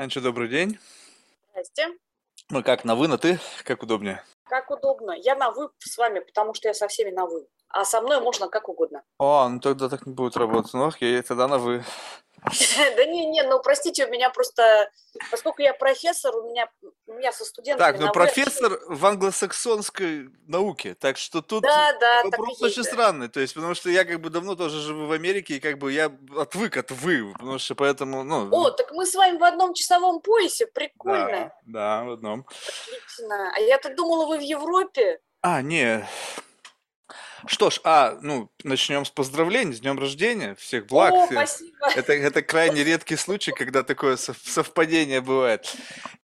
Анечка, добрый день. Здрасте. Мы как, на вы, на ты? Как удобнее? Как удобно. Я на вы с вами, потому что я со всеми на вы. А со мной можно как угодно. О, ну тогда так не будет работать. Ну окей, тогда на вы. Да не, не, ну простите, у меня просто, поскольку я профессор, у меня, у меня со студентами Так, ну на «вы» профессор в англосаксонской науке, так что тут Да, да, так вопрос есть, очень да. странный. То есть, потому что я как бы давно тоже живу в Америке, и как бы я отвык от вы, потому что поэтому, ну... О, так мы с вами в одном часовом поясе, прикольно. да, да, в одном. Отлично. А я-то думала, вы в Европе. А, не. Что ж, а, ну, начнем с поздравлений, с днем рождения, всех благ. О, всех. спасибо. Это, это крайне редкий случай, когда такое сов- совпадение бывает.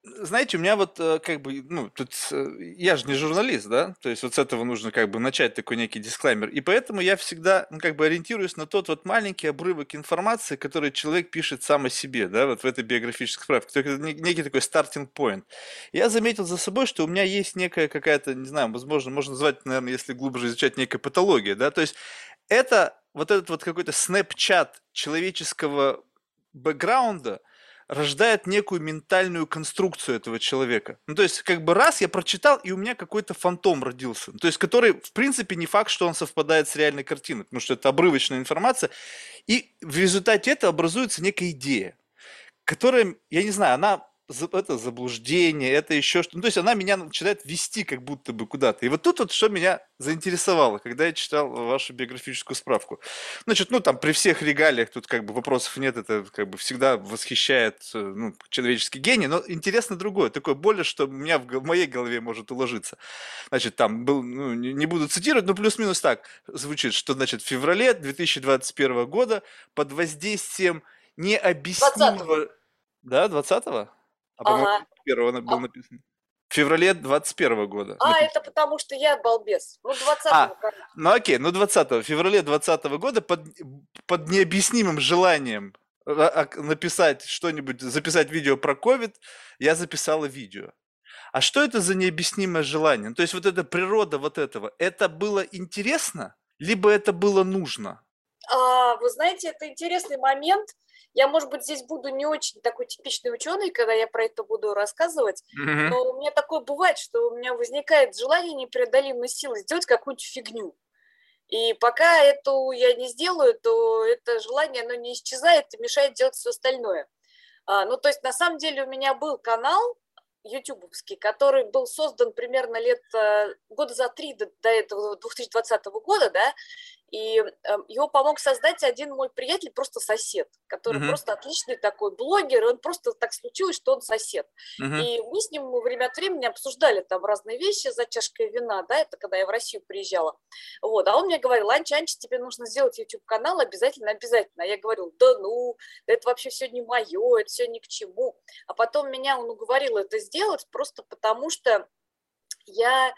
Знаете, у меня вот э, как бы, ну, тут э, я же не журналист, да, то есть вот с этого нужно как бы начать такой некий дисклеймер, и поэтому я всегда, ну, как бы ориентируюсь на тот вот маленький обрывок информации, который человек пишет сам о себе, да, вот в этой биографической справке, то есть это не- некий такой starting point. Я заметил за собой, что у меня есть некая какая-то, не знаю, возможно, можно назвать, наверное, если глубже изучать, некая патология, да, то есть это вот этот вот какой-то снэпчат человеческого бэкграунда рождает некую ментальную конструкцию этого человека. Ну, то есть, как бы раз я прочитал, и у меня какой-то фантом родился. Ну, То есть, который, в принципе, не факт, что он совпадает с реальной картиной, потому что это обрывочная информация. И в результате этого образуется некая идея, которая, я не знаю, она это заблуждение, это еще что. Ну, то есть она меня начинает вести как будто бы куда-то. И вот тут вот что меня заинтересовало, когда я читал вашу биографическую справку. Значит, ну там при всех регалиях тут как бы вопросов нет, это как бы всегда восхищает э, ну, человеческий гений, но интересно другое, такое более, что у меня в, го- в моей голове может уложиться. Значит, там был, ну, не, буду цитировать, но плюс-минус так звучит, что, значит, в феврале 2021 года под воздействием необъяснимого... Да, 20-го? А по-моему, первого А- написано. В феврале 21 года. А, написано. это потому что я балбес. Ну, 20 А, Ну окей, ну 20 в феврале 20 года под, под необъяснимым желанием ра- ак- написать что-нибудь, записать видео про ковид, я записала видео. А что это за необъяснимое желание? Ну, То есть вот эта природа вот этого, это было интересно, либо это было нужно? А, вы знаете, это интересный момент. Я, может быть, здесь буду не очень такой типичный ученый, когда я про это буду рассказывать, но у меня такое бывает, что у меня возникает желание непреодолимой силы сделать какую-нибудь фигню. И пока эту я не сделаю, то это желание, оно не исчезает и мешает делать все остальное. А, ну, то есть, на самом деле, у меня был канал ютубовский, который был создан примерно лет, э, года за три до, до этого, 2020 года, да, и э, его помог создать один мой приятель, просто сосед, который Мгм. просто отличный такой блогер, и он просто так случилось, что он сосед. Мгм. И мы с ним время от времени обсуждали там разные вещи за чашкой вина, да, это когда я в Россию приезжала. Вот, а он мне говорил, Анча, Анча, тебе нужно сделать YouTube-канал обязательно, обязательно. А я говорю, да ну, да это вообще все не мое, это все ни к чему. А потом меня он уговорил это сделать просто потому, что я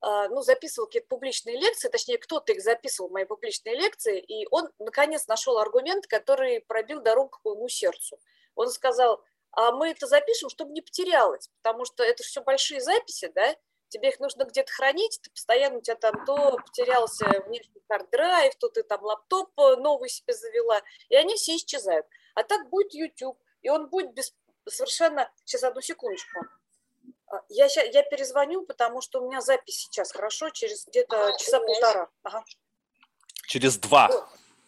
а, ну, записывал какие-то публичные лекции, точнее, кто-то их записывал, мои публичные лекции, и он, наконец, нашел аргумент, который пробил дорогу к моему сердцу. Он сказал, а мы это запишем, чтобы не потерялось, потому что это все большие записи, да, тебе их нужно где-то хранить, ты постоянно у тебя там то потерялся внешний карт-драйв, то ты там лаптоп э, новый себе завела, и они все исчезают. А так будет YouTube, и он будет без, совершенно... Сейчас, одну секундочку. А, Я, ща- я перезвоню, потому что у меня запись сейчас, хорошо? Через где-то часа полтора. Ага. Через два. Вот.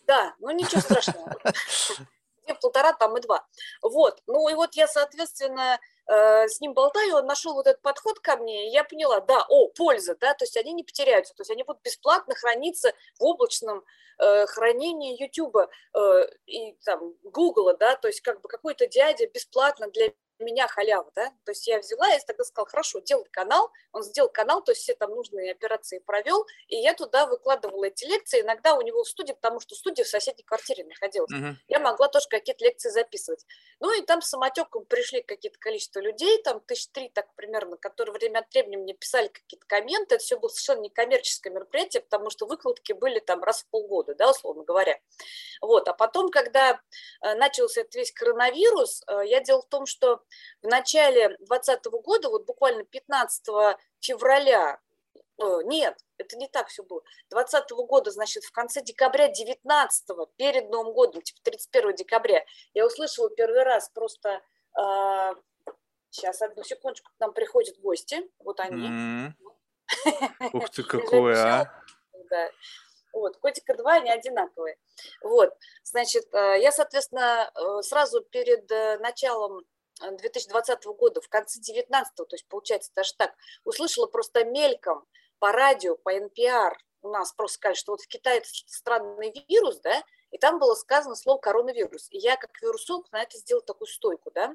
Да, ну ничего страшного. Где полтора, там и два. Вот. Ну и вот я, соответственно, э, с ним болтаю, он нашел вот этот подход ко мне, и я поняла, да, о, польза, да, то есть они не потеряются, то есть они будут бесплатно храниться в облачном э, хранении Ютуба э, и там Гугла, да, то есть как бы какой-то дядя бесплатно для меня халява, да, то есть я взяла и тогда сказала, хорошо, делай канал, он сделал канал, то есть все там нужные операции провел, и я туда выкладывала эти лекции, иногда у него в студии, потому что студия в соседней квартире находилась, Мгм. я могла тоже какие-то лекции записывать. Ну и там самотеком пришли какие-то количество людей, там тысяч три так примерно, которые время от времени мне писали какие-то комменты. Это все было совершенно некоммерческое мероприятие, потому что выкладки были там раз в полгода, да, условно говоря. Вот. А потом, когда э, начался этот весь коронавирус, э, я дело в том, что в начале 2020 года, вот буквально 15 февраля, э, нет, это не так все было. 2020 года, значит, в конце декабря 19 перед Новым годом, типа 31 декабря, я услышала первый раз просто Сейчас, одну секундочку, к нам приходят гости. Вот они. Mm-hmm. Ух ты, какой, а! Да. Вот, котика два, они одинаковые. Вот, значит, э, я, соответственно, э, сразу перед э, началом 2020 года, в конце 19 то есть, получается, даже так, услышала просто мельком по радио, по NPR, у нас просто сказали, что вот в Китае это странный вирус, да, и там было сказано слово коронавирус. И я как вирусолог на это сделала такую стойку, да,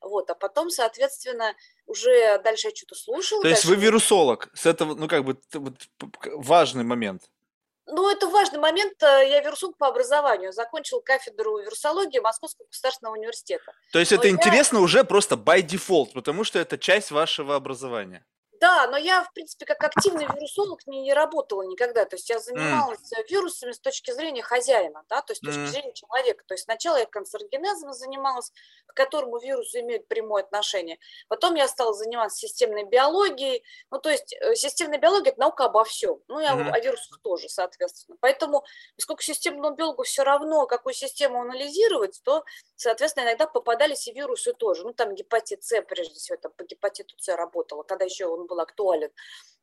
вот, а потом, соответственно, уже дальше я что-то слушала. То есть вы вирусолог, с этого, ну, как бы, вот, важный момент. Ну, это важный момент. Э, я вирусолог по образованию. Закончил кафедру вирусологии Московского государственного университета. То есть Но это я... интересно уже просто by default, потому что это часть вашего образования. Да, но я, в принципе, как активный вирусолог не, не работала никогда. То есть я занималась mm. вирусами с точки зрения хозяина, да, то есть с точки mm. зрения человека. То есть сначала я канцерогенезом занималась, к которому вирусы имеют прямое отношение. Потом я стала заниматься системной биологией. Ну, то есть э, системная биология – это наука обо всем. Ну, и mm. о вирусах тоже, соответственно. Поэтому, поскольку системному биологу все равно, какую систему анализировать, то, соответственно, иногда попадались и вирусы тоже. Ну, там гепатит С, прежде всего, там по гепатиту С работала, когда еще он был актуален.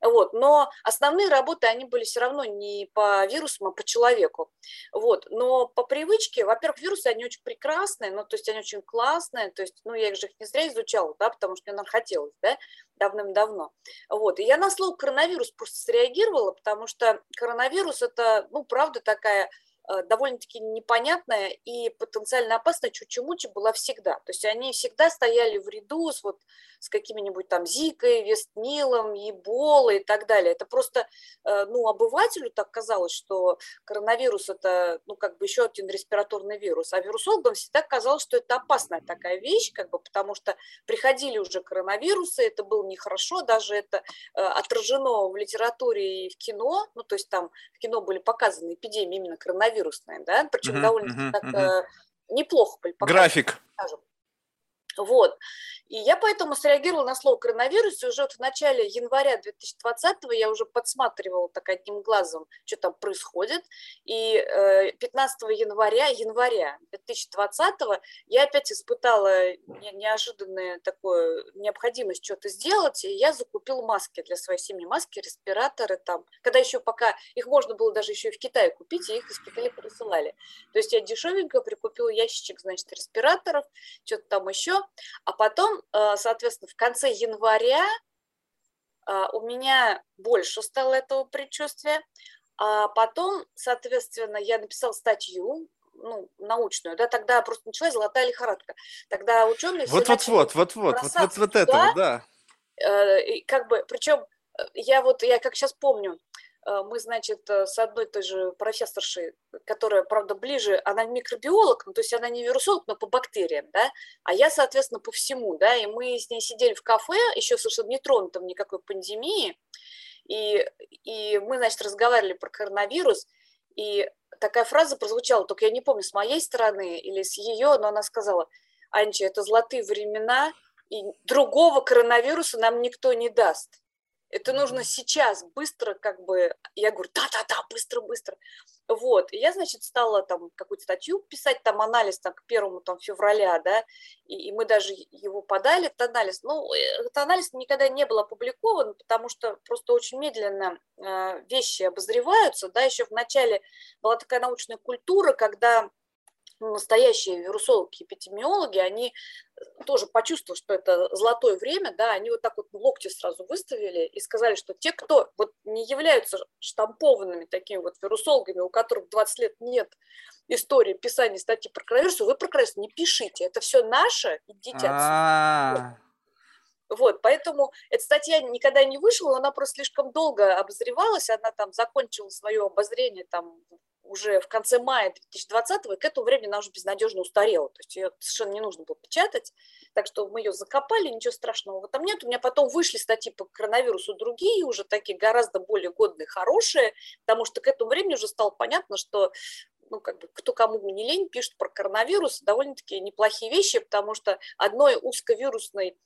Вот. Но основные работы, они были все равно не по вирусам, а по человеку. Вот. Но по привычке, во-первых, вирусы, они очень прекрасные, ну, то есть они очень классные, то есть, ну, я их же не зря изучала, да, потому что мне, наверное, хотелось, да, давным-давно. Вот. И я на слово коронавирус просто среагировала, потому что коронавирус – это, ну, правда, такая довольно-таки непонятная и потенциально опасная чучумучи была всегда. То есть они всегда стояли в ряду с, вот, с какими-нибудь там Зикой, Вестнилом, Еболой и так далее. Это просто, э, ну, обывателю так казалось, что коронавирус это, ну, как бы еще один респираторный вирус. А вирусологам всегда казалось, что это опасная такая вещь, как бы, потому что приходили уже коронавирусы, это было нехорошо, даже это э, отражено в литературе и в кино, ну, то есть там в кино были показаны эпидемии именно коронавируса, коронавирусные, да, причем uh-huh, довольно uh-huh, так uh-huh. неплохо. График. Скажем. Вот. И я поэтому среагировала на слово коронавирус, и уже вот в начале января 2020 я уже подсматривала так одним глазом, что там происходит. И 15 э, января, января 2020 я опять испытала неожиданную такую необходимость что-то сделать, и я закупила маски для своей семьи, маски, респираторы там. Когда еще пока их можно было даже еще и в Китае купить, и их из Китая присылали. То есть я дешевенько прикупила ящичек, значит, респираторов, что-то там еще, а потом, э, соответственно, в конце января э, у меня больше стало этого предчувствия, а потом, соответственно, я написала статью, ну, научную, да, тогда просто началась золотая лихорадка. Тогда ученые... Вот, вот, вот, вот, вот, вот, вот, вот это, да. Э, и как бы, причем я вот, я как сейчас помню, мы, значит, э, с одной той же профессоршей, которая, правда, ближе, она микробиолог, ну, то есть она не вирусолог, но по бактериям, да, а я, соответственно, по всему, да, и мы с ней сидели в кафе, еще совершенно не тронутом никакой пандемии, и, и мы, значит, разговаривали про коронавирус, и такая фраза прозвучала, только я не помню, с моей стороны или с ее, но она сказала, Анча, это золотые времена, и другого коронавируса нам никто не даст. Это нужно сейчас, быстро, как бы, я говорю, да-да-да, быстро-быстро. Вот, и я, значит, стала там какую-то статью писать, там анализ там, к первому там февраля, да, и, и мы даже его подали, этот анализ. Ну, э, этот анализ никогда не был опубликован, потому что просто очень медленно э, вещи обозреваются, да, еще в начале была такая научная культура, когда настоящие вирусологи, эпидемиологи, они э, тоже почувствовали, что это золотое время, да, они вот так вот локти сразу выставили и сказали, что те, кто вот не являются штампованными такими вот вирусологами, у которых 20 лет нет истории писания статьи про коронавирус, вы про коронавирус не пишите, это все наше, идите отсюда. Вот, поэтому эта статья никогда не вышла, она просто слишком долго обозревалась, она там закончила свое обозрение там уже в конце мая 2020 и к этому времени она уже безнадежно устарела. То есть ее совершенно не нужно было печатать. Так что мы ее закопали, ничего страшного в этом нет. У меня потом вышли статьи по коронавирусу другие, уже такие гораздо более годные, хорошие, потому что к этому времени уже стало понятно, что ну, как бы, кто кому не лень, пишет про коронавирус, довольно-таки неплохие вещи, потому что одной узковирусной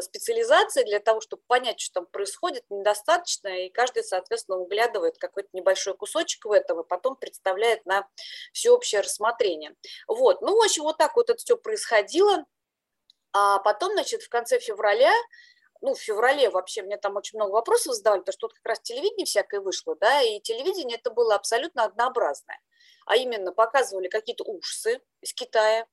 специализации для того, чтобы понять, что там происходит, недостаточно, и каждый, соответственно, углядывает какой-то небольшой кусочек в этом и потом представляет на всеобщее рассмотрение. Вот, ну, в общем, вот так вот это все происходило. А потом, значит, в конце февраля ну, в феврале вообще мне там очень много вопросов задавали, потому что тут как раз телевидение всякое вышло, да, и телевидение это было абсолютно однообразное. А именно показывали какие-то ужасы из Китая,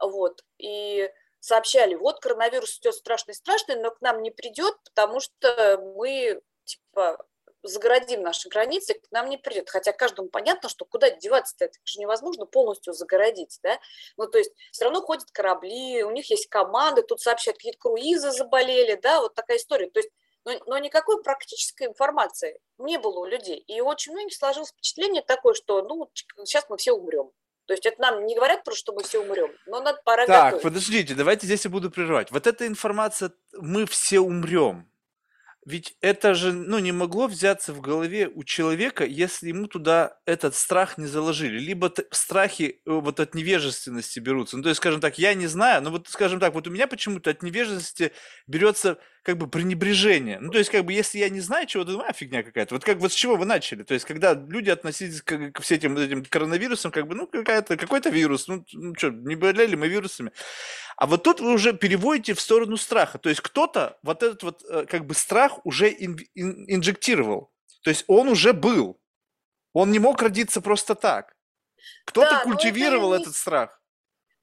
вот, и сообщали, вот коронавирус идет страшный-страшный, но к нам не придет, потому что мы, типа, загородим наши границы, к нам не придет. Хотя каждому понятно, что куда деваться-то, это же невозможно полностью загородить, да. Ну, то есть все равно ходят корабли, у них есть команды, тут сообщают, какие-то круизы заболели, да, вот такая история. То есть но, но никакой практической информации не было у людей. И очень многих сложилось впечатление такое, что ну, сейчас мы все умрем. То есть это нам не говорят просто, что мы все умрем, но надо пора Так, готовить. подождите, давайте здесь я буду прерывать. Вот эта информация «мы все умрем», ведь это же, ну, не могло взяться в голове у человека, если ему туда этот страх не заложили. Либо страхи э, вот от невежественности берутся. Ну, то есть, скажем так, я не знаю, но вот, скажем так, вот у меня почему-то от невежественности берется как бы пренебрежение. Ну, то есть, как бы, если я не знаю чего-то, думаю, а, фигня какая-то. Вот как вот с чего вы начали? То есть, когда люди относились к, к всем этим, этим коронавирусам, как бы, ну, какая-то, какой-то вирус, ну, ну что, не болели мы вирусами. А вот тут вы уже переводите в сторону страха. То есть, кто-то вот этот вот, э, как бы, страх уже ин, ин, инжектировал. То есть, он уже был. Он не мог родиться просто так. Кто-то да, культивировал это не... этот страх.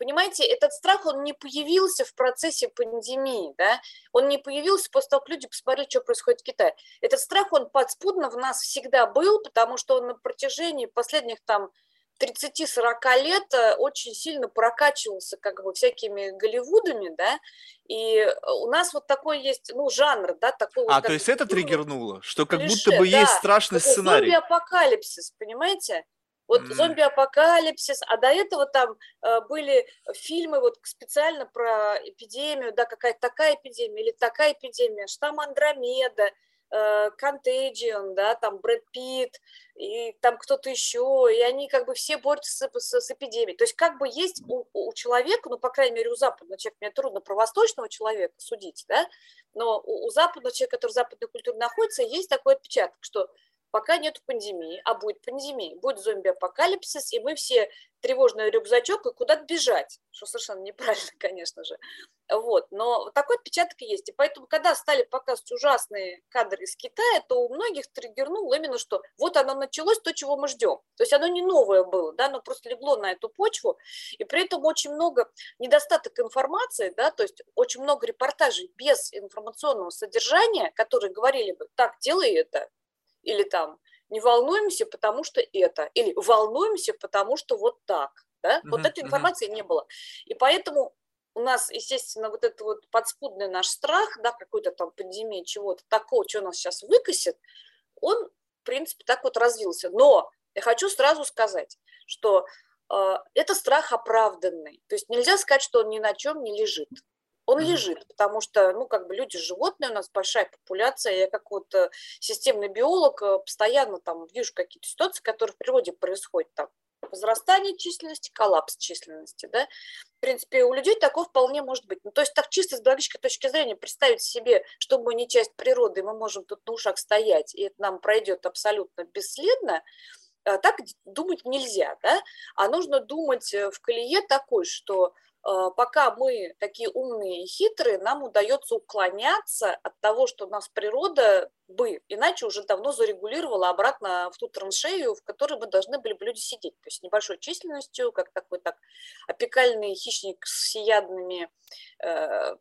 Понимаете, этот страх, он не появился в процессе пандемии, да, он не появился после того, как люди посмотрели, что происходит в Китае. Этот страх, он подспудно в нас всегда был, потому что он на протяжении последних там 30-40 лет э, очень сильно прокачивался как бы всякими Голливудами, да, и у нас вот такой есть, ну, жанр, да, такой А, вот, то есть это триггернуло, что как клише, будто бы да, есть страшный сценарий. Зомби-апокалипсис, понимаете? Вот mm. зомби-апокалипсис, а до этого там э, были фильмы вот специально про эпидемию, да, какая-то такая эпидемия или такая эпидемия, штамм Андромеда, э, Contagion, да, там Брэд Питт и там кто-то еще, и они как бы все борются с, с, с эпидемией. То есть как бы есть у, у человека, ну, по крайней мере, у западного человека, мне трудно про восточного человека судить, да, но у, у западного человека, который в западной культуре находится, есть такой отпечаток, что пока нет пандемии, а будет пандемия, будет зомби-апокалипсис, и мы все тревожный рюкзачок и куда-то бежать, что совершенно неправильно, конечно же. Вот, но такой отпечаток и есть. И поэтому, когда стали показывать ужасные кадры из Китая, то у многих триггернуло именно, что вот оно началось, то, чего мы ждем. То есть оно не новое было, да, оно просто легло на эту почву, и при этом очень много недостаток информации, да, то есть очень много репортажей без информационного содержания, которые говорили бы, так, делай это, или там не волнуемся, потому что это, или волнуемся, потому что вот так. Да? Uh-huh, вот этой информации uh-huh. не было. И поэтому у нас, естественно, вот этот вот подспудный наш страх, да, какой-то там пандемии, чего-то такого, что нас сейчас выкосит, он, в принципе, так вот развился. Но я хочу сразу сказать, что э, это страх оправданный. То есть нельзя сказать, что он ни на чем не лежит он лежит, потому что, ну, как бы люди животные, у нас большая популяция, я как вот э, системный биолог э, постоянно там вижу какие-то ситуации, которые в природе происходят, там, возрастание численности, коллапс численности, да, в принципе, у людей такое вполне может быть. Ну, то есть так чисто с биологической точки зрения представить себе, что мы не часть природы, мы можем тут на ушах стоять, и это нам пройдет абсолютно бесследно, э, так думать нельзя, да, а нужно думать в колее такой, что Э, пока мы такие умные и хитрые, нам удается уклоняться от того, что нас природа бы, иначе уже давно зарегулировала обратно в ту траншею, в которой мы должны были бы люди сидеть. То есть небольшой численностью, как такой так опекальный хищник с всеядными э,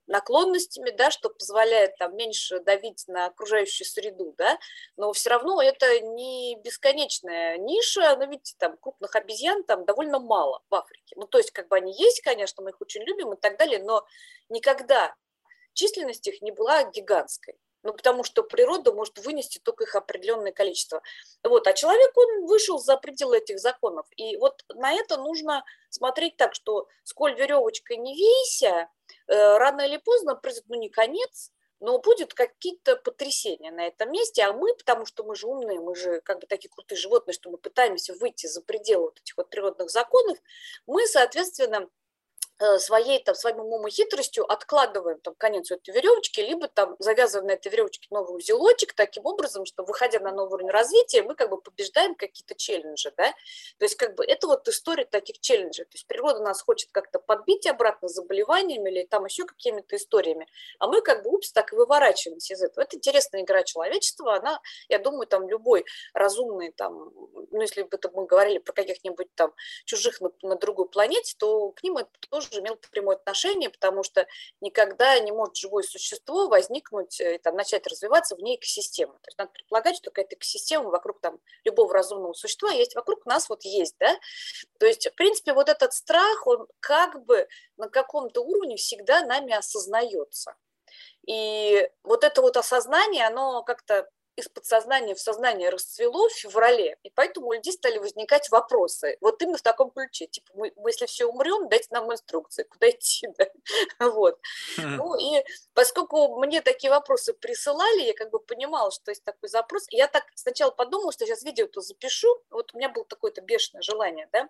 наклонностями, да, что позволяет там меньше давить на окружающую среду, да, но все равно это не бесконечная ниша, но видите, там крупных обезьян там довольно мало в Африке. Ну, то есть как бы они есть, конечно, мы их очень любим и так далее, но никогда численность их не была гигантской ну, потому что природа может вынести только их определенное количество. Вот, а человек, он вышел за пределы этих законов. И вот на это нужно смотреть так, что сколь веревочкой не вейся, э, рано или поздно произойдет, ну, не конец, но будет какие-то потрясения на этом месте, а мы, потому что мы же умные, мы же как бы такие крутые животные, что мы пытаемся выйти за пределы вот этих вот природных законов, мы, соответственно, своей там своим умом и хитростью откладываем там конец этой веревочки, либо там завязываем на этой веревочке новый узелочек таким образом, что выходя на новый уровень развития, мы как бы побеждаем какие-то челленджи, да, то есть как бы это вот история таких челленджей, то есть природа нас хочет как-то подбить обратно заболеваниями или там еще какими-то историями, а мы как бы, упс, так и выворачиваемся из этого. Это интересная игра человечества, она, я думаю, там любой разумный там, ну если бы это мы говорили про каких-нибудь там чужих на, на другой планете, то к ним это тоже тоже имел прямое отношение, потому что никогда не может живое существо возникнуть и там, начать развиваться вне экосистемы. То есть надо предполагать, что какая-то экосистема вокруг там, любого разумного существа есть, вокруг нас вот есть. Да? То есть, в принципе, вот этот страх, он как бы на каком-то уровне всегда нами осознается. И вот это вот осознание, оно как-то из подсознания в сознание расцвело в феврале, и поэтому у людей стали возникать вопросы. Вот именно в таком ключе. Типа, мы, мы если все умрем, дайте нам инструкции, куда идти. Да? Вот. Mm-hmm. Ну и поскольку мне такие вопросы присылали, я как бы понимала, что есть такой запрос. Я так сначала подумала, что сейчас видео-то запишу. Вот у меня было такое-то бешеное желание, да,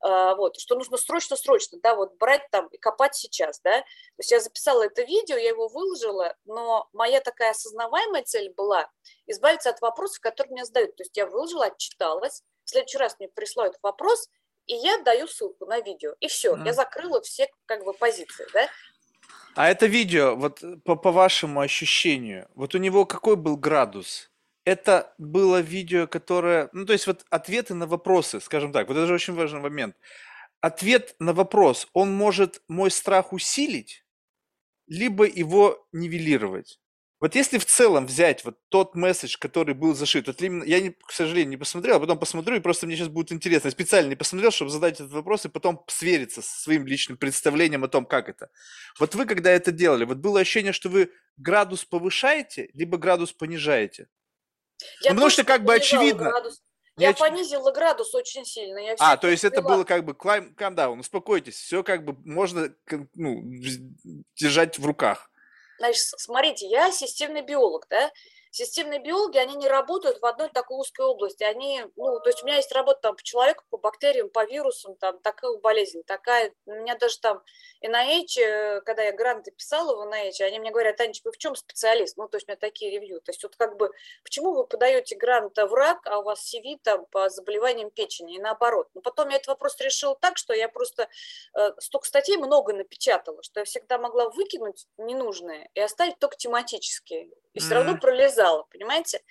а, вот, что нужно срочно-срочно, да, вот брать там и копать сейчас, да. То есть я записала это видео, я его выложила, но моя такая осознаваемая цель была избавиться от вопросов, которые мне задают. То есть я выложила, отчиталась, в следующий раз мне присылают вопрос, и я даю ссылку на видео, и все, mm. я закрыла все как бы позиции, да. А это видео, вот по, по вашему ощущению, вот у него какой был градус? это было видео, которое, ну, то есть вот ответы на вопросы, скажем так, вот это же очень важный момент. Ответ на вопрос, он может мой страх усилить, либо его нивелировать. Вот если в целом взять вот тот месседж, который был зашит, вот именно, я, не, к сожалению, не посмотрел, а потом посмотрю, и просто мне сейчас будет интересно. Я специально не посмотрел, чтобы задать этот вопрос и потом свериться со своим личным представлением о том, как это. Вот вы, когда это делали, вот было ощущение, что вы градус повышаете, либо градус понижаете? Я ну, потому что как бы очевидно. Градус. Я оч... понизила градус очень сильно. Я а, то есть это было как бы climb, calm down, успокойтесь, все как бы можно ну, держать в руках. Значит, смотрите, я системный биолог, да, Системные биологи, они не работают в одной такой узкой области. Они, ну, то есть у меня есть работа там по человеку, по бактериям, по вирусам, там такая болезнь, такая. У меня даже там NIH, э, когда я гранты писала в NIH, они мне говорят, Анечка, вы в чем специалист? Ну, то есть у меня такие ревью. То есть вот как бы, почему вы подаете грант в рак, а у вас CV там по заболеваниям печени и наоборот? Но потом я этот вопрос решила так, что я просто э, столько статей много напечатала, что я всегда могла выкинуть ненужные и оставить только тематические и все равно пролезала, понимаете?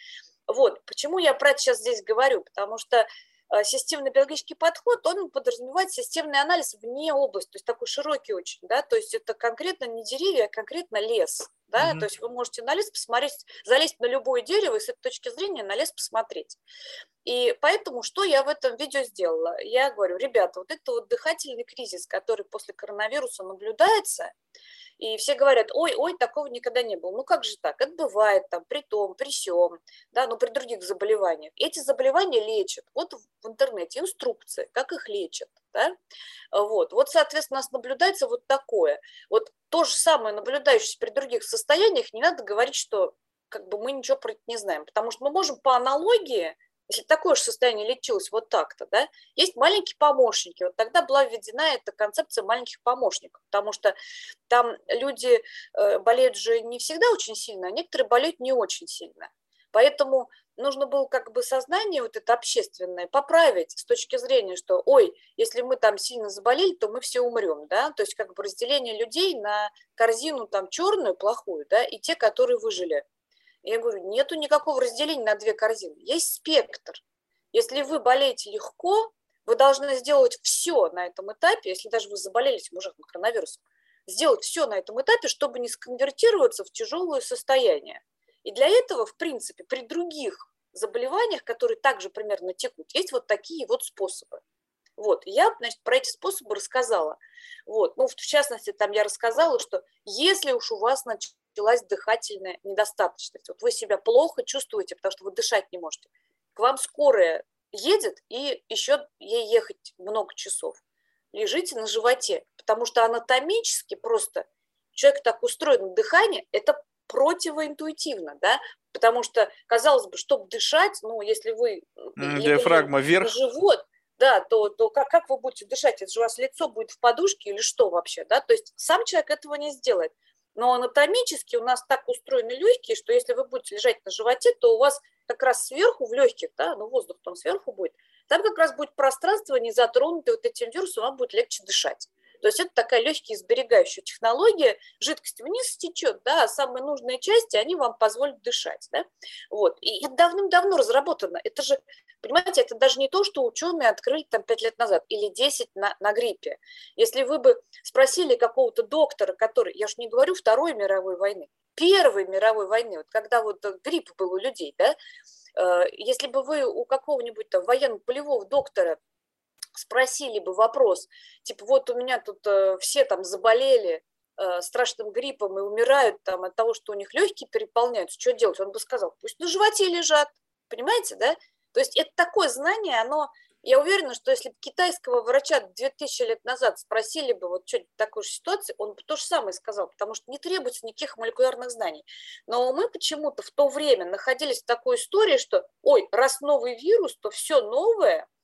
Вот, почему я про это сейчас здесь говорю, потому что э, системный биологический подход, он подразумевает системный анализ вне области, то есть такой широкий очень, да, то есть это конкретно не деревья, а конкретно лес, да, mm-hmm. то есть вы можете на лес посмотреть, залезть на любое дерево и с этой точки зрения на лес посмотреть. И поэтому что я в этом видео сделала? Я говорю, ребята, вот это вот дыхательный кризис, который после коронавируса наблюдается, и все говорят, ой, ой, такого никогда не было. Ну как же так? Это бывает там при том, при сём, да, но при других заболеваниях. Эти заболевания лечат. Вот в интернете инструкции, как их лечат. Да? Вот. вот, соответственно, у нас наблюдается вот такое. Вот то же самое наблюдающееся при других состояниях, не надо говорить, что как бы мы ничего про это не знаем, потому что мы можем по аналогии если такое же состояние лечилось вот так-то, да, есть маленькие помощники. Вот тогда была введена эта концепция маленьких помощников, потому что там люди э, болеют же не всегда очень сильно, а некоторые болеют не очень сильно. Поэтому нужно было как бы сознание вот это общественное поправить с точки зрения, что, ой, если мы там сильно заболели, то мы все умрем, да, то есть как бы разделение людей на корзину там черную, плохую, да, и те, которые выжили. Я говорю, нету никакого разделения на две корзины. Есть спектр. Если вы болеете легко, вы должны сделать все на этом этапе, если даже вы заболели уже коронавирусом, сделать все на этом этапе, чтобы не сконвертироваться в тяжелое состояние. И для этого, в принципе, при других заболеваниях, которые также примерно текут, есть вот такие вот способы. Вот, я, значит, про эти способы рассказала. Вот, ну, в частности, там я рассказала, что если уж у вас началась дыхательная недостаточность, вот вы себя плохо чувствуете, потому что вы дышать не можете, к вам скорая едет, и еще ей ехать много часов. Лежите на животе, потому что анатомически просто человек так устроен, дыхание – это противоинтуитивно, да, потому что, казалось бы, чтобы дышать, ну, если вы... Диафрагма вверх. Живот, да, то, то как, как вы будете дышать? Это же у вас лицо будет в подушке или что вообще, да? То есть сам человек этого не сделает. Но анатомически у нас так устроены легкие, что если вы будете лежать на животе, то у вас как раз сверху в легких, да, ну воздух там сверху будет, там как раз будет пространство, не затронутое вот этим вирусом, вам будет легче дышать. То есть это такая легкая сберегающая технология, жидкость вниз стечет, да, а самые нужные части, они вам позволят дышать, да, вот. И это давным-давно разработано, это же, понимаете, это даже не то, что ученые открыли там 5 лет назад или 10 на, на гриппе. Если вы бы спросили какого-то доктора, который, я уж не говорю Второй мировой войны, Первой мировой войны, вот когда вот грипп был у людей, да, э, если бы вы у какого-нибудь там военно-полевого доктора спросили бы вопрос, типа вот у меня тут э, все там заболели э, страшным гриппом и умирают там от того, что у них легкие переполняются, что делать? Он бы сказал, пусть на животе лежат, понимаете, да? То есть это такое знание, оно, я уверена, что если бы китайского врача 2000 лет назад спросили бы вот что-нибудь такой же ситуации, он бы то же самое сказал, потому что не требуется никаких молекулярных знаний. Но мы почему-то в то время находились в такой истории, что, ой, раз новый вирус, то все новое –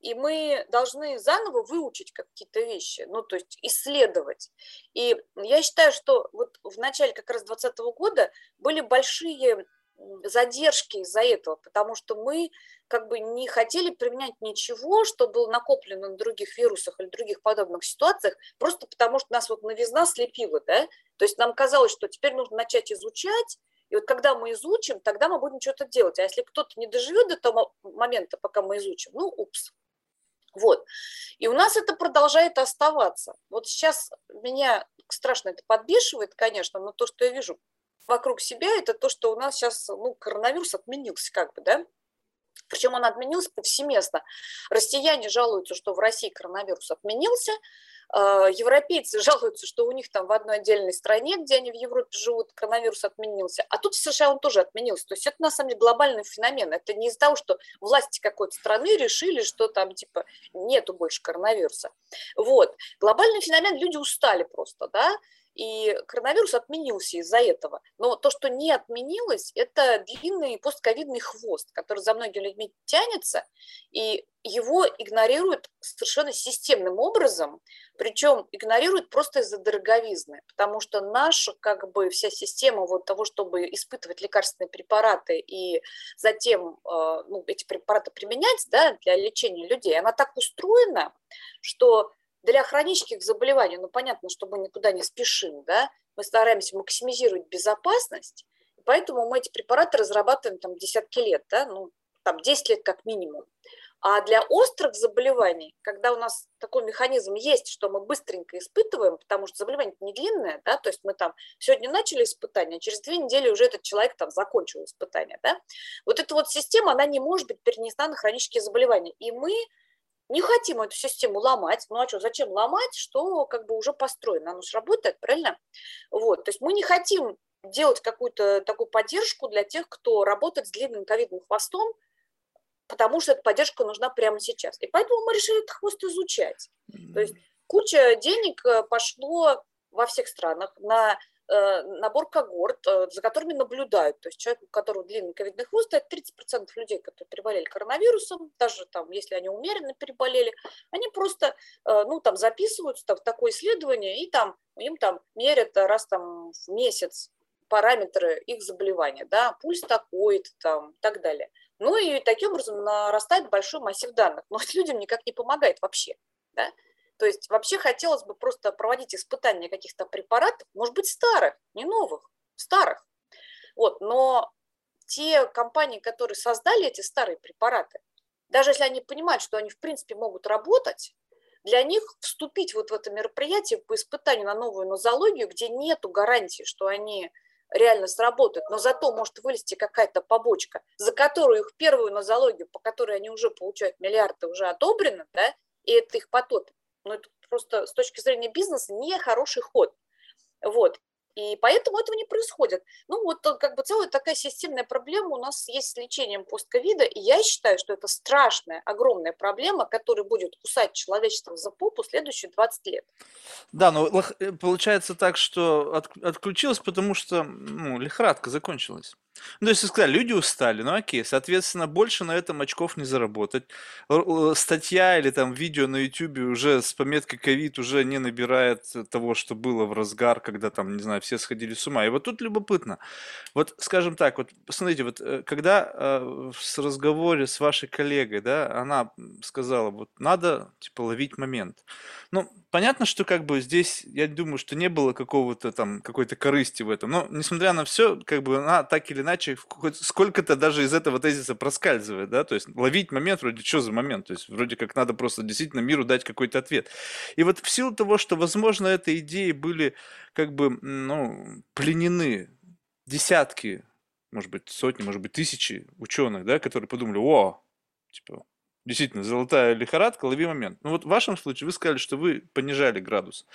и мы должны заново выучить какие-то вещи, ну, то есть исследовать. И я считаю, что вот в начале как раз 2020 года были большие задержки из-за этого, потому что мы как бы не хотели применять ничего, что было накоплено на других вирусах или других подобных ситуациях, просто потому что нас вот новизна слепила, да, то есть нам казалось, что теперь нужно начать изучать, и вот когда мы изучим, тогда мы будем что-то делать. А если кто-то не доживет до того момента, пока мы изучим, ну, упс, вот. И у нас это продолжает оставаться. Вот сейчас меня страшно это подбешивает, конечно, но то, что я вижу вокруг себя, это то, что у нас сейчас ну, коронавирус отменился как бы, да, причем он отменился повсеместно. Россияне жалуются, что в России коронавирус отменился, а, европейцы жалуются, что у них там в одной отдельной стране, где они в Европе живут, коронавирус отменился, а тут в США он тоже отменился. То есть это на самом деле глобальный феномен. Это не из-за того, что власти какой-то страны решили, что там типа нету больше коронавируса. Вот. Глобальный феномен, люди устали просто, да, и коронавирус отменился из-за этого. Но то, что не отменилось, это длинный постковидный хвост, который за многими людьми тянется, и его игнорируют совершенно системным образом, причем игнорируют просто из-за дороговизны, потому что наша как бы вся система вот того, чтобы испытывать лекарственные препараты и затем э, ну, эти препараты применять да, для лечения людей, она так устроена, что для хронических заболеваний, ну, понятно, что мы никуда не спешим, да, мы стараемся максимизировать безопасность, поэтому мы эти препараты разрабатываем там десятки лет, да, ну, там 10 лет как минимум. А для острых заболеваний, когда у нас такой механизм есть, что мы быстренько испытываем, потому что заболевание не длинное, да, то есть мы там сегодня начали испытание, а через две недели уже этот человек там закончил испытание, да, вот эта вот система, она не может быть перенесена на хронические заболевания. И мы не хотим эту систему ломать. Ну а что, зачем ломать, что как бы уже построено? Оно же работает, правильно? Вот, то есть мы не хотим делать какую-то такую поддержку для тех, кто работает с длинным ковидным хвостом, потому что эта поддержка нужна прямо сейчас. И поэтому мы решили этот хвост изучать. То есть куча денег э, пошло во всех странах на набор когорт, э, за которыми наблюдают. То есть человек, у которого длинный ковидный хвост, это 30% людей, которые переболели коронавирусом, даже там, если они умеренно переболели, они просто, э, ну, там записываются в такое исследование, и там им там мерят раз там в месяц параметры их заболевания, да, пульс такой-то там и так далее. Ну и таким образом нарастает большой массив данных, но людям никак не помогает вообще, да. То есть вообще хотелось бы просто проводить испытания каких-то препаратов, может быть, старых, не новых, старых. Вот, но те компании, которые создали эти старые препараты, даже если они понимают, что они в принципе могут работать, для них вступить вот в это мероприятие по испытанию на новую нозологию, где нету гарантии, что они реально сработают, но зато может вылезти какая-то побочка, за которую их первую нозологию, по которой они уже получают миллиарды, уже одобрено, да, и это их потопит. Но это просто с точки зрения бизнеса не хороший ход. Вот. И поэтому этого не происходит. Ну, вот э, как бы целая такая системная проблема у нас есть с лечением постковида, и я считаю, что это страшная, огромная проблема, которая будет кусать человечество за попу следующие 20 лет. Да, но э, получается так, что от, отключилось, потому что ну, лихорадка закончилась. Ну, то есть, сказали, люди устали, ну окей, соответственно, больше на этом очков не заработать. Статья или там видео на YouTube уже с пометкой ковид уже не набирает того, что было в разгар, когда там, не знаю, все сходили с ума. И вот тут любопытно. Вот, скажем так, вот посмотрите, вот э, когда э, с разговоре с вашей коллегой, да, она сказала, вот надо, типа, ловить момент. Ну, понятно, что как бы здесь, я думаю, что не было какого-то там, какой-то корысти в этом. Но, несмотря на все, как бы она так или иначе сколько-то даже из этого тезиса проскальзывает, да, то есть ловить момент вроде, что за момент, то есть вроде как надо просто действительно миру дать какой-то ответ. И вот в силу того, что, возможно, этой идеи были как бы, ну, пленены десятки, может быть, сотни, может быть, тысячи ученых, да, которые подумали, о, типа, действительно, золотая лихорадка, лови момент. Ну вот в вашем случае вы сказали, что вы понижали градус.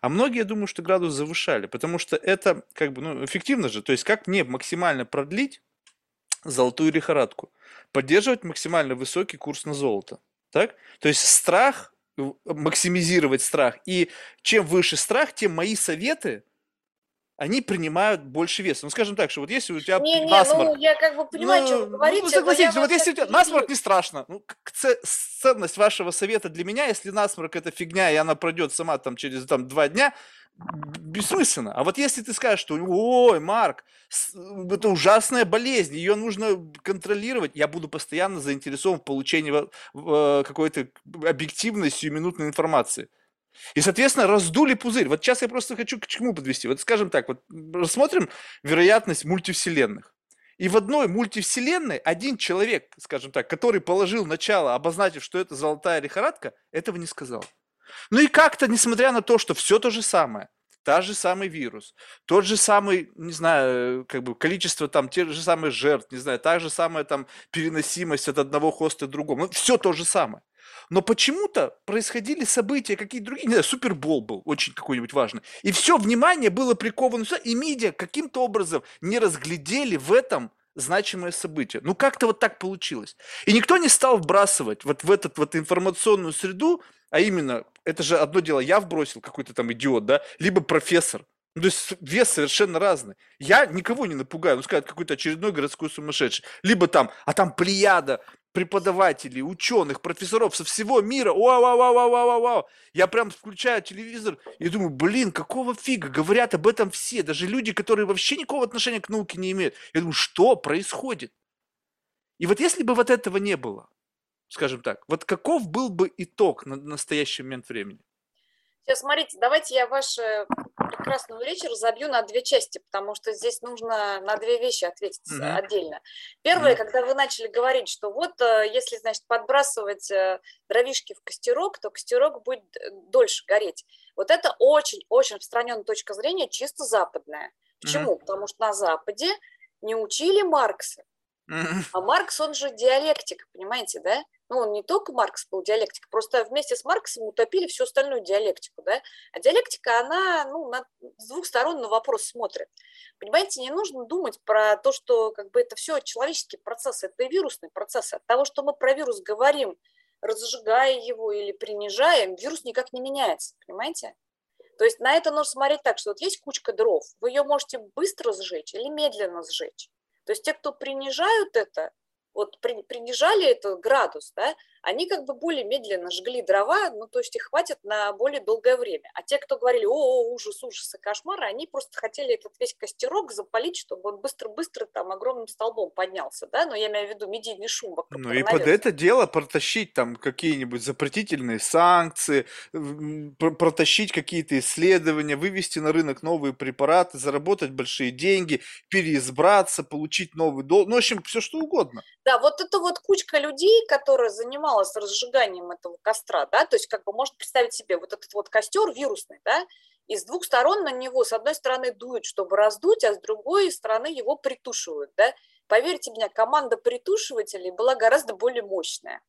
А многие, я думаю, что градус завышали, потому что это как бы, ну, эффективно же. То есть как мне максимально продлить золотую лихорадку? Поддерживать максимально высокий курс на золото. Так? То есть страх, максимизировать страх. И чем выше страх, тем мои советы они принимают больше веса. Ну, скажем так, что вот если у тебя не, не, насморк... ну, я как бы понимаю, ну, что вы говорите, ну, согласитесь, вот если у тебя насморк не страшно, ну, ценность вашего совета для меня, если насморк это фигня, и она пройдет сама там через там, два дня, бессмысленно. А вот если ты скажешь, что, ой, Марк, это ужасная болезнь, ее нужно контролировать, я буду постоянно заинтересован в получении э, какой-то объективной сиюминутной информации. И, соответственно, раздули пузырь. Вот сейчас я просто хочу к чему подвести. Вот скажем так, вот рассмотрим вероятность мультивселенных. И в одной мультивселенной один человек, скажем так, который положил начало, обозначив, что это золотая лихорадка, этого не сказал. Ну и как-то, несмотря на то, что все то же самое, та же самый вирус, тот же самый, не знаю, как бы количество там, те же самые жертв, не знаю, та же самая там переносимость от одного хоста к другому, ну, все то же самое. Но почему-то происходили события какие-то другие, не знаю, Супербол был очень какой-нибудь важный. И все внимание было приковано сюда, и медиа каким-то образом не разглядели в этом значимое событие. Ну как-то вот так получилось. И никто не стал вбрасывать вот в этот вот информационную среду, а именно, это же одно дело, я вбросил какой-то там идиот, да, либо профессор. Ну, то есть вес совершенно разный. Я никого не напугаю, ну, скажет какой-то очередной городской сумасшедший. Либо там, а там плеяда преподавателей, ученых, профессоров со всего мира. Вау, вау, вау, вау, вау, вау. Я прям включаю телевизор и думаю, блин, какого фига? Говорят об этом все, даже люди, которые вообще никакого отношения к науке не имеют. Я думаю, что происходит? И вот если бы вот этого не было, скажем так, вот каков был бы итог на настоящий момент времени? Сейчас, смотрите, давайте я вашу прекрасную речь разобью на две части, потому что здесь нужно на две вещи ответить mm-hmm. отдельно. Первое, mm-hmm. когда вы начали говорить, что вот э, если, значит, подбрасывать э, дровишки в костерок, то костерок будет э, дольше гореть. Вот это очень-очень распространенная точка зрения, чисто западная. Почему? Mm-hmm. Потому что на Западе не учили Маркса. Mm-hmm. А Маркс, он же диалектик, понимаете, да? Ну, он не только Маркс был диалектик, просто вместе с Марксом утопили всю остальную диалектику, да, а диалектика, она, ну, на, с двух сторон на вопрос смотрит. Понимаете, не нужно думать про то, что, как бы, это все человеческие процессы, это вирусные процессы. От того, что мы про вирус говорим, разжигая его или принижаем, вирус никак не меняется, понимаете? То есть на это нужно смотреть так, что вот есть кучка дров, вы ее можете быстро сжечь или медленно сжечь. То есть те, кто принижают это, вот принижали этот градус, да, они как бы более медленно жгли дрова, ну, то есть их хватит на более долгое время. А те, кто говорили, о, ужас, ужас и кошмар, они просто хотели этот весь костерок запалить, чтобы он быстро-быстро там огромным столбом поднялся, да, но я имею в виду медийный шум вокруг Ну и под это дело протащить там какие-нибудь запретительные санкции, протащить какие-то исследования, вывести на рынок новые препараты, заработать большие деньги, переизбраться, получить новый долг, ну, в общем, все что угодно. Да, вот это вот кучка людей, которая занималась занималась разжиганием этого костра, да, то есть как бы можно представить себе вот этот вот костер вирусный, да, и с двух сторон на него, с одной стороны дуют, чтобы раздуть, а с другой стороны его притушивают, да. Поверьте мне, команда притушивателей была гораздо более мощная.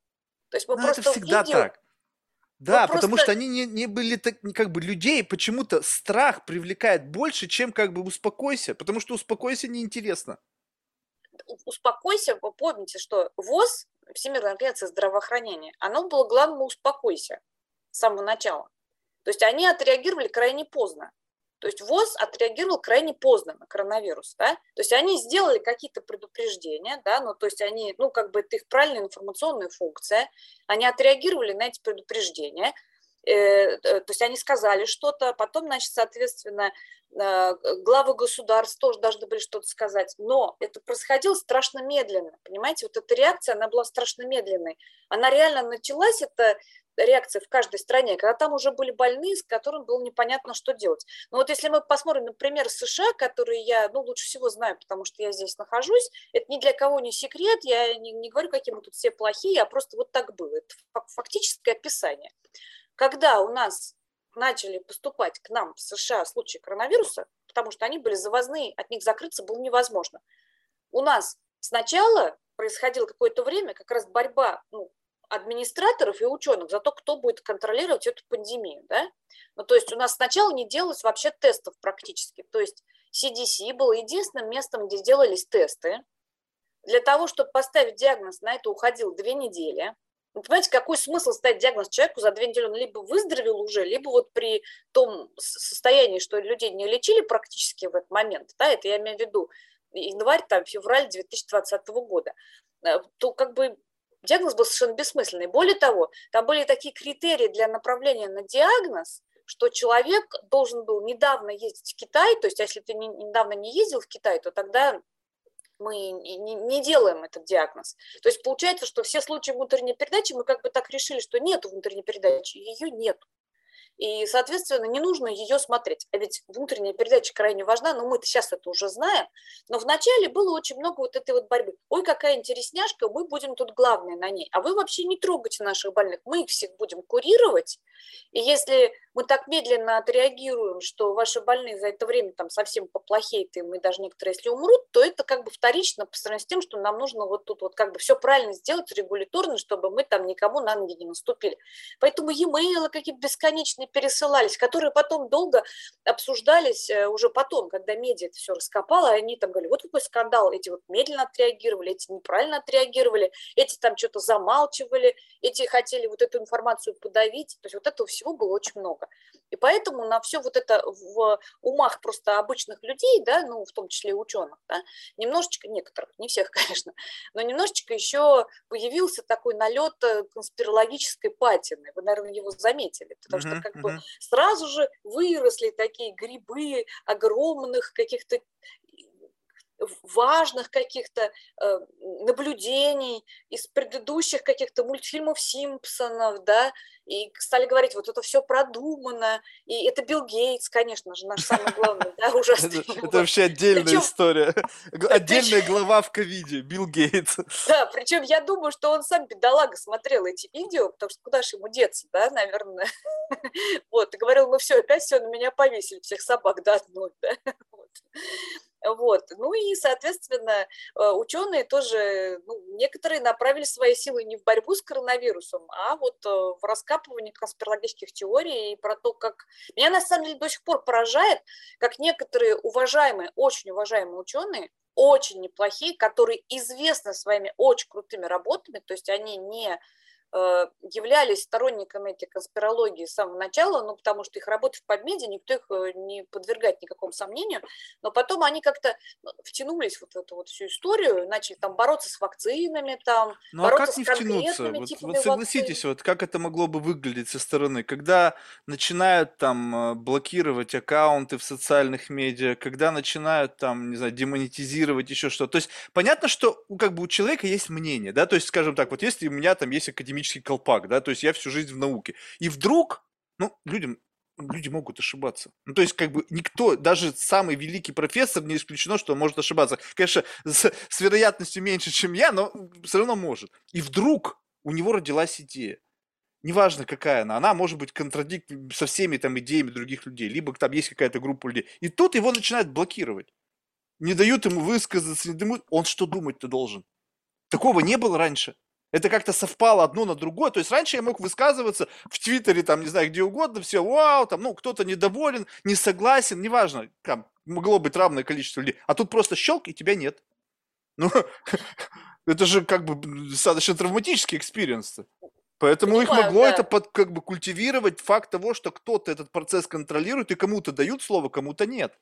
То есть мы Но просто это всегда видео... так. Да, мы потому просто... что они не, не были так, как бы людей, почему-то страх привлекает больше, чем как бы успокойся, потому что успокойся неинтересно. Успокойся, помните, что ВОЗ Всемирная организация здравоохранения, оно было главное «успокойся» с самого начала. То есть они отреагировали крайне поздно. То есть ВОЗ отреагировал крайне поздно на коронавирус, да, то есть они сделали какие-то предупреждения, да, ну, то есть они, ну, как бы это их правильная информационная функция, они отреагировали на эти предупреждения, то есть они сказали что-то, потом, значит, соответственно, э, главы государств тоже должны были что-то сказать, но это происходило страшно медленно, понимаете, вот эта реакция, она была страшно медленной, она реально началась, это реакция в каждой стране, когда там уже были больные, с которыми было непонятно, что делать. Но вот если мы посмотрим, например, США, которые я ну, лучше всего знаю, потому что я здесь нахожусь, это ни для кого не секрет, я не, не говорю, какие мы тут все плохие, а просто вот так было. Это фактическое описание. Когда у нас начали поступать к нам в США случаи коронавируса, потому что они были завозные, от них закрыться было невозможно. У нас сначала происходило какое-то время как раз борьба ну, администраторов и ученых за то, кто будет контролировать эту пандемию. Да? Ну, то есть у нас сначала не делалось вообще тестов практически. То есть CDC было единственным местом, где делались тесты. Для того, чтобы поставить диагноз, на это уходил две недели. Вы понимаете, какой смысл ставить диагноз человеку за две недели? Он либо выздоровел уже, либо вот при том состоянии, что людей не лечили практически в этот момент, да, это я имею в виду январь, там, февраль 2020 года, э, то как бы диагноз был совершенно бессмысленный. Более того, там были такие критерии для направления на диагноз, что человек должен был недавно ездить в Китай, то есть если ты недавно не ездил в Китай, то тогда мы не, делаем этот диагноз. То есть получается, что все случаи внутренней передачи мы как бы так решили, что нет внутренней передачи, ее нет. И, соответственно, не нужно ее смотреть. А ведь внутренняя передача крайне важна, но мы-то сейчас это уже знаем. Но вначале было очень много вот этой вот борьбы. Ой, какая интересняшка, мы будем тут главные на ней. А вы вообще не трогайте наших больных, мы их всех будем курировать. И если мы так медленно отреагируем, что ваши больные за это время там совсем поплохеют, и мы даже некоторые, если умрут, то это как бы вторично по сравнению с тем, что нам нужно вот тут вот как бы все правильно сделать регуляторно, чтобы мы там никому на ноги не наступили. Поэтому e-mail какие-то бесконечные пересылались, которые потом долго обсуждались э, уже потом, когда медиа это все раскопало, они там говорили, вот какой скандал, эти вот медленно отреагировали, эти неправильно отреагировали, эти там что-то замалчивали, эти хотели вот эту информацию подавить, то есть вот этого всего было очень много много. И поэтому на все вот это в умах просто обычных людей, да, ну, в том числе и ученых, да, немножечко, некоторых, не всех, конечно, но немножечко еще появился такой налет э, конспирологической патины. Вы, наверное, его заметили, потому что как бы сразу же выросли такие грибы огромных каких-то важных каких-то э, наблюдений из предыдущих каких-то мультфильмов Симпсонов, да, и стали говорить, вот это все продумано, и это Билл Гейтс, конечно же, наш самый главный, да, ужасный. Это вообще отдельная история, отдельная глава в ковиде, Билл Гейтс. Да, причем я думаю, что он сам, бедолага, смотрел эти видео, потому что куда же ему деться, да, наверное. Вот, и говорил, ну все, опять все, на меня повесили, всех собак до одной, да, вот. Ну и, соответственно, э, ученые тоже, ну, некоторые направили свои силы не в борьбу с коронавирусом, а вот э, в раскапывание конспирологических теорий и про то, как... Меня на самом деле до сих пор поражает, как некоторые уважаемые, очень уважаемые ученые, очень неплохие, которые известны своими очень крутыми работами, то есть они не являлись сторонниками этой конспирологии с самого начала, ну, потому что их работа в Подмеде, никто их э, не подвергает никакому сомнению, но потом они как-то ну, втянулись вот в эту вот всю историю, начали там бороться с вакцинами, там, ну, а как не втянуться? Вот, вот согласитесь, вакцин. вот как это могло бы выглядеть со стороны, когда начинают там э, блокировать аккаунты в социальных медиа, когда начинают там, не знаю, демонетизировать еще что-то. То есть понятно, что как бы у человека есть мнение, да, то есть, скажем так, вот если у меня там есть академический академический колпак, да, то есть я всю жизнь в науке. И вдруг, ну, людям, люди могут ошибаться. Ну, то есть, как бы никто, даже самый великий профессор, не исключено, что он может ошибаться. Конечно, с, с вероятностью меньше, чем я, но все равно может. И вдруг у него родилась идея. Неважно, какая она, она может быть контрадикт со всеми там идеями других людей, либо там есть какая-то группа людей. И тут его начинают блокировать. Не дают ему высказаться, не дают... он что думать-то должен? Такого не было раньше это как-то совпало одно на другое. То есть раньше я мог высказываться в Твиттере, там, не знаю, где угодно, все, вау, там, ну, кто-то недоволен, не согласен, неважно, там, могло быть равное количество людей. А тут просто щелк, и тебя нет. Ну, это же как бы достаточно травматический experience. Поэтому Понимаю, их могло да. это под, как бы культивировать факт того, что кто-то этот процесс контролирует, и кому-то дают слово, кому-то нет.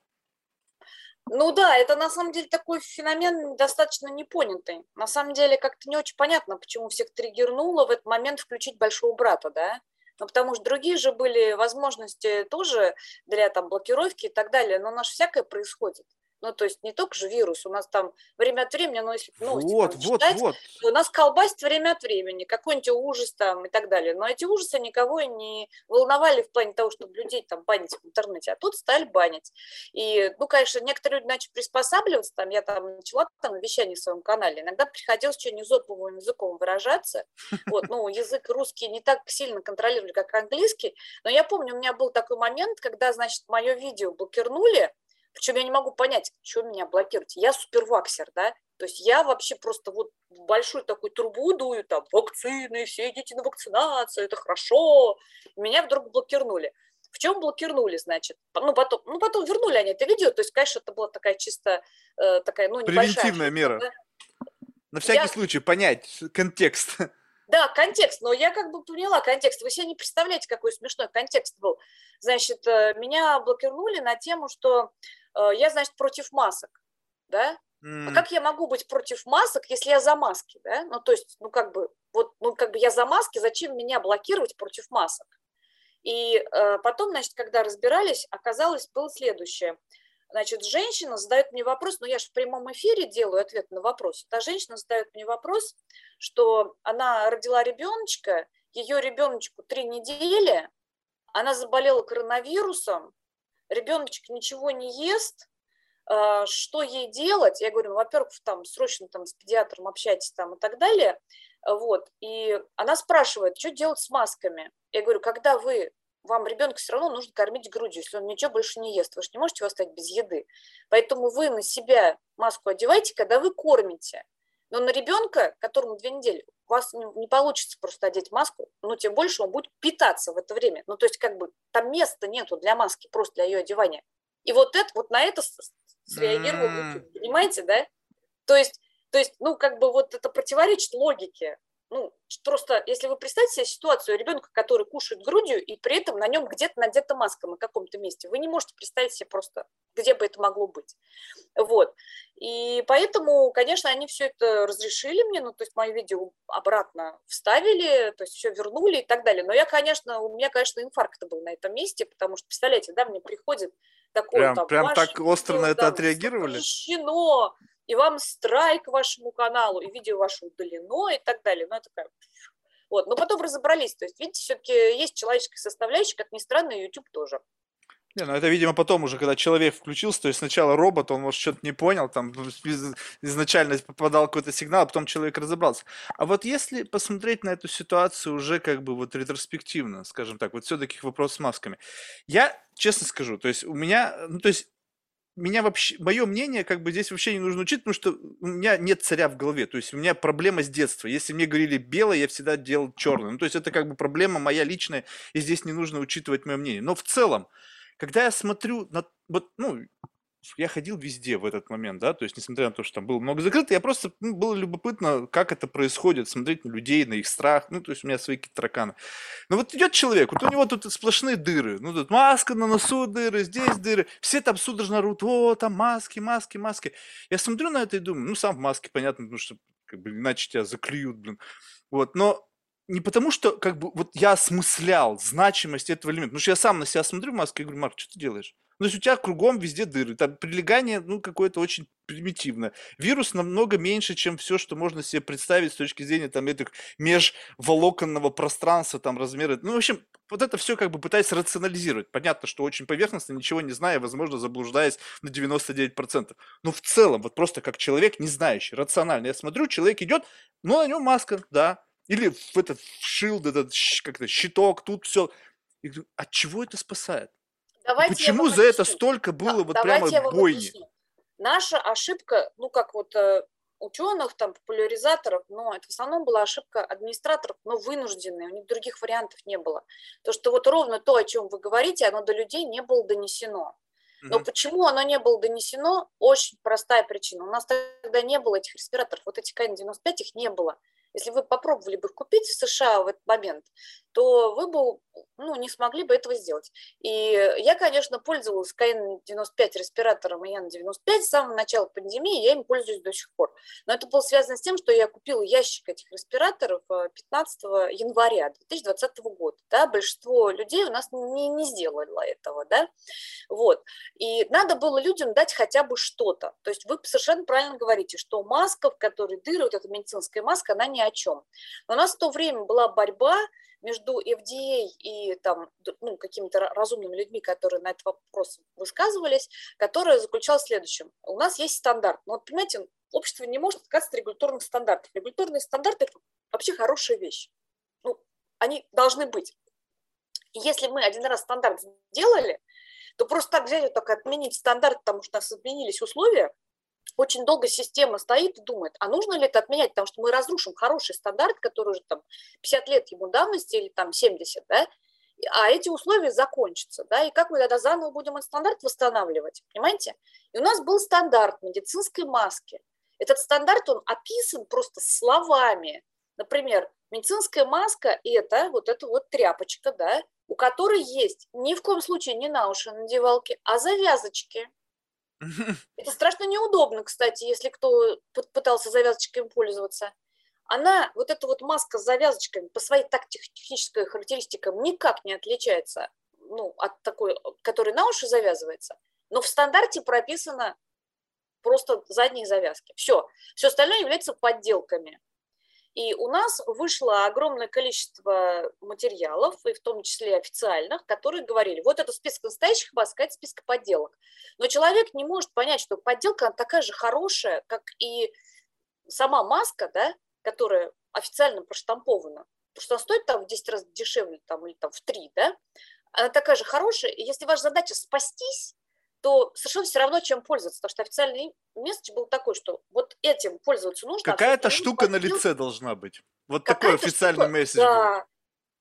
Ну да, это на самом деле такой феномен достаточно непонятый. На самом деле как-то не очень понятно, почему всех триггернуло в этот момент включить большого брата, да? Ну, потому что другие же были возможности тоже для там блокировки и так далее, но у нас всякое происходит. Ну, то есть не только же вирус, у нас там время от времени, ну, если новости вот, вот, читать, вот. у нас колбасит время от времени, какой-нибудь ужас там и так далее. Но эти ужасы никого не волновали в плане того, чтобы людей там банить в интернете, а тут стали банить. И, ну, конечно, некоторые люди начали приспосабливаться, там, я там начала там вещание в своем канале, иногда приходилось что не зоповым языком выражаться, вот, ну, язык русский не так сильно контролировали, как английский, но я помню, у меня был такой момент, когда, значит, мое видео блокирнули, причем я не могу понять, что меня блокирует. Я суперваксер, да? То есть я вообще просто вот большую такую трубу дую, там, вакцины, все идите на вакцинацию, это хорошо. Меня вдруг блокирнули. В чем блокирнули, значит? Ну, потом, ну, потом вернули они это видео, то есть, конечно, это была такая чисто э, такая, ну, небольшая... Превентивная мера. Да? На всякий я... случай понять контекст. Да, контекст, но я как бы поняла контекст. Вы себе не представляете, какой смешной контекст был. Значит, э, меня блокирнули на тему, что я, значит, против масок, да? Mm. А как я могу быть против масок, если я за маски, да? Ну, то есть, ну, как бы, вот, ну, как бы я за маски, зачем меня блокировать против масок? И э, потом, значит, когда разбирались, оказалось, было следующее. Значит, женщина задает мне вопрос, ну, я же в прямом эфире делаю ответ на вопрос. Та женщина задает мне вопрос, что она родила ребеночка, ее ребеночку три недели, она заболела коронавирусом, ребеночек ничего не ест, а, что ей делать? Я говорю, во-первых, там срочно там с педиатром общайтесь там и так далее. Вот. И она спрашивает, что делать с масками? Я говорю, когда вы вам ребенка все равно нужно кормить грудью, если он ничего больше не ест. Вы же не можете его оставить без еды. Поэтому вы на себя маску одевайте, когда вы кормите. Но на ребенка, которому две недели, у вас не получится просто одеть маску, но тем больше он будет питаться в это время. Ну, то есть, как бы, там места нету для маски, просто для ее одевания. И вот это, вот на это среагировал понимаете, да? То есть, то есть, ну, как бы вот это противоречит логике ну, просто, если вы представьте себе ситуацию ребенка, который кушает грудью, и при этом на нем где-то надета маска на каком-то месте, вы не можете представить себе просто, где бы это могло быть. Вот. И поэтому, конечно, они все это разрешили мне, ну, то есть мои видео обратно вставили, то есть все вернули и так далее. Но я, конечно, у меня, конечно, инфаркт был на этом месте, потому что, представляете, да, мне приходит такое прям, там... Прям так остро на это отреагировали? Запрещено, и вам страйк вашему каналу, и видео ваше удалено, и так далее. Ну, это как... Вот, но потом разобрались. То есть, видите, все-таки есть человеческая составляющая, как ни странно, YouTube тоже. Не, ну это, видимо, потом уже, когда человек включился, то есть сначала робот, он, может, что-то не понял, там изначально попадал какой-то сигнал, а потом человек разобрался. А вот если посмотреть на эту ситуацию уже как бы вот ретроспективно, скажем так, вот все-таки вопрос с масками, я честно скажу, то есть у меня, ну то есть меня вообще, мое мнение, как бы здесь вообще не нужно учить, потому что у меня нет царя в голове. То есть у меня проблема с детства. Если мне говорили белое, я всегда делал черное. Ну, то есть это как бы проблема моя личная, и здесь не нужно учитывать мое мнение. Но в целом, когда я смотрю на, вот, ну, я ходил везде в этот момент, да, то есть, несмотря на то, что там было много закрыто, я просто, ну, было любопытно, как это происходит, смотреть на людей, на их страх, ну, то есть, у меня свои какие-то тараканы. Но вот идет человек, вот у него тут сплошные дыры, ну, тут маска на носу дыры, здесь дыры, все там судорожно рвут, о, там маски, маски, маски. Я смотрю на это и думаю, ну, сам в маске, понятно, потому что, как бы, иначе тебя заклюют, блин. Вот, но не потому, что как бы вот я осмыслял значимость этого элемента. Потому что я сам на себя смотрю в маске и говорю, Марк, что ты делаешь? Ну, то есть у тебя кругом везде дыры. Там прилегание, ну, какое-то очень примитивное. Вирус намного меньше, чем все, что можно себе представить с точки зрения там этих межволоконного пространства, там размеры. Ну, в общем, вот это все как бы пытаясь рационализировать. Понятно, что очень поверхностно, ничего не зная, возможно, заблуждаясь на 99%. Но в целом, вот просто как человек, не знающий, рационально. Я смотрю, человек идет, ну, на нем маска, да, или в этот шилд, этот как-то щиток, тут все. И говорю, от чего это спасает? Давайте Почему за это столько было да, вот прямо бойни? Объясню. Наша ошибка, ну как вот э, ученых, там, популяризаторов, но это в основном была ошибка администраторов, но вынужденные, у них других вариантов не было. То, что вот ровно то, о чем вы говорите, оно до людей не было донесено. Но mm почему оно не было донесено? Очень простая причина. У нас тогда не было этих респираторов. Вот эти КН-95 их не было. Если вы попробовали бы купить в США в этот момент, то вы бы ну, не смогли бы этого сделать. И я, конечно, пользовалась КН-95 респиратором ИН-95 с самого начала пандемии, я им пользуюсь до сих пор. Но это было связано с тем, что я купила ящик этих респираторов 15 э, января 2020 года. Да? Большинство людей у нас не, не сделало этого. Да? Вот. И надо было людям дать хотя бы что-то. То есть вы совершенно правильно говорите, что маска, в которой дыры, вот эта медицинская маска, она ни о чем. У нас в то время была борьба между FDA и там, ну, какими-то разумными людьми, которые на этот вопрос высказывались, которая заключалась в следующем. У нас есть стандарт. Но вот, понимаете, общество не может отказаться от регуляторных стандартов. Регуляторные стандарты – вообще хорошая вещь. Ну, они должны быть. И если мы один раз стандарт сделали, то просто так взять, вот так отменить стандарт, потому что у нас изменились условия, очень долго система стоит и думает, а нужно ли это отменять, потому что мы разрушим хороший стандарт, который уже там 50 лет ему давности или там 70, да, а эти условия закончатся, да, и как мы тогда заново будем этот стандарт восстанавливать, понимаете? И у нас был стандарт медицинской маски. Этот стандарт, он описан просто словами. Например, медицинская маска – это вот эта вот тряпочка, да, у которой есть ни в коем случае не на уши надевалки, а завязочки – это страшно неудобно, кстати, если кто пытался завязочками пользоваться. Она, вот эта вот маска с завязочками по своей тактической характеристикам никак не отличается ну, от такой, которая на уши завязывается. Но в стандарте прописано просто задние завязки. Все. Все остальное является подделками. И у нас вышло огромное количество материалов, и в том числе официальных, которые говорили, вот это список настоящих масок, а это список подделок. Но человек не может понять, что подделка она такая же хорошая, как и сама маска, да, которая официально проштампована. Потому что она стоит там в 10 раз дешевле там, или там в 3, да, она такая же хорошая. И если ваша задача спастись, то совершенно все равно, чем пользоваться. Потому что официальный месседж был такой, что вот этим пользоваться нужно. А Какая-то штука на лице должна быть. Вот такой официальный штука, месседж да,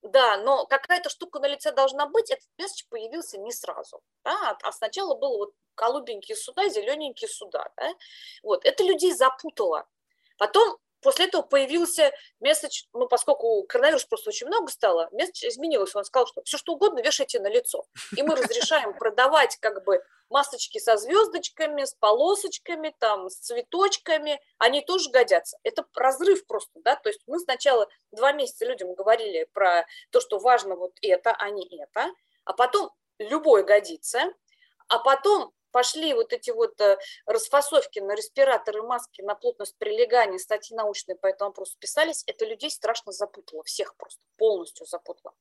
был. Да, но какая-то штука на лице должна быть, этот месседж появился не сразу. Да? А сначала было вот голубенькие суда, зелененькие суда. Да? Вот. Это людей запутало. Потом После этого появился месседж, ну, поскольку коронавирус просто очень много стало, месседж изменился. Он сказал, что все что угодно вешайте на лицо. И мы разрешаем продавать как бы масочки со звездочками, с полосочками, там, с цветочками, они тоже годятся. Это разрыв просто, да, то есть мы сначала два месяца людям говорили про то, что важно вот это, а не это, а потом любое годится, а потом пошли вот эти вот э, расфасовки на респираторы, маски, на плотность прилегания, статьи научные по этому вопросу писались, это людей страшно запутало, всех просто полностью запутало.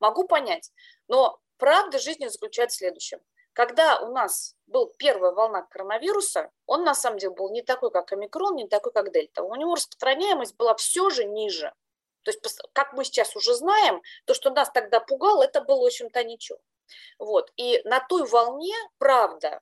Могу понять, но правда жизни заключается в следующем. Когда у нас был первая волна коронавируса, он на самом деле был не такой, как омикрон, не такой, как дельта. У него распространяемость была все же ниже. То есть, как мы сейчас уже знаем, то, что нас тогда пугало, это было, в общем-то, ничего. Вот. И на той волне, правда,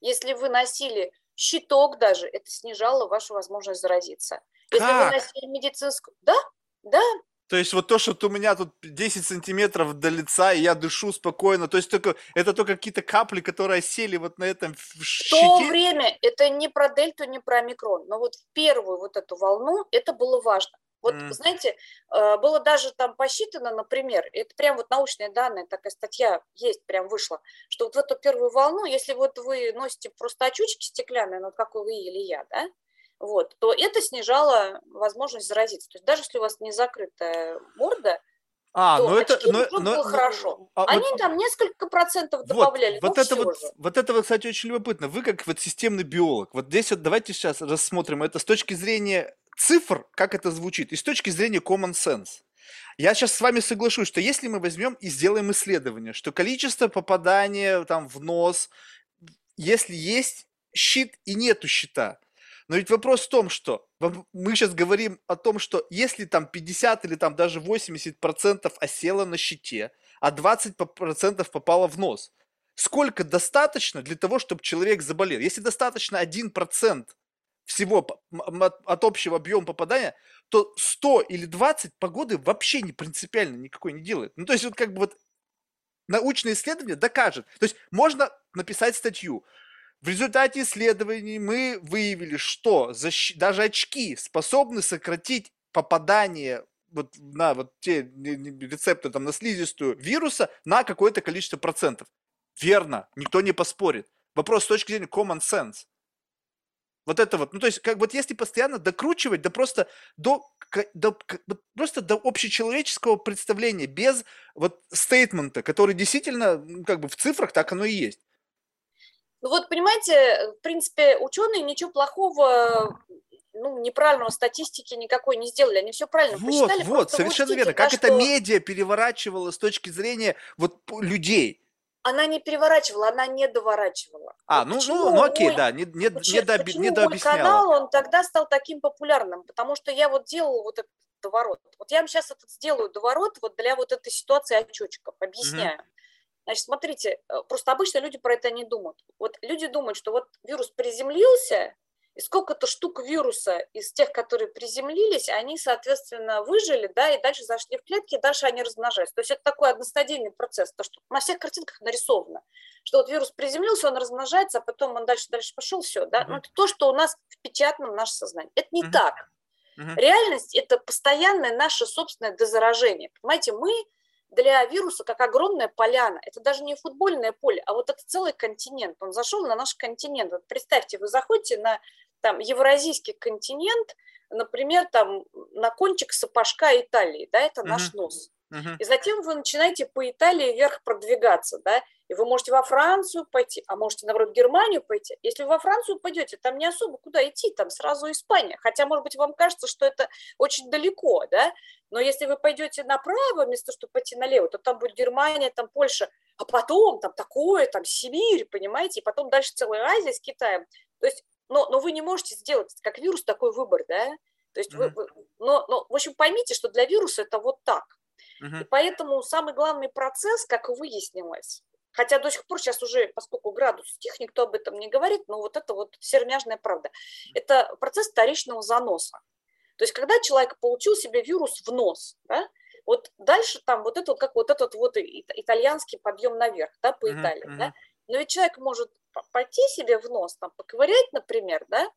если вы носили щиток даже, это снижало вашу возможность заразиться. Если как? вы носили медицинскую... Да, да, то есть вот то, что у меня тут 10 сантиметров до лица, и я дышу спокойно, то есть только, это только какие-то капли, которые сели вот на этом щите? В то время это не про дельту, не про микрон, но вот в первую вот эту волну это было важно. Вот, mm. знаете, э, было даже там посчитано, например, это прям вот научные данные, такая статья есть, прям вышла, что вот в эту первую волну, если вот вы носите просто очучки стеклянные, ну, как вы или я, да, вот, то это снижало возможность заразиться. То есть даже если у вас не закрытая морда, а, то ну это, но, но, было хорошо. А, Они вот, там несколько процентов добавляли. Вот, вот это вот, вот это вот, кстати, очень любопытно. Вы как вот системный биолог. Вот здесь вот давайте сейчас рассмотрим это с точки зрения цифр, как это звучит, и с точки зрения common sense. Я сейчас с вами соглашусь, что если мы возьмем и сделаем исследование, что количество попадания там в нос, если есть щит и нету щита, но ведь вопрос в том, что мы сейчас говорим о том, что если там 50 или там даже 80% осело на щите, а 20% попало в нос, сколько достаточно для того, чтобы человек заболел? Если достаточно 1% всего от общего объема попадания, то 100 или 20 погоды вообще не принципиально никакой не делает. Ну, то есть вот как бы вот научное исследование докажет. То есть можно написать статью, в результате исследований мы выявили, что защ... даже очки способны сократить попадание вот на вот те рецепты там на слизистую вируса на какое-то количество процентов. Верно, никто не поспорит. Вопрос с точки зрения common sense. Вот это вот, ну то есть, как вот если постоянно докручивать, да просто до, до просто до общечеловеческого представления, без вот стейтмента, который действительно, как бы в цифрах так оно и есть. Ну вот, понимаете, в принципе, ученые ничего плохого ну, неправильного статистики никакой не сделали, они все правильно вот, посчитали. Вот, совершенно верно. Как это что... медиа переворачивало с точки зрения вот людей? Она не переворачивала, она не доворачивала. А, ну, ну, ну окей, мой, да, не, не, почему, не, доби, почему не дообъясняла. мой канал, он тогда стал таким популярным? Потому что я вот делала вот этот доворот. Вот я вам сейчас этот сделаю доворот вот для вот этой ситуации очечков, объясняю. Угу. Значит, смотрите, э, просто обычно люди про это не думают. Вот люди думают, что вот вирус приземлился, и сколько-то штук вируса из тех, которые приземлились, они, соответственно, выжили, да, и дальше зашли в клетки, и дальше они размножаются. То есть это такой одностадийный процесс, то, что на всех картинках нарисовано, что вот вирус приземлился, он размножается, а потом он дальше-дальше пошел, все, да. Mm-hmm. Ну, это то, что у нас в наше сознание. Это не mm-hmm. так. Mm-hmm. Реальность – это постоянное наше собственное дозаражение. Понимаете, мы для вируса как огромная поляна. Это даже не футбольное поле, а вот это целый континент. Он зашел на наш континент. Вот представьте, вы заходите на там евразийский континент, например, там на кончик сапожка Италии, да, это наш uh-huh. нос. Uh-huh. И затем вы начинаете по Италии вверх продвигаться, да, и вы можете во Францию пойти, а можете, наоборот, в Германию пойти. Если вы во Францию пойдете, там не особо куда идти, там сразу Испания. Хотя, может быть, вам кажется, что это очень далеко, да, но если вы пойдете направо, вместо того, чтобы пойти налево, то там будет Германия, там Польша, а потом там такое, там Сибирь, понимаете, и потом дальше целая Азия с Китаем. То есть но, но вы не можете сделать как вирус такой выбор, да? То есть mm-hmm. вы, но, но, в общем, поймите, что для вируса это вот так. Mm-hmm. И поэтому самый главный процесс, как выяснилось, хотя до сих пор сейчас уже, поскольку градус стих, никто об этом не говорит, но вот это вот сермяжная правда, это процесс вторичного заноса. То есть когда человек получил себе вирус в нос, да, вот дальше там вот это вот как вот этот вот итальянский подъем наверх, да, по Италии, да, но ведь человек может пойти себе в нос, там, поковырять, например, да,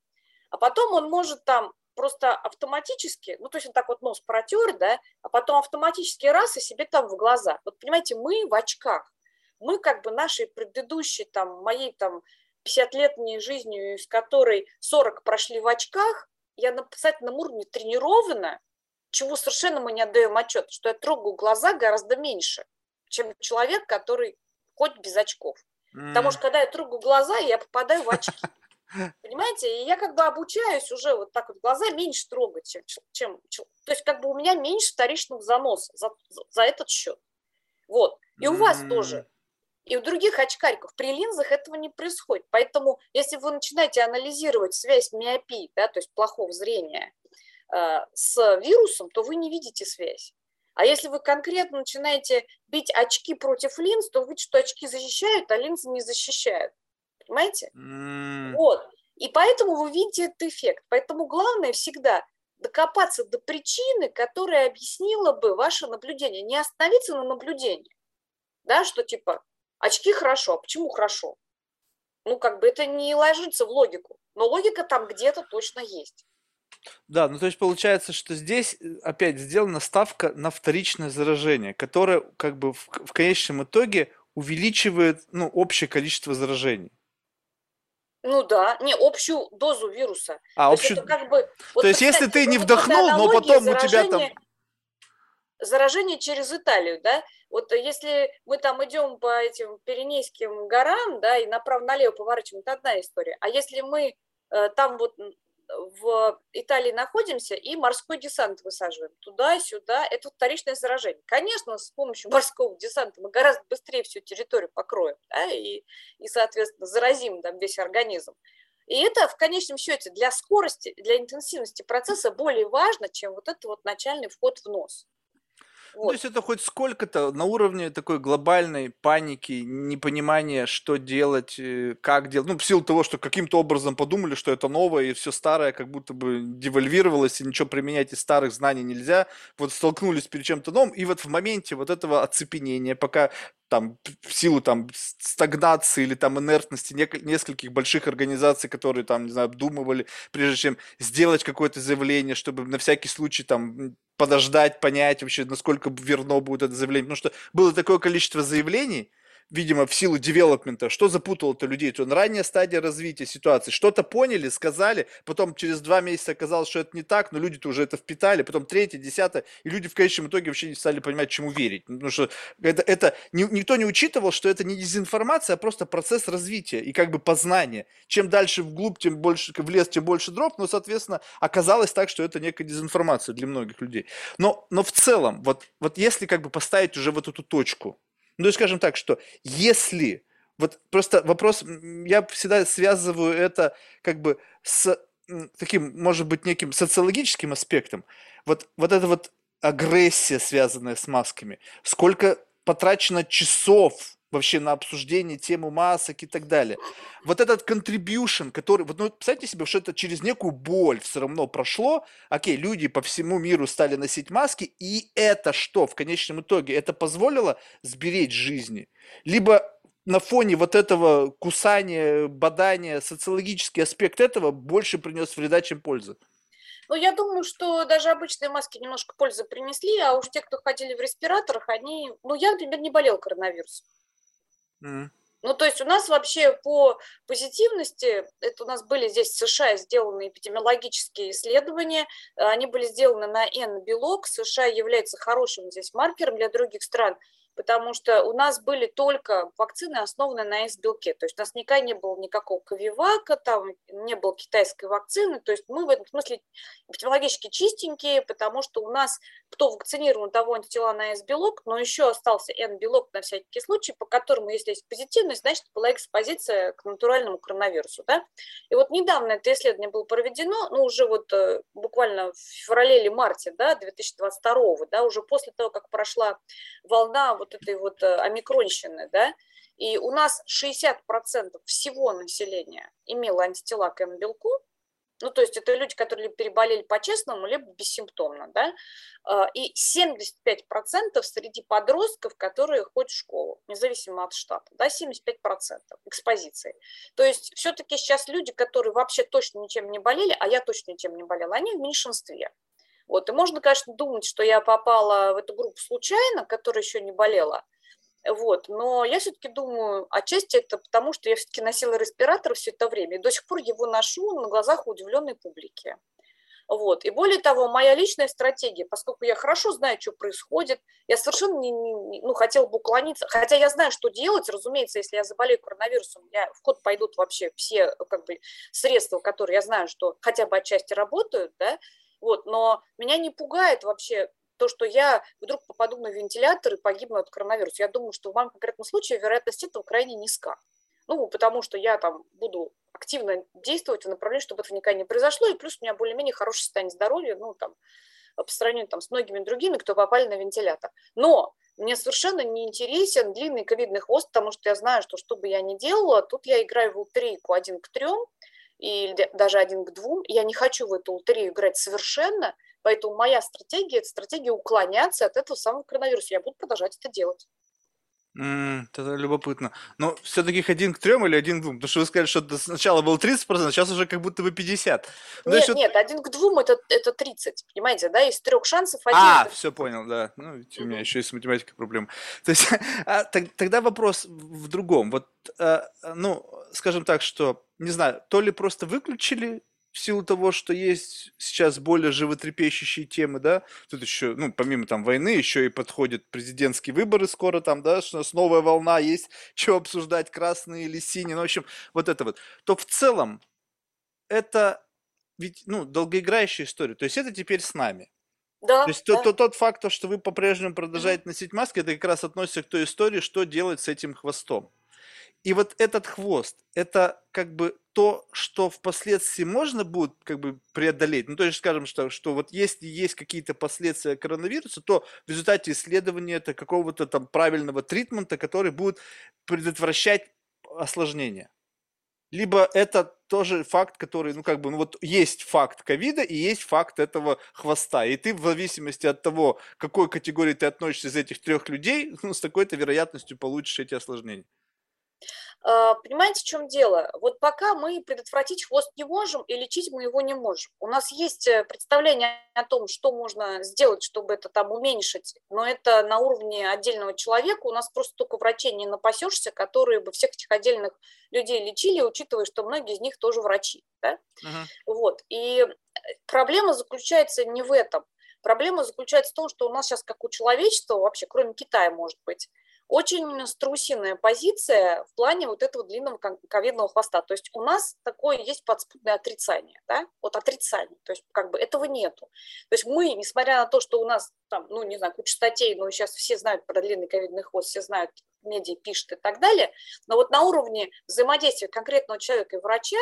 а потом он может там просто автоматически, ну, то есть он так вот нос протер, да, а потом автоматически раз и себе там в глаза. Вот понимаете, мы в очках, мы как бы нашей предыдущей, там, моей там 50-летней жизнью, из которой 40 прошли в очках, я на писательном уровне тренирована, чего совершенно мы не отдаем отчет, что я трогаю глаза гораздо меньше, чем человек, который хоть без очков. Потому что когда я трогаю глаза, я попадаю в очки. Понимаете? И я как бы обучаюсь уже вот так вот глаза меньше трогать, чем, чем, чем то есть как бы у меня меньше вторичных заносов за, за, за этот счет. Вот. И у вас тоже. И у других очкариков при линзах этого не происходит. Поэтому, если вы начинаете анализировать связь миопии, да, то есть плохого зрения, э, с вирусом, то вы не видите связь. А если вы конкретно начинаете бить очки против линз, то вы что очки защищают, а линзы не защищают. Понимаете? Mm. Вот. И поэтому вы видите этот эффект. Поэтому главное всегда докопаться до причины, которая объяснила бы ваше наблюдение. Не остановиться на наблюдении. Да, что типа очки хорошо, а почему хорошо? Ну, как бы это не ложится в логику. Но логика там где-то точно есть. Да, ну то есть получается, что здесь э, опять сделана ставка на вторичное заражение, которое как бы в, в конечном итоге увеличивает ну, общее количество заражений. Ну да, не общую дозу вируса. А, то общую... Есть как бы, вот то есть если ты не вдохнул, но потом у тебя там... Заражение через Италию, да? Вот если мы там идем по этим Пиренейским горам, да, и направо-налево поворачиваем, это одна история. А если мы э, там вот в Италии находимся и морской десант высаживаем туда-сюда. Это вторичное заражение. Конечно, с помощью морского десанта мы гораздо быстрее всю территорию покроем да, и, и, соответственно, заразим там весь организм. И это в конечном счете для скорости, для интенсивности процесса более важно, чем вот этот вот начальный вход в нос. Ну, то есть это хоть сколько-то на уровне такой глобальной паники, непонимания, что делать, э, как делать. Ну, в силу того, что каким-то образом подумали, что это новое, и все старое как будто бы девальвировалось, и ничего применять из старых знаний нельзя. Вот столкнулись перед чем-то новым, и вот в моменте вот этого оцепенения, пока там в силу там стагнации или там инертности нескольких больших организаций, которые там, не знаю, обдумывали, прежде чем сделать какое-то заявление, чтобы на всякий случай там подождать, понять вообще, насколько верно будет это заявление. Потому что было такое количество заявлений, видимо, в силу девелопмента, что запутало-то людей? То ранняя стадия развития ситуации. Что-то поняли, сказали, потом через два месяца оказалось, что это не так, но люди-то уже это впитали, потом третье, десятое, и люди в конечном итоге вообще не стали понимать, чему верить. Потому что это, это никто не учитывал, что это не дезинформация, а просто процесс развития и как бы познания. Чем дальше вглубь, тем больше в лес, тем больше дроп, но, соответственно, оказалось так, что это некая дезинформация для многих людей. Но, но в целом, вот, вот если как бы поставить уже вот эту точку, ну, и скажем так, что если... Вот просто вопрос, я всегда связываю это как бы с таким, может быть, неким социологическим аспектом. Вот, вот эта вот агрессия, связанная с масками. Сколько потрачено часов вообще на обсуждение темы масок и так далее. Вот этот contribution, который, вот, ну, представьте себе, что это через некую боль все равно прошло, окей, люди по всему миру стали носить маски, и это что в конечном итоге? Это позволило сберечь жизни? Либо на фоне вот этого кусания, бадания, социологический аспект этого больше принес вреда, чем пользы? Ну, я думаю, что даже обычные маски немножко пользы принесли, а уж те, кто ходили в респираторах, они... Ну, я, например, не болел коронавирусом. Ну, то есть у нас вообще по позитивности, это у нас были здесь в США сделаны эпидемиологические исследования, они были сделаны на N-белок, США является хорошим здесь маркером для других стран – потому что у нас были только вакцины, основанные на S-белке, то есть у нас никогда не было никакого ковивака, там не было китайской вакцины, то есть мы в этом смысле эпидемиологически чистенькие, потому что у нас кто вакцинирован, того антитела на S-белок, но еще остался N-белок на всякий случай, по которому, если есть позитивность, значит, была экспозиция к натуральному коронавирусу, да, и вот недавно это исследование было проведено, ну, уже вот э, буквально в феврале или марте, да, 2022, да, уже после того, как прошла волна вот этой вот э, омикронщины, да, и у нас 60% всего населения имело антитела к М-белку, ну, то есть это люди, которые либо переболели по-честному, либо бессимптомно, да, а, и 75% среди подростков, которые ходят в школу, независимо от штата, да, 75% экспозиции. То есть все-таки сейчас люди, которые вообще точно ничем не болели, а я точно ничем не болела, они в меньшинстве. Вот. И можно, конечно, думать, что я попала в эту группу случайно, которая еще не болела, вот. Но я все-таки думаю, отчасти это потому, что я все-таки носила респиратор все это время, и до сих пор его ношу на глазах удивленной публики. Вот. И более того, моя личная стратегия, поскольку я хорошо знаю, что происходит, я совершенно не, не ну, хотела бы уклониться, хотя я знаю, что делать, разумеется, если я заболею коронавирусом, я, в ход пойдут вообще все как бы, средства, которые я знаю, что хотя бы отчасти работают, да, вот, но меня не пугает вообще то, что я вдруг попаду на вентилятор и погибну от коронавируса. Я думаю, что в моем конкретном случае вероятность этого крайне низка. Ну, потому что я там буду активно действовать в направлении, чтобы это никогда не произошло, и плюс у меня более-менее хорошее состояние здоровья, ну, там, по сравнению там, с многими другими, кто попали на вентилятор. Но мне совершенно не интересен длинный ковидный хвост, потому что я знаю, что что бы я ни делала, тут я играю в лотерейку один к трем, или даже один к двум. Я не хочу в эту лотерею играть совершенно, поэтому моя стратегия – это стратегия уклоняться от этого самого коронавируса. Я буду продолжать это делать. М, это любопытно. Но все-таки один к трем или один к двум? Потому что вы сказали, что сначала было 30%, сейчас уже как будто бы 50. Ну, нет, вот... нет, один к двум это, это 30, понимаете, да, из трех шансов один. А, это... все понял, да. Ну, ведь у меня еще есть с математикой проблема. То есть, а, так, тогда вопрос в другом. Вот, а, ну, скажем так, что, не знаю, то ли просто выключили в силу того, что есть сейчас более животрепещущие темы, да, тут еще, ну, помимо там войны, еще и подходят президентские выборы скоро там, да, что у нас новая волна, есть что обсуждать, красные или синие, ну, в общем, вот это вот, то в целом это ведь, ну, долгоиграющая история, то есть это теперь с нами. Да, то есть да. То, то, тот факт, что вы по-прежнему продолжаете носить маски, это как раз относится к той истории, что делать с этим хвостом. И вот этот хвост, это как бы то, что впоследствии можно будет как бы преодолеть. Ну, то есть, скажем, что, что вот если есть какие-то последствия коронавируса, то в результате исследования это какого-то там правильного тритмента, который будет предотвращать осложнения. либо это тоже факт, который, ну, как бы, ну, вот есть факт ковида и есть факт этого хвоста. И ты в зависимости от того, к какой категории ты относишься из этих трех людей, ну, с такой-то вероятностью получишь эти осложнения. А, понимаете, в чем дело? Вот пока мы предотвратить хвост не можем и лечить мы его не можем. У нас есть э, представление о том, что можно сделать, чтобы это там уменьшить, но это на уровне отдельного человека. У нас просто только врачей не напасешься, которые бы всех этих отдельных людей лечили, учитывая, что многие из них тоже врачи. Да? Uh-huh. Вот. И проблема заключается не в этом. Проблема заключается в том, что у нас сейчас, как у человечества, вообще, кроме Китая, может быть, очень страусиная позиция в плане вот этого длинного ковидного хвоста. То есть у нас такое есть подспудное отрицание, да, вот отрицание, то есть как бы этого нету. То есть мы, несмотря на то, что у нас там, ну, не знаю, куча статей, но сейчас все знают про длинный ковидный хвост, все знают, медиа пишут и так далее, но вот на уровне взаимодействия конкретного человека и врача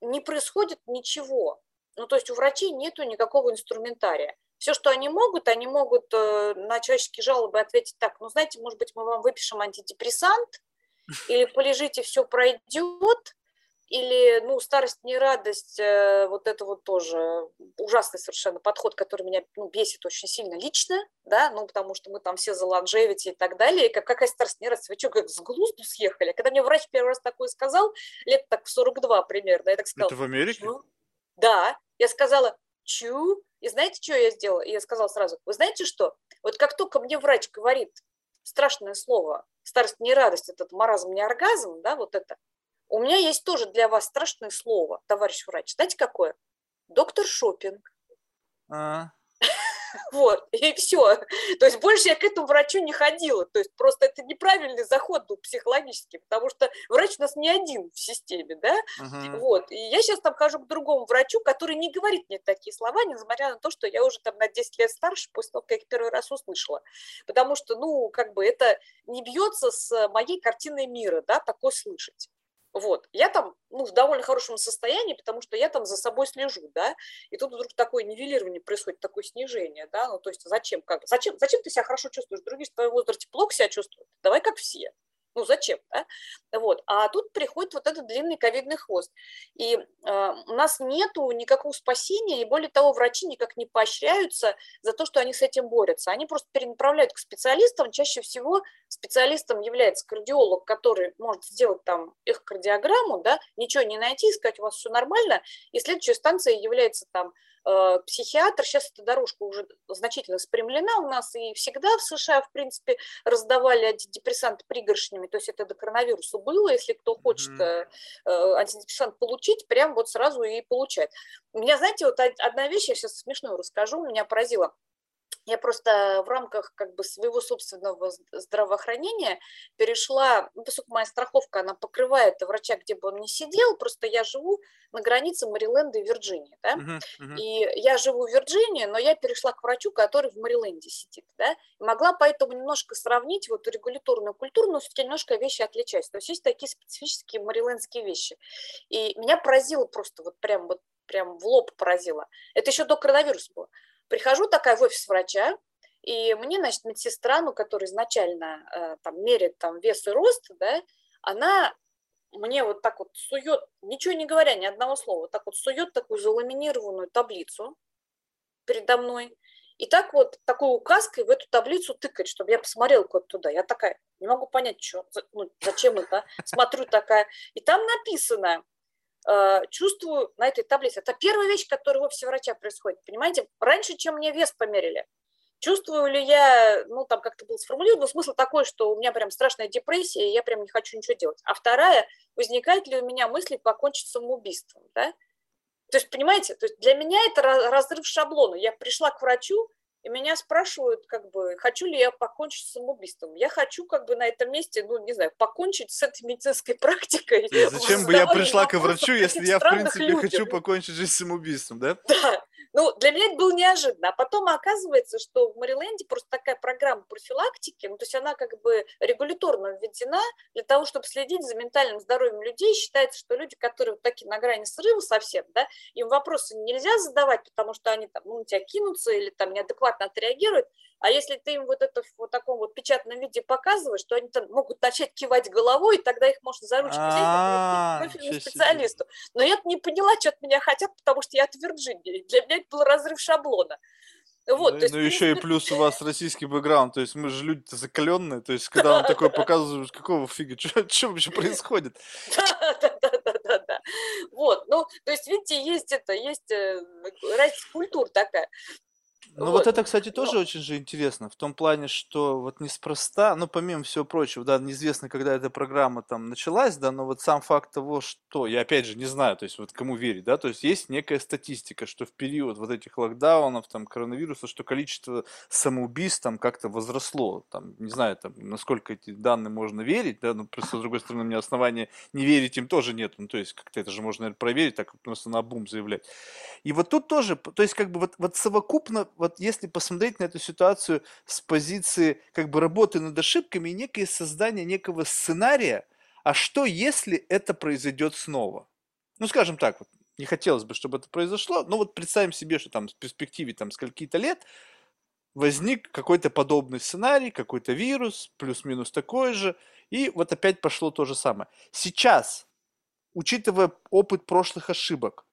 не происходит ничего. Ну, то есть у врачей нету никакого инструментария. Все, что они могут, они могут э, на человеческие жалобы ответить так, ну, знаете, может быть, мы вам выпишем антидепрессант, или полежите, все пройдет, или, ну, старость не радость, э, вот это вот тоже ужасный совершенно подход, который меня ну, бесит очень сильно лично, да, ну, потому что мы там все за longevity и так далее, и как, какая старость не радость, вы что, как с глузду съехали? Когда мне врач первый раз такое сказал, лет так в 42 примерно, я так сказала. Это в Америке? Да, я сказала, чу, и знаете, что я сделала? Я сказала сразу, вы знаете что? Вот как только мне врач говорит страшное слово, старость не радость, этот маразм не оргазм, да, вот это, у меня есть тоже для вас страшное слово, товарищ врач. Знаете, какое? Доктор шопинг. А, Вот, и все. То есть больше я к этому врачу не ходила. То есть просто это неправильный заход был психологически, потому что врач у нас не один в системе, да? Uh-huh. Вот. И я сейчас там хожу к другому врачу, который не говорит мне такие слова, несмотря на то, что я уже там на 10 лет старше, после того, как я их первый раз услышала. Потому что, ну, как бы это не бьется с моей картиной мира, да, такое слышать. Вот, я там, ну, в довольно хорошем состоянии, потому что я там за собой слежу, да, и тут вдруг такое нивелирование происходит, такое снижение, да, ну, то есть зачем, как, зачем, зачем ты себя хорошо чувствуешь, другие в твоем возрасте плохо себя чувствуют, давай как все, ну зачем, да? Вот. А тут приходит вот этот длинный ковидный хвост. И э, у нас нету никакого спасения, и более того, врачи никак не поощряются за то, что они с этим борются. Они просто перенаправляют к специалистам. Чаще всего специалистом является кардиолог, который может сделать там их кардиограмму, да, ничего не найти, сказать, у вас все нормально, и следующая станция является там психиатр, сейчас эта дорожка уже значительно спрямлена у нас, и всегда в США, в принципе, раздавали антидепрессанты пригоршнями, то есть это до коронавируса было, если кто хочет mm-hmm. антидепрессант получить, прям вот сразу и получает. У меня, знаете, вот одна вещь, я сейчас смешную расскажу, меня поразила – я просто в рамках как бы своего собственного здравоохранения перешла, ну, поскольку моя страховка, она покрывает врача, где бы он ни сидел, просто я живу на границе Мэриленда и Вирджинии, да, uh-huh, uh-huh. и я живу в Вирджинии, но я перешла к врачу, который в Мэриленде сидит, да, и могла поэтому немножко сравнить вот регуляторную культуру, но все-таки немножко вещи отличаются, то есть есть такие специфические мэрилендские вещи, и меня поразило просто вот прям вот прям в лоб поразило. Это еще до коронавируса было. Прихожу такая в офис врача, и мне, значит, медсестра, ну, которая изначально э, там меряет там вес и рост, да, она мне вот так вот сует, ничего не говоря, ни одного слова, так вот сует такую заламинированную таблицу передо мной, и так вот такой указкой в эту таблицу тыкать, чтобы я посмотрела куда-то туда. Я такая, не могу понять, что, ну, зачем это. Смотрю такая. И там написано, чувствую на этой таблице. Это первая вещь, которая в офисе врача происходит. Понимаете, раньше, чем мне вес померили. Чувствую ли я, ну, там как-то был сформулирован, смысл такой, что у меня прям страшная депрессия, и я прям не хочу ничего делать. А вторая, возникает ли у меня мысли покончить самоубийством, да? То есть, понимаете, то есть для меня это разрыв шаблона. Я пришла к врачу, и меня спрашивают, как бы, хочу ли я покончить с самоубийством. Я хочу, как бы, на этом месте, ну, не знаю, покончить с этой медицинской практикой. И зачем бы я пришла к врачу, если я, в принципе, людям. хочу покончить жизнь самоубийством, да? Да. Ну, для меня это было неожиданно. А потом оказывается, что в Мэриленде просто такая программа профилактики, ну, то есть она как бы регуляторно введена для того, чтобы следить за ментальным здоровьем людей. Считается, что люди, которые вот такие на грани срыва совсем, да, им вопросы нельзя задавать, потому что они там, ну, на тебя кинутся или там неадекватно отреагируют. А если ты им вот это в вот таком вот печатном виде показываешь, то они там могут начать кивать головой, и тогда их можно за ручку взять А, профильному специалисту. Но я не поняла, что от меня хотят, потому что я от Вирджинии. Для меня это был разрыв шаблона. Вот, Ну, есть, ну еще и плюс у вас российский бэкграунд, то есть мы же люди-то закаленные, то есть когда он такой показывает, какого фига, что вообще происходит? Да, да, да, да, да, да. Вот, ну, то есть, видите, есть это, есть э, разница культур такая. Ну вот Вот, это, кстати, но тоже очень же интересно, в том плане, что вот неспроста, ну помимо всего прочего, да, неизвестно, когда эта программа там началась, да, но вот сам факт того, что, я опять же не знаю, то есть вот кому верить, да, то есть есть некая статистика, что в период вот этих локдаунов, там, коронавируса, что количество самоубийств там как-то возросло, там, не знаю, там, насколько эти данные можно верить, да, но просто, с другой стороны, у меня основания не верить им тоже нет, ну то есть как-то это же можно, наверное, проверить, так просто на бум заявлять. И вот тут тоже, то есть как бы вот, вот совокупно, вот если посмотреть на эту ситуацию с позиции как бы работы над ошибками и некое создание некого сценария, а что если это произойдет снова? Ну, скажем так, вот, не хотелось бы, чтобы это произошло, но вот представим себе, что там в перспективе там скольки-то лет возник какой-то подобный сценарий, какой-то вирус, плюс-минус такой же, и вот опять пошло то же самое. Сейчас, учитывая опыт прошлых ошибок,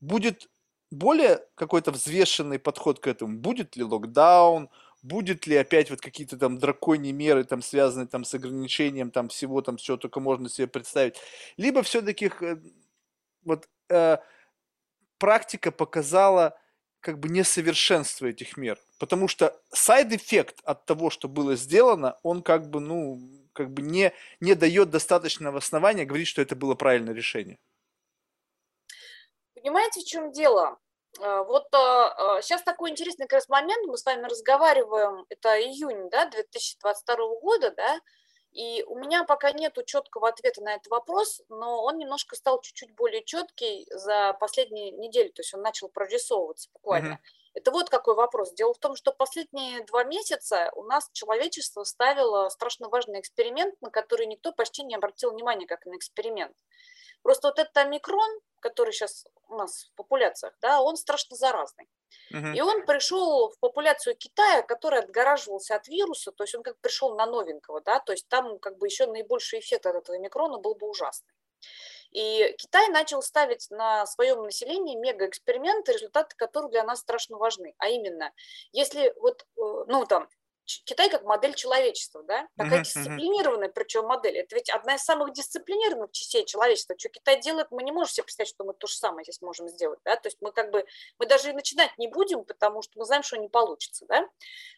будет более какой-то взвешенный подход к этому? Будет ли локдаун? Будет ли опять вот какие-то там драконьи меры, там связанные там с ограничением там всего там, чего только можно себе представить? Либо все-таки вот э, практика показала как бы несовершенство этих мер. Потому что side effect от того, что было сделано, он как бы, ну, как бы не, не дает достаточного основания говорить, что это было правильное решение. Понимаете, в чем дело? А, Вот сейчас такой интересный как раз момент, мы с вами разговариваем, это июнь да, 2022 года, да, и у меня пока нету четкого ответа на этот вопрос, но он немножко стал чуть-чуть более четкий за последние недели, то есть он начал прорисовываться буквально. Мгм. Это вот какой вопрос. Дело в том, что последние два месяца у нас человечество ставило страшно важный эксперимент, на который никто почти не обратил внимания как на эксперимент. Просто вот этот омикрон, который сейчас у нас в популяциях, да, он страшно заразный. Мгм. И он пришел в популяцию Китая, который отгораживался от вируса, то есть он как пришел на новенького, да, то есть там как бы еще наибольший эффект от этого микрона был бы ужасный. И Китай начал ставить на своем населении мегаэксперименты, результаты которых для нас страшно важны. А именно, если вот, э, ну там, Китай как модель человечества, да, такая дисциплинированная причем модель. Это ведь одна из самых дисциплинированных частей человечества. Что Китай делает, мы не можем себе представить, что мы то же самое здесь можем сделать, да, то есть мы как бы, мы даже и начинать не будем, потому что мы знаем, что не получится, да,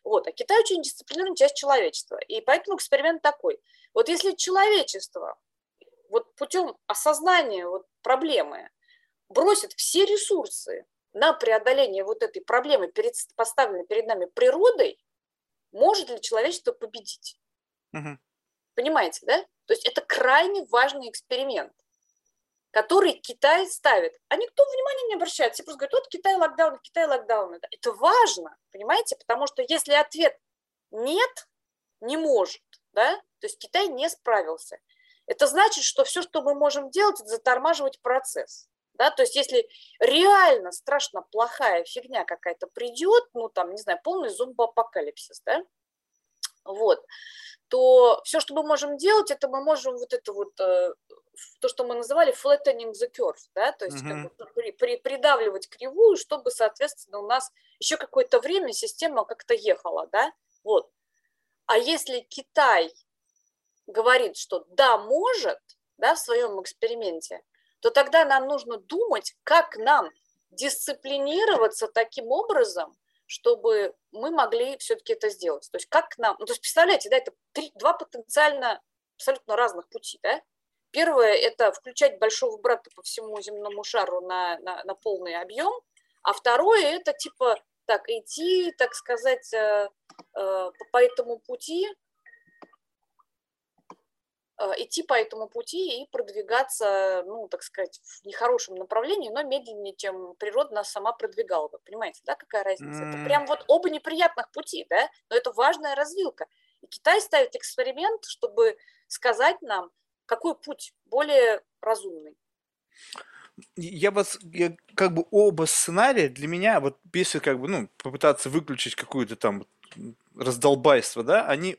вот, а Китай очень дисциплинированная часть человечества, и поэтому эксперимент такой. Вот если человечество вот путем осознания вот проблемы бросит все ресурсы на преодоление вот этой проблемы, перед, поставленной перед нами природой, может ли человечество победить? Мгм. Понимаете, да? То есть это крайне важный эксперимент, который Китай ставит. А никто внимания не обращает. Все просто говорят, вот Китай локдаун, Китай локдаун. Это- Это важно, понимаете? Потому что если ответ нет, не может, да, то есть Китай не справился. Это значит, что все, что мы можем делать, это затормаживать процесс. Да, то есть если реально страшно плохая фигня какая-то придет, ну там, не знаю, полный зомбоапокалипсис, да, вот, то все, что мы можем делать, это мы можем вот это вот, э, то, что мы называли flattening the curve, да, то есть как Мгм. бы при- при- придавливать кривую, чтобы, соответственно, у нас еще какое-то время система как-то ехала, да, вот. А если Китай говорит, что да, может, да, в своем эксперименте, то тогда нам нужно думать, как нам дисциплинироваться таким образом, чтобы мы могли все-таки это сделать. То есть как нам, ну, то есть представляете, да, это три, два потенциально абсолютно разных пути, да? Первое – это включать большого брата по всему земному шару на, на, на полный объем, а второе – это типа так идти, так сказать, э, э, по, этому пути, идти по этому пути и продвигаться, ну, так сказать, в нехорошем направлении, но медленнее, чем природа нас сама продвигала бы. Понимаете, да, какая разница? Это прям вот оба неприятных пути, да, но это важная развилка. И Китай ставит эксперимент, чтобы сказать нам, какой путь более разумный. Я вас, я, как бы оба сценария для меня, вот если как бы, ну, попытаться выключить какую-то там раздолбайства, да, они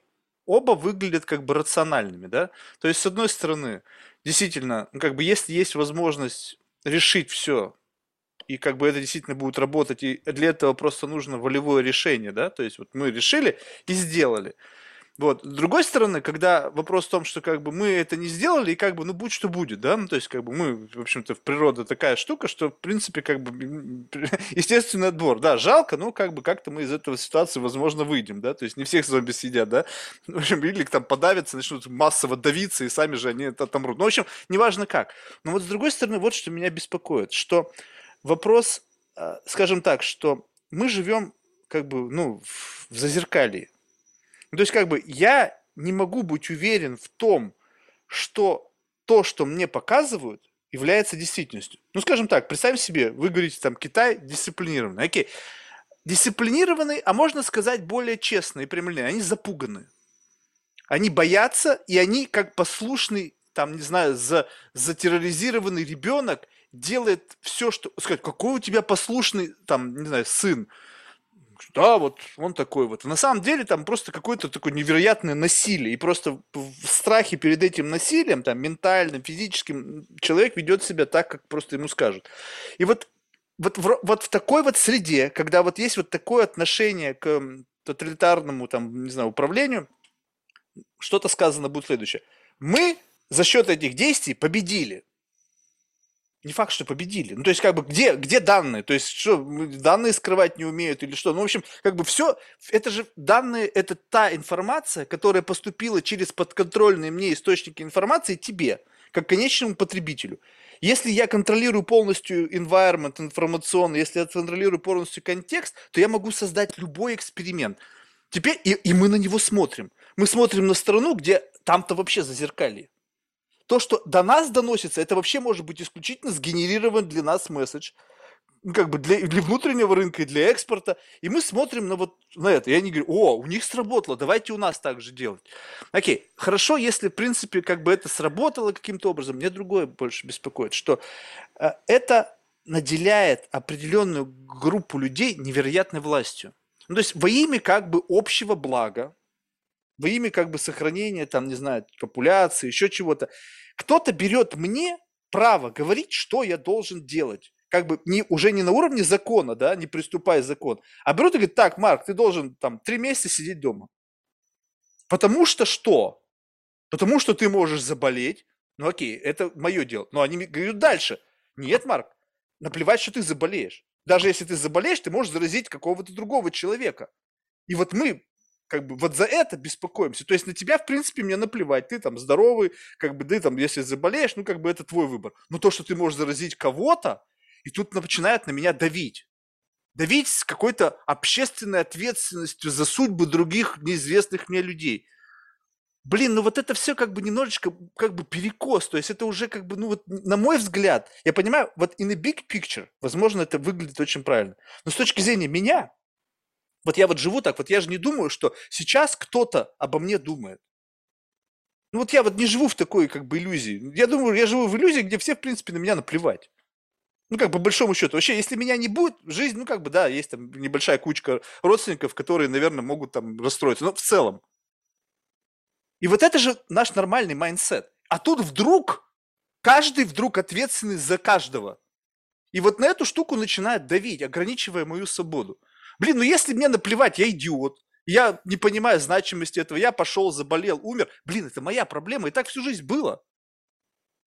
оба выглядят как бы рациональными, да. То есть, с одной стороны, действительно, ну, как бы если есть возможность решить все, и как бы это действительно будет работать, и для этого просто нужно волевое решение, да, то есть вот мы решили и сделали. Вот. С другой стороны, когда вопрос в том, что как бы мы это не сделали, и как бы, ну, будь что будет, да, ну, то есть как бы мы, в общем-то, в природе такая штука, что, в принципе, как бы, естественный отбор, да, жалко, но как бы как-то мы из этого ситуации, возможно, выйдем, да, то есть не всех зомби съедят, да, в общем, или там подавятся, начнут массово давиться, и сами же они отомрут. Ну, в общем, неважно как. Но вот с другой стороны, вот что меня беспокоит, что вопрос, а, скажем так, что мы живем как бы, ну, в зазеркалье, ну, то есть, как бы, я не могу быть уверен в том, что то, что мне показывают, является действительностью. Ну, скажем так, представим себе, вы говорите, там, Китай дисциплинированный. Окей. Дисциплинированный, а можно сказать более честно и прямолинейно. Они запуганы. Они боятся, и они, как послушный, там, не знаю, за, затерроризированный ребенок, делает все, что... Сказать, какой у тебя послушный, там, не знаю, сын да, вот он такой вот. На самом деле там просто какое-то такое невероятное насилие. И просто в страхе перед этим насилием, там, ментальным, физическим, человек ведет себя так, как просто ему скажут. И вот, вот, в, вот в такой вот среде, когда вот есть вот такое отношение к тоталитарному, там, не знаю, управлению, что-то сказано будет следующее. Мы за счет этих действий победили не факт, что победили. Ну, то есть, как бы, где, где данные? То есть, что, данные скрывать не умеют или что? Ну, в общем, как бы все, это же данные, это та информация, которая поступила через подконтрольные мне источники информации тебе, как конечному потребителю. Если я контролирую полностью environment информационный, если я контролирую полностью контекст, то я могу создать любой эксперимент. Теперь и, и мы на него смотрим. Мы смотрим на страну, где там-то вообще зазеркалье то, что до нас доносится, это вообще может быть исключительно сгенерирован для нас месседж, ну, как бы для, для внутреннего рынка и для экспорта. И мы смотрим на вот на это. И они говорят, о, у них сработало, давайте у нас так же делать. Окей, хорошо, если, в принципе, как бы это сработало каким-то образом. Мне другое больше беспокоит, что э, это наделяет определенную группу людей невероятной властью. Ну, то есть во имя как бы общего блага, во имя как бы сохранения, там, не знаю, популяции, еще чего-то, кто-то берет мне право говорить, что я должен делать. Как бы не, уже не на уровне закона, да, не приступая закон, а берут и говорят, так, Марк, ты должен там три месяца сидеть дома. Потому что что? Потому что ты можешь заболеть. Ну окей, это мое дело. Но они говорят дальше. Нет, Марк, наплевать, что ты заболеешь. Даже если ты заболеешь, ты можешь заразить какого-то другого человека. И вот мы как бы вот за это беспокоимся. То есть на тебя, в принципе, мне наплевать. Ты там здоровый, как бы ты там, если заболеешь, ну как бы это твой выбор. Но то, что ты можешь заразить кого-то, и тут начинает на меня давить. Давить с какой-то общественной ответственностью за судьбы других неизвестных мне людей. Блин, ну вот это все как бы немножечко как бы перекос. То есть это уже как бы, ну вот на мой взгляд, я понимаю, вот in a big picture, возможно, это выглядит очень правильно. Но с точки зрения меня, вот я вот живу так, вот я же не думаю, что сейчас кто-то обо мне думает. Ну вот я вот не живу в такой как бы иллюзии. Я думаю, я живу в иллюзии, где все, в принципе, на меня наплевать. Ну, как бы, по большому счету. Вообще, если меня не будет, жизнь, ну, как бы, да, есть там небольшая кучка родственников, которые, наверное, могут там расстроиться. Но в целом. И вот это же наш нормальный mindset. А тут вдруг каждый вдруг ответственный за каждого. И вот на эту штуку начинает давить, ограничивая мою свободу. Блин, ну если мне наплевать, я идиот. Я не понимаю значимости этого. Я пошел, заболел, умер. Блин, это моя проблема. И так всю жизнь было.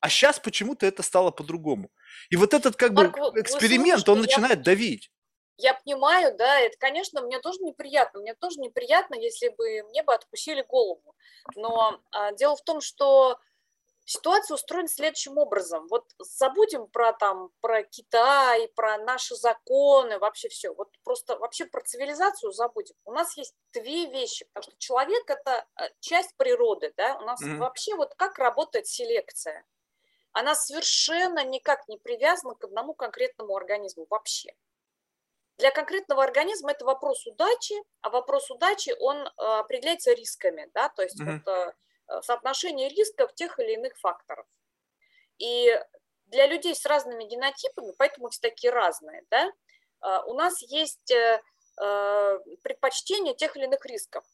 А сейчас почему-то это стало по-другому. И вот этот как Марк, бы эксперимент, он начинает я, давить. Я понимаю, да, это, конечно, мне тоже неприятно. Мне тоже неприятно, если бы мне бы откусили голову. Но а, дело в том, что Ситуация устроена следующим образом. Вот забудем про там про Китай, про наши законы, вообще все. Вот просто вообще про цивилизацию забудем. У нас есть две вещи, потому что человек это э, часть природы, да. У нас mm-hmm. вообще вот как работает селекция. Она совершенно никак не привязана к одному конкретному организму вообще. Для конкретного организма это вопрос удачи, а вопрос удачи он э, определяется рисками, да, то есть mm-hmm. вот э, соотношение рисков тех или иных факторов. И для людей с разными генотипами, поэтому все такие разные, да, э, у нас есть э, э, предпочтения тех или иных рисков.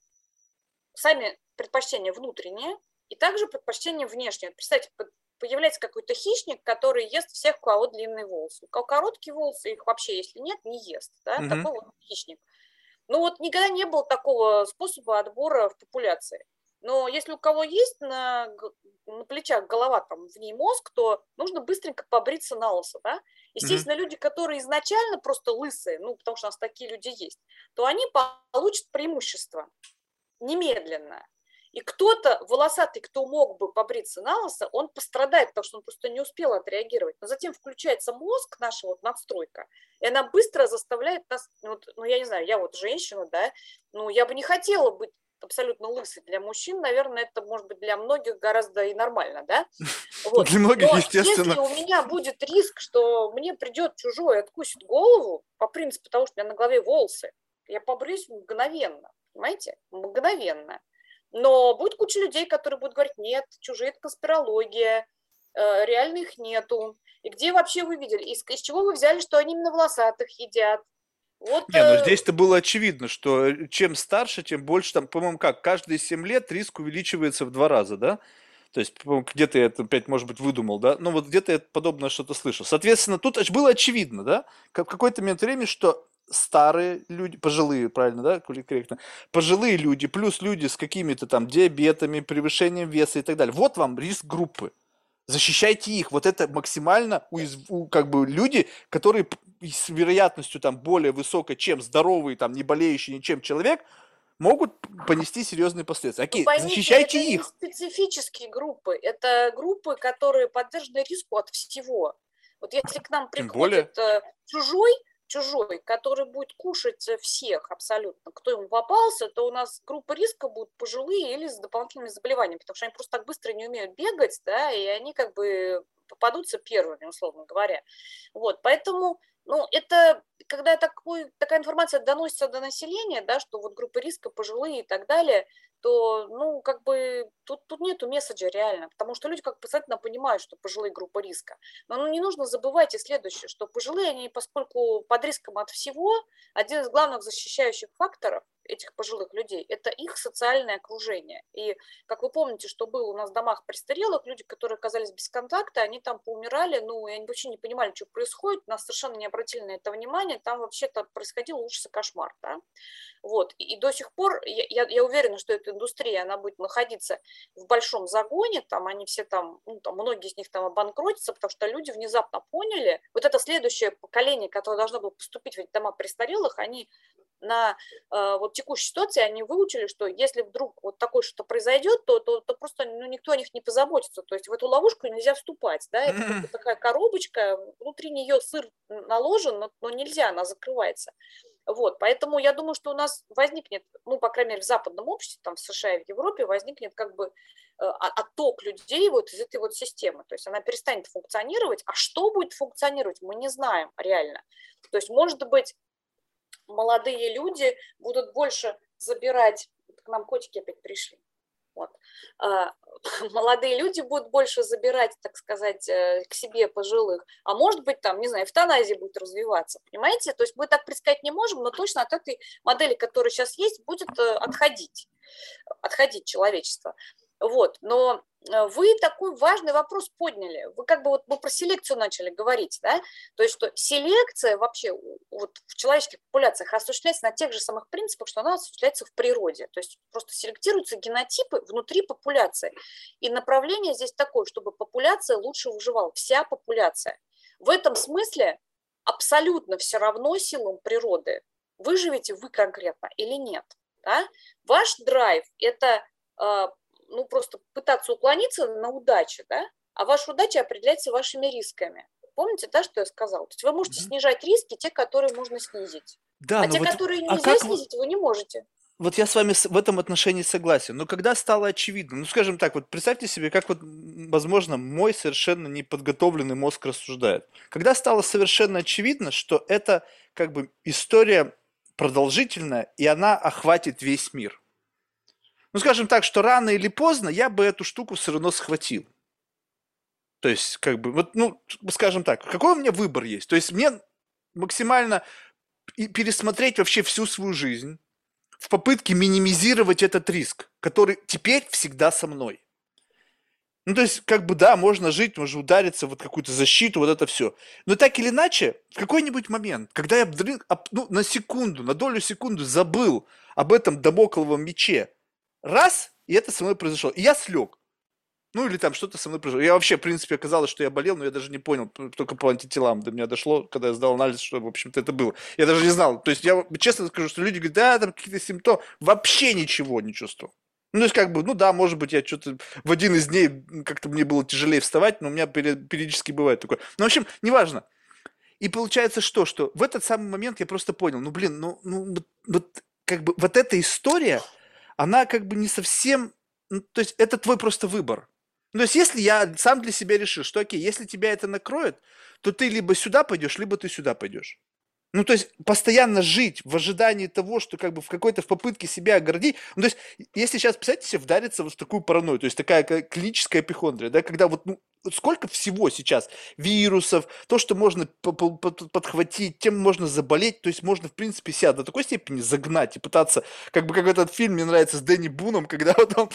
Сами предпочтения внутренние и также предпочтения внешние. Представьте, появляется какой-то хищник, который ест всех, у кого длинные волосы. У кого короткие волосы, их вообще, если нет, не ест. Да? Угу. Такой вот хищник. Ну вот никогда не было такого способа отбора в популяции. Но если у кого есть на, на плечах голова, там, в ней мозг, то нужно быстренько побриться на лысо, да? Естественно, mm-hmm. люди, которые изначально просто лысые, ну, потому что у нас такие люди есть, то они получат преимущество немедленно. И кто-то волосатый, кто мог бы побриться на лысо, он пострадает, потому что он просто не успел отреагировать. Но затем включается мозг, наша вот надстройка, и она быстро заставляет нас, ну, вот, ну я не знаю, я вот женщина, да, ну я бы не хотела быть абсолютно лысый для мужчин, наверное, это может быть для многих гораздо и нормально, да? Вот. Для многих, Но естественно. Если у меня будет риск, что мне придет чужой и откусит голову, по принципу того, что у меня на голове волосы, я побреюсь мгновенно, понимаете? Мгновенно. Но будет куча людей, которые будут говорить, нет, чужие – это конспирология, э, реально их нету. И где вообще вы видели? Из, из чего вы взяли, что они именно волосатых едят? Вот, Не, ну э, здесь-то было очевидно, что э, чем старше, тем больше, там, по-моему, как, каждые 7 лет риск увеличивается в два раза, да? То есть, где-то я это опять, может быть, выдумал, да? Ну, вот где-то я подобное что-то слышал. Соответственно, тут было очевидно, да? Как в какой-то момент времени, что старые люди, пожилые, правильно, да, корректно, пожилые люди, плюс люди с какими-то там диабетами, превышением веса и так далее. Вот вам риск группы. Защищайте их. Вот это максимально уязв... как бы люди, которые с вероятностью там более высокой, чем здоровый, там не болеющий ничем человек, могут понести серьезные последствия. Окей, ну, поймите, защищайте это их. Это специфические группы. Это группы, которые подвержены риску от всего. Вот если к нам приходит более... Э, чужой, чужой, который будет кушать всех абсолютно, кто ему попался, то у нас группа риска будут пожилые или с дополнительными заболеваниями, потому что они просто так быстро не умеют бегать, да, и они как бы попадутся первыми, условно говоря. Вот, поэтому, ну, это, когда такой, такая информация доносится до населения, да, что вот группа риска, пожилые и так далее, то, ну, как бы тут, тут нету месседжа реально, потому что люди как обязательно понимают, что пожилые группа риска. Но ну, не нужно забывать и следующее, что пожилые, они, поскольку под риском от всего, один из главных защищающих факторов этих пожилых людей – это их социальное окружение. И, как вы помните, что было у нас в домах престарелых, люди, которые оказались без контакта, они там поумирали, ну, и они вообще не понимали, что происходит, нас совершенно не обратили на это внимание, там вообще-то происходил ужас и кошмар, да. Вот, и, и до сих пор, я, я, я уверена, что эта индустрия, она будет находиться в большом загоне, там они все там, ну, там, многие из них там обанкротятся, потому что люди внезапно поняли, вот это следующее поколение, которое должно было поступить в эти дома престарелых, они на э, вот текущей ситуации они выучили, что если вдруг вот такое что-то произойдет, то, то, то просто ну, никто о них не позаботится. То есть в эту ловушку нельзя вступать. Да? Это mm-hmm. такая коробочка, внутри нее сыр наложен, но, но нельзя, она закрывается. Вот, поэтому я думаю, что у нас возникнет, ну, по крайней мере, в западном обществе, там, в США и в Европе возникнет как бы э, отток людей вот из этой вот системы. То есть она перестанет функционировать, а что будет функционировать, мы не знаем реально. То есть, может быть, молодые люди будут больше забирать, к нам котики опять пришли, вот. А, молодые люди будут больше забирать, так сказать, э, к себе пожилых, а может быть там, не знаю, эвтаназия будет развиваться, понимаете? То есть мы так предсказать не можем, но точно от этой модели, которая сейчас есть, будет э, отходить, отходить человечество. Вот, но э, вы такой важный вопрос подняли. Вы как бы вот мы про селекцию начали говорить, да? То есть что селекция вообще вот в человеческих популяциях осуществляется на тех же самых принципах, что она осуществляется в природе. То есть просто селектируются генотипы внутри популяции. И направление здесь такое, чтобы популяция лучше выживала, вся популяция. В этом смысле абсолютно все равно силам природы, выживете вы конкретно или нет. Да? Ваш драйв – это а, ну, просто пытаться уклониться на удачу, да, а ваша удача определяется вашими рисками. Помните, да, что я сказала? То есть вы можете mm-hmm. снижать риски, те, которые можно снизить. Да, а те, вот, которые а нельзя а снизить, вы не можете. Вот я с вами в этом отношении согласен. Но когда стало очевидно, ну скажем так, вот представьте себе, как вот, возможно, мой совершенно неподготовленный мозг рассуждает. Когда стало совершенно очевидно, что это как бы история продолжительная, и она охватит весь мир – ну, скажем так, что рано или поздно я бы эту штуку все равно схватил. То есть, как бы, вот, ну, скажем так, какой у меня выбор есть? То есть, мне максимально пересмотреть вообще всю свою жизнь в попытке минимизировать этот риск, который теперь всегда со мной. Ну, то есть, как бы, да, можно жить, можно удариться вот какую-то защиту, вот это все. Но так или иначе, в какой-нибудь момент, когда я ну, на секунду, на долю секунды забыл об этом домокловом мече, раз, и это со мной произошло, и я слег. Ну, или там что-то со мной произошло. Я вообще, в принципе, оказалось, что я болел, но я даже не понял, только по антителам до меня дошло, когда я сдал анализ, что, в общем-то, это было. Я даже не знал. То есть, я честно скажу, что люди говорят, да, там какие-то симптомы. Вообще ничего не чувствовал. Ну, то есть, как бы, ну да, может быть, я что-то в один из дней как-то мне было тяжелее вставать, но у меня периодически бывает такое. Ну, в общем, неважно. И получается что? Что в этот самый момент я просто понял, ну, блин, ну, ну вот, вот как бы вот эта история, она как бы не совсем, то есть это твой просто выбор. Ну, то есть если я сам для себя решил, что окей, если тебя это накроет, то ты либо сюда пойдешь, либо ты сюда пойдешь. Ну, то есть постоянно жить в ожидании того, что как бы в какой-то в попытке себя оградить. Ну, то есть, если сейчас, представьте себе, вдариться вот в такую паранойю, то есть такая клиническая эпихондрия, да, когда вот ну, сколько всего сейчас вирусов, то, что можно подхватить, тем можно заболеть, то есть можно, в принципе, себя до такой степени загнать и пытаться, как бы как этот фильм мне нравится с Дэнни Буном, когда вот он,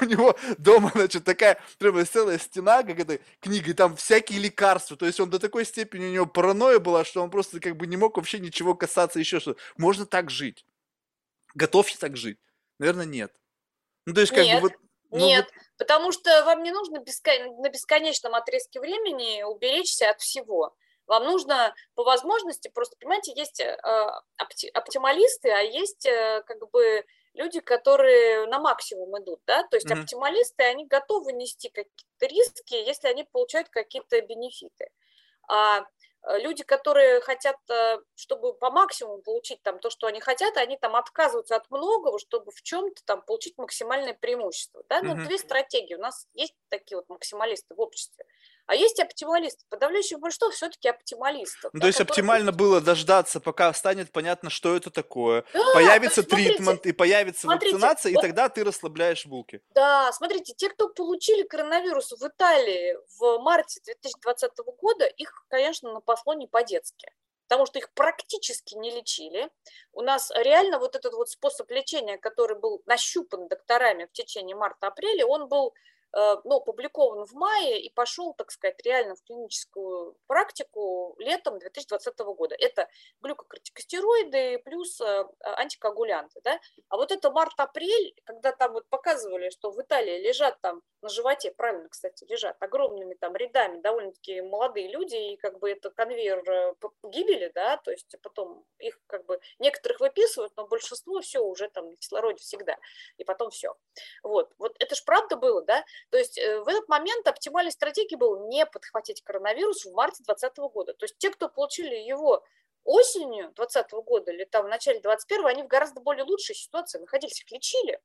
у него дома, значит, такая прямо целая стена, как эта книга, и там всякие лекарства, то есть он до такой степени у него паранойя была, что он просто как бы не мог вообще ничего касаться, еще что Можно так жить. Готов я так жить? Наверное, нет. Ну, то есть, как нет. бы вот Нет, вот... потому что вам не нужно бескон... на бесконечном отрезке времени уберечься от всего. Вам нужно по возможности, просто, понимаете, есть э, опти... оптималисты, а есть э, как бы люди, которые на максимум идут, да, то есть mm-hmm. оптималисты, они готовы нести какие-то риски, если они получают какие-то бенефиты. А люди, которые хотят, э, чтобы по максимуму получить там то, что они хотят, они там отказываются от многого, чтобы в чем-то там получить максимальное преимущество. Да? Ну, mm-hmm. две стратегии. У нас есть такие вот максималисты в обществе. А есть оптималисты. Подавляющее большинство все-таки оптималистов. Ну, да, то есть оптимально было дождаться, пока станет понятно, что это такое. Да, появится тритмент и появится смотрите, вакцинация, вот... и тогда ты расслабляешь булки. Да, смотрите, те, кто получили коронавирус в Италии в марте 2020 года, их, конечно, напасло не по-детски потому что их практически не лечили. У нас реально вот этот вот способ лечения, который был нащупан докторами в течение марта-апреля, он был ну, опубликован в мае и пошел, так сказать, реально в клиническую практику летом 2020 года. Это глюкокортикостероиды плюс э, антикоагулянты. Да? А вот это март-апрель, когда там вот показывали, что в Италии лежат там на животе, правильно, кстати, лежат огромными там рядами довольно-таки молодые люди, и как бы это конвейер э, гибели, да, то есть потом их как бы некоторых выписывают, но большинство все уже там на кислороде всегда, и потом все. Вот, вот это ж правда было, да, то есть э, в этот момент оптимальной стратегией был не подхватить коронавирус в марте 2020 года. То есть те, кто получили его осенью 2020 года или там в начале 2021, они в гораздо более лучшей ситуации находились, их лечили.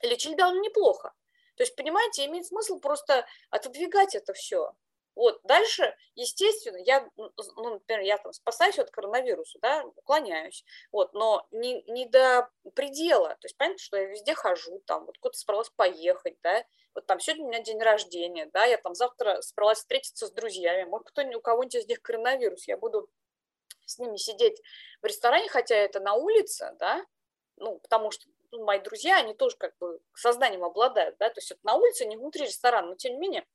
Лечили довольно неплохо. То есть, понимаете, имеет смысл просто отодвигать это все. Вот, дальше, естественно, я, ну, например, я там спасаюсь от коронавируса, да, уклоняюсь, вот, но не, не до предела, то есть, понятно, что я везде хожу, там, вот куда-то собралась поехать, да, вот там сегодня у меня день рождения, да, я там завтра собралась встретиться с друзьями, может, кто у кого-нибудь из них коронавирус, я буду с ними сидеть в ресторане, хотя это на улице, да, ну, потому что ну, мои друзья, они тоже как бы сознанием обладают, да, то есть это на улице, не внутри ресторана, но тем не менее,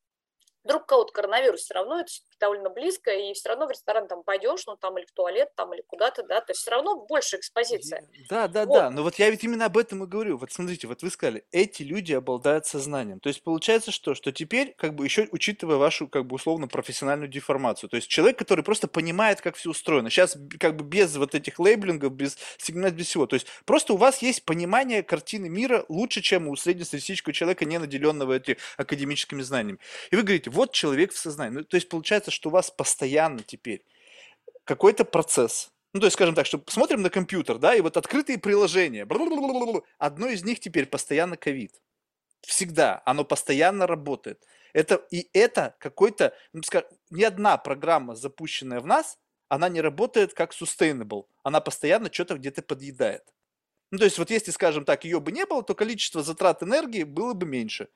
вдруг кого-то коронавирус, все равно это довольно близко, и все равно в ресторан там пойдешь, ну там или в туалет, там или куда-то, да, то есть все равно больше экспозиция. Да, да, вот. да, но вот я ведь именно об этом и говорю. Вот смотрите, вот вы сказали, эти люди обладают сознанием. То есть получается что? Что теперь, как бы еще учитывая вашу, как бы условно, профессиональную деформацию, то есть человек, который просто понимает, как все устроено. Сейчас как бы без вот этих лейблингов, без сигнала, без всего. То есть просто у вас есть понимание картины мира лучше, чем у среднестатистического человека, не наделенного этими академическими знаниями. И вы говорите, вот человек в сознании. Ну, то есть получается, что у вас постоянно теперь какой-то процесс. Ну, то есть, скажем так, что смотрим на компьютер, да, и вот открытые приложения. Одно из них теперь постоянно ковид. Всегда. Оно постоянно работает. Это, и это какой-то, ну, скажем, ни одна программа, запущенная в нас, она не работает как sustainable. Она постоянно что-то где-то подъедает. Ну, то есть, вот если, скажем так, ее бы не было, то количество затрат энергии было бы меньше.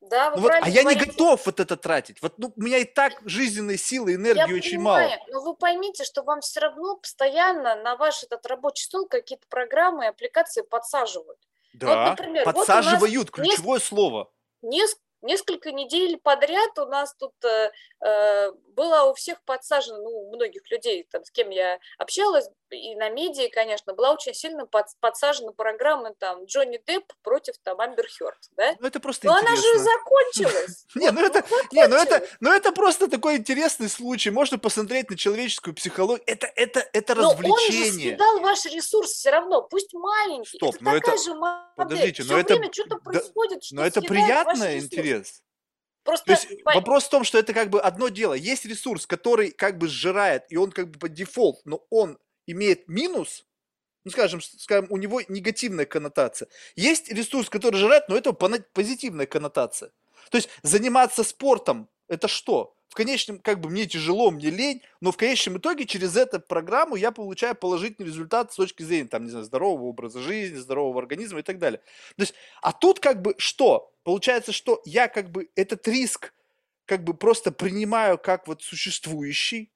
Да, вы Ну вот, а правильно я не говорите. готов вот это тратить. Вот ну, у меня и так жизненной силы, Я энергии очень мало. понимаю, но вы поймите, что вам все равно постоянно на ваш этот рабочий стол какие-то программы и аппликации подсаживают. Вот, Да, например, вот нас подсаживают, неск- ключевое слово. нес- несколько недель подряд у нас тут э, э, было у всех подсажено, ну, у многих людей, там, с кем я общалась, и на медиа, конечно, была очень сильно под- подсажена программа там Джонни Депп против там Амбер Хёрд, да? Ну это просто Но она же интересно. закончилась. Не, ну это, не, ну это, ну это просто такой интересный случай. Можно посмотреть на человеческую психологию. Это, это, это Но он же развлечение. съедал ваш ресурс все равно, пусть маленький. Стоп, это но такая это- же модель. подождите, но Всё это- время что-то происходит, что Но это приятный интерес. Просто То есть вопрос в том, что это как бы одно дело. Есть ресурс, который как бы сжирает, и он как бы по дефолт, но он имеет минус, ну скажем, скажем, у него негативная коннотация. Есть ресурс, который сжирает, но это позитивная коннотация. То есть заниматься спортом это что? В конечном, как бы мне тяжело, мне лень, но в конечном итоге через эту программу я получаю положительный результат с точки зрения, там, не знаю, здорового образа жизни, здорового организма и так далее. То есть, а тут как бы что? Получается, что я как бы этот риск как бы просто принимаю как вот существующий,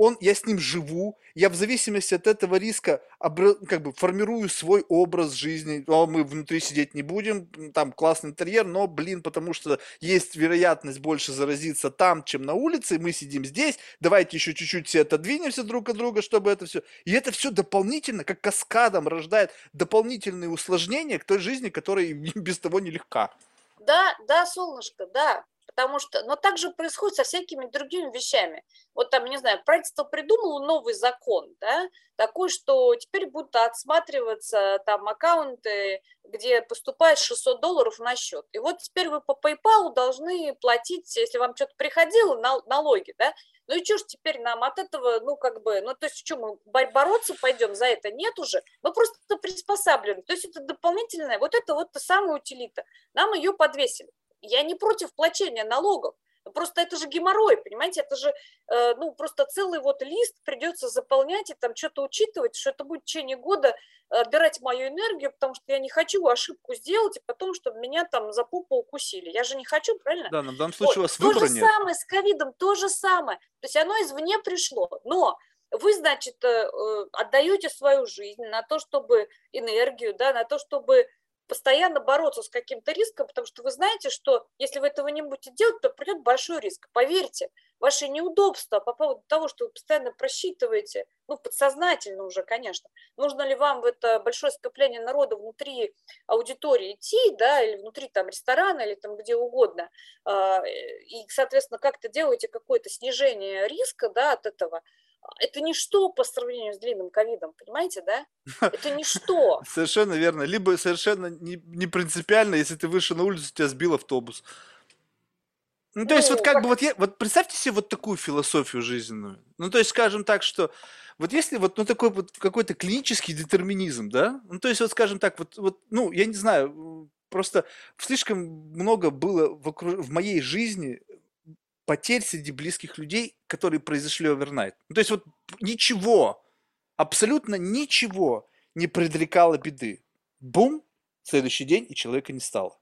он, я с ним живу, я в зависимости от этого риска обра- как бы формирую свой образ жизни. О, мы внутри сидеть не будем, там классный интерьер, но, блин, потому что есть вероятность больше заразиться там, чем на улице, мы сидим здесь, давайте еще чуть-чуть все отодвинемся друг от друга, чтобы это все... И это все дополнительно, как каскадом рождает дополнительные усложнения к той жизни, которая без того нелегка. Да, да, солнышко, да. Потому что, но так же происходит со всякими другими вещами. Вот там, не знаю, правительство придумало новый закон, да, такой, что теперь будут отсматриваться там аккаунты, где поступает 600 долларов на счет. И вот теперь вы по PayPal должны платить, если вам что-то приходило, нал- налоги, да. Ну и что ж теперь нам от этого, ну как бы, ну то есть что, мы бо- бороться пойдем за это? Нет уже. Мы просто приспосабливаем. То есть это дополнительная, вот это вот та самая утилита. Нам ее подвесили. Я не против плачения налогов. Просто это же геморрой, понимаете, это же, э, ну, просто целый вот лист придется заполнять и там что-то учитывать, что это будет в течение года отбирать мою энергию, потому что я не хочу ошибку сделать, и потом, чтобы меня там за попу укусили. Я же не хочу, правильно? Да, но в данном Вот, случае у вас то выбора же нет. самое с ковидом, то же самое. То есть оно извне пришло. Но вы, значит, э, э, отдаете свою жизнь на то, чтобы энергию, да, на то, чтобы постоянно бороться с каким-то риском, потому что вы знаете, что если вы этого не будете делать, то придет большой риск. Поверьте, ваши неудобства по поводу того, что вы постоянно просчитываете, ну, подсознательно уже, конечно, нужно ли вам в это большое скопление народа внутри аудитории идти, да, или внутри там ресторана, или там где угодно, а, и, соответственно, как-то делаете какое-то снижение риска, да, от этого, это ничто по сравнению с длинным ковидом, понимаете, да? Это ничто. Совершенно верно. Либо совершенно не, не принципиально, если ты вышел на улицу, тебя сбил автобус. Ну, то есть, вот Ну, как как- бы, вот, я, вот представьте себе вот такую философию жизненную. Ну, то есть, скажем так, что вот если вот, ну, такой вот какой-то клинический детерминизм, да, ну, то есть, вот, скажем так, вот, вот ну, я не знаю, просто слишком много было в, окру- в моей жизни потерь среди близких людей, которые произошли овернайт. Ну, то есть, вот ничего, абсолютно ничего не предрекало беды. Бум, следующий день, и человека не стало.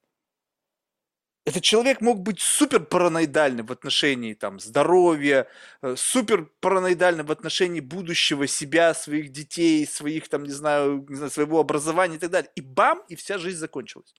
Этот человек мог быть супер параноидальным в отношении там, здоровья, э, супер параноидальным в отношении будущего себя, своих детей, своих, там, не знаю, не знаю, своего образования и так далее. И бам, и вся жизнь закончилась.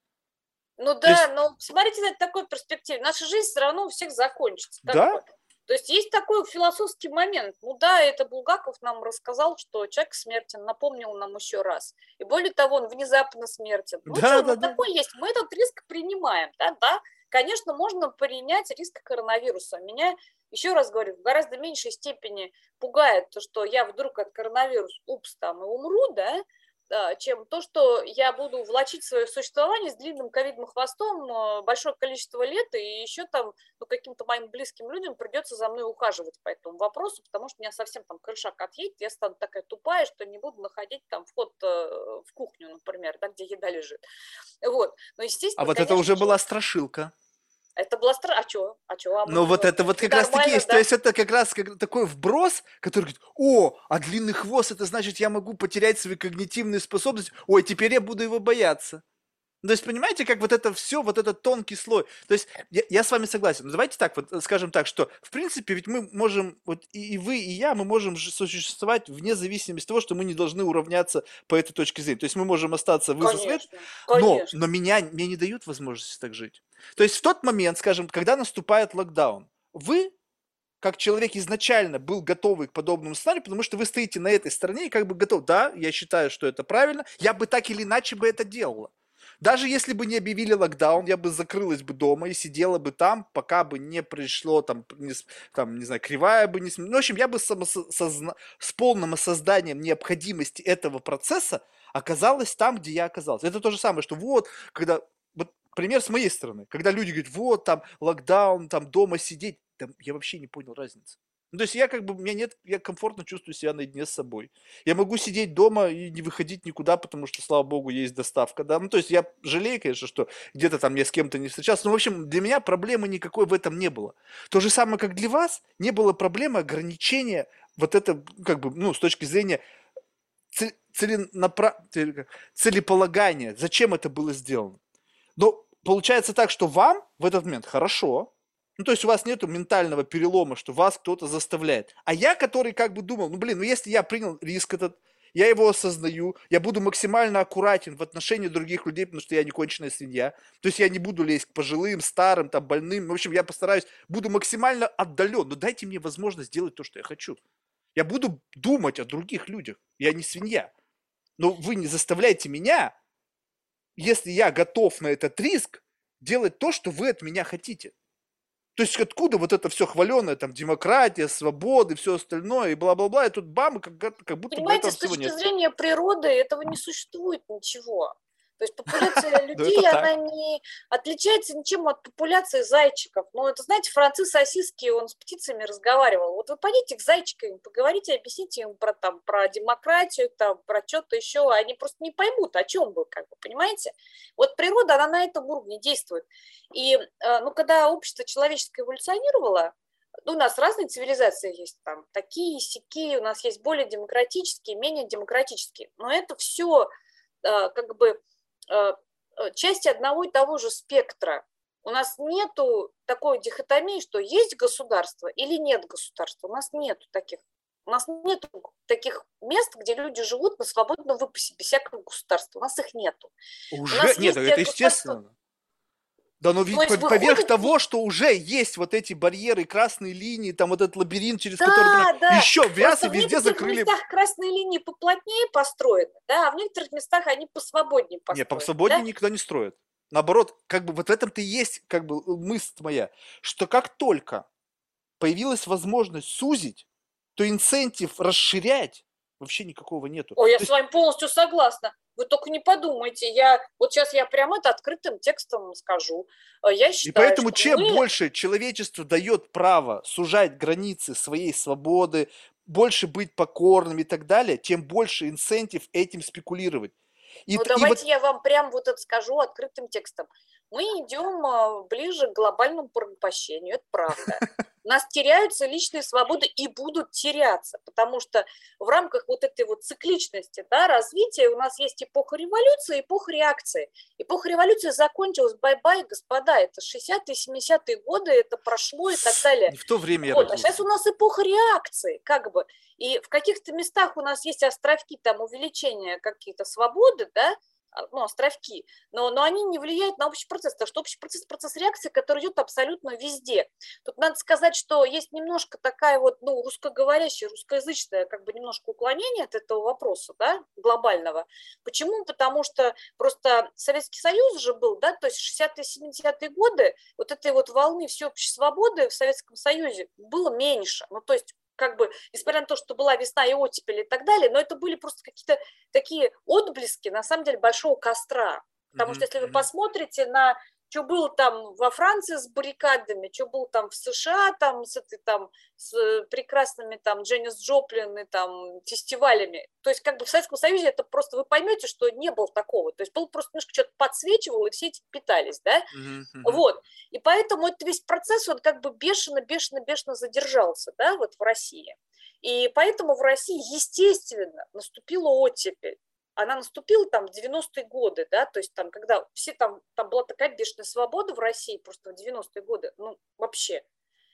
Ну да, есть- но смотрите на это такой перспективе. Наша жизнь все равно у всех закончится. как Да. бы. То есть есть такой философский момент. Ну да, это Булгаков нам рассказал, что человек смертен, напомнил нам еще раз. И более того, он внезапно смертен. Ну Да, что, да, ну да. такой есть. Мы этот риск принимаем. Да, да. Конечно, можно принять риск коронавируса. Меня, еще раз говорю, в гораздо меньшей степени пугает то, что я вдруг от коронавируса, упс, там и умру, да, чем то, что я буду влачить свое существование с длинным ковидным хвостом э, большое количество лет, и еще там ну, каким-то моим близким людям придется за мной ухаживать по этому вопросу, потому что у меня совсем там крышак отъедет, я стану такая тупая, что не буду находить там вход э, в кухню, например, да, где еда лежит. Вот. Но, естественно, А вот это конечно уже же, была страшилка. Это была страшно. А что? А что? Но вот это вот как раз таки есть. То есть это как раз как такой вброс, который говорит, о, а длинный хвост, это значит, я могу потерять свои когнитивные способности. Ой, теперь я буду его бояться. То есть, понимаете, как вот это все, вот этот тонкий слой. То есть, я, я с вами согласен. Но давайте так, вот скажем так, что, в принципе, ведь мы можем, вот и, и вы, и я, мы можем же существовать вне зависимости от того, что мы не должны уравняться по этой точке зрения. То есть, мы можем остаться в свет, но, но меня, мне не дают возможности так жить. То есть, в тот момент, скажем, когда наступает локдаун, вы как человек изначально был готовый к подобному сценарию, потому что вы стоите на этой стороне и как бы готов. Да, я считаю, что это правильно. Я бы так или иначе бы это делала. Даже если бы не объявили локдаун, я бы закрылась бы дома и сидела бы там, пока бы не пришло там, не, там, не знаю, кривая бы не... Ну, в общем, я бы самосозна... с полным осознанием необходимости этого процесса оказалась там, где я оказался. Это то же самое, что вот, когда... Вот пример с моей стороны. Когда люди говорят, вот, там, локдаун, там, дома сидеть. Там, я вообще не понял разницы. Ну, то есть я как бы, у меня нет, я комфортно чувствую себя наедине с собой. Я могу сидеть дома и не выходить никуда, потому что, слава богу, есть доставка, да. Ну, то есть я жалею, конечно, что где-то там я с кем-то не встречался. Но, в общем, для меня проблемы никакой в этом не было. То же самое, как для вас, не было проблемы ограничения вот это, как бы, ну, с точки зрения целенапра... целеполагания, зачем это было сделано. Но получается так, что вам в этот момент хорошо, ну, то есть у вас нету ментального перелома, что вас кто-то заставляет. А я, который как бы думал, ну, блин, ну, если я принял риск этот, я его осознаю, я буду максимально аккуратен в отношении других людей, потому что я не конченая свинья. То есть я не буду лезть к пожилым, старым, там, больным. В общем, я постараюсь, буду максимально отдален. Но дайте мне возможность сделать то, что я хочу. Я буду думать о других людях. Я не свинья. Но вы не заставляйте меня, если я готов на этот риск, делать то, что вы от меня хотите. То есть откуда вот это все хваленое, там, демократия, свободы, все остальное, и бла-бла-бла, и тут бам, как, как будто Понимаете, бы этого с точки нет. зрения природы этого не существует ничего. То есть популяция людей, она не отличается ничем от популяции зайчиков. Ну, это, знаете, Франциск Сосиски, он с птицами разговаривал. Вот вы пойдите к зайчикам, поговорите, объясните им про, там, про демократию, там, про что-то еще. Они просто не поймут, о чем вы, как бы, понимаете? Вот природа, она на этом уровне действует. И, э, ну, когда общество человеческое эволюционировало, ну, у нас разные цивилизации есть, там, такие, сякие, у нас есть более демократические, менее демократические. Но это все э, как бы части одного и того же спектра. У нас нету такой дихотомии, что есть государство или нет государства. У нас нету таких. У нас нет таких мест, где люди живут на свободном выпасе, без всякого государства. У нас их нету. Уже нет, это естественно. Да, но ведь по, выходит... поверх того, что уже есть вот эти барьеры, красные линии, там вот этот лабиринт, через да, который да. еще в Вясе везде закрыли. В местах красные линии поплотнее построены, да, а в некоторых местах они посвободнее построены. Нет, посвободнее да? никто не строит. Наоборот, как бы вот в этом-то и есть как бы мысль моя, что как только появилась возможность сузить, то инцентив расширять вообще никакого нету. Ой, я То с вами полностью согласна. Вы только не подумайте, я вот сейчас я прямо это открытым текстом скажу. Э, я считаю, и поэтому чем мы... больше человечеству дает право сужать границы своей свободы, больше быть покорным и так далее, тем больше incentive этим спекулировать. И, ну, давайте вот... я вам прям вот это скажу открытым текстом. Мы идем а, ближе к глобальному порабощению, это правда. У нас теряются личные свободы и будут теряться, потому что в рамках вот этой вот цикличности да, развития у нас есть эпоха революции, эпоха реакции. Эпоха революции закончилась, bye-bye, господа, это 60-е, 70-е годы, это прошло и так далее. в то время вот, А сейчас у нас эпоха реакции, как бы. И в каких-то местах у нас есть островки там увеличения какие-то свободы, да, ну, островки, но, но они не влияют на общий процесс, потому что общий процесс – процесс реакции, который идет абсолютно везде. Тут надо сказать, что есть немножко такая вот, ну, русскоговорящая, русскоязычная, как бы немножко уклонение от этого вопроса, да, глобального. Почему? Потому что просто Советский Союз же был, да, то есть 60-е, 70-е годы вот этой вот волны всеобщей свободы в Советском Союзе было меньше. Ну, то есть как бы, несмотря на то, что была весна и оттепель и так далее, но это были просто какие-то такие отблески, на самом деле, большого костра. Потому mm-hmm. что если вы посмотрите на что было там во Франции с баррикадами, что было там в США там с этой там с э, прекрасными там Дженнис Джоплин и там фестивалями. То есть как бы в Советском Союзе это просто вы поймете, что не было такого. То есть был просто немножко что-то подсвечивало, и все эти питались, да? Mm-hmm. Вот. И поэтому этот весь процесс, он как бы бешено, бешено, бешено задержался, да, вот в России. И поэтому в России, естественно, наступила оттепель она наступила там в 90-е годы, да, то есть там, когда все там, там была такая бешеная свобода в России просто в 90-е годы, ну, вообще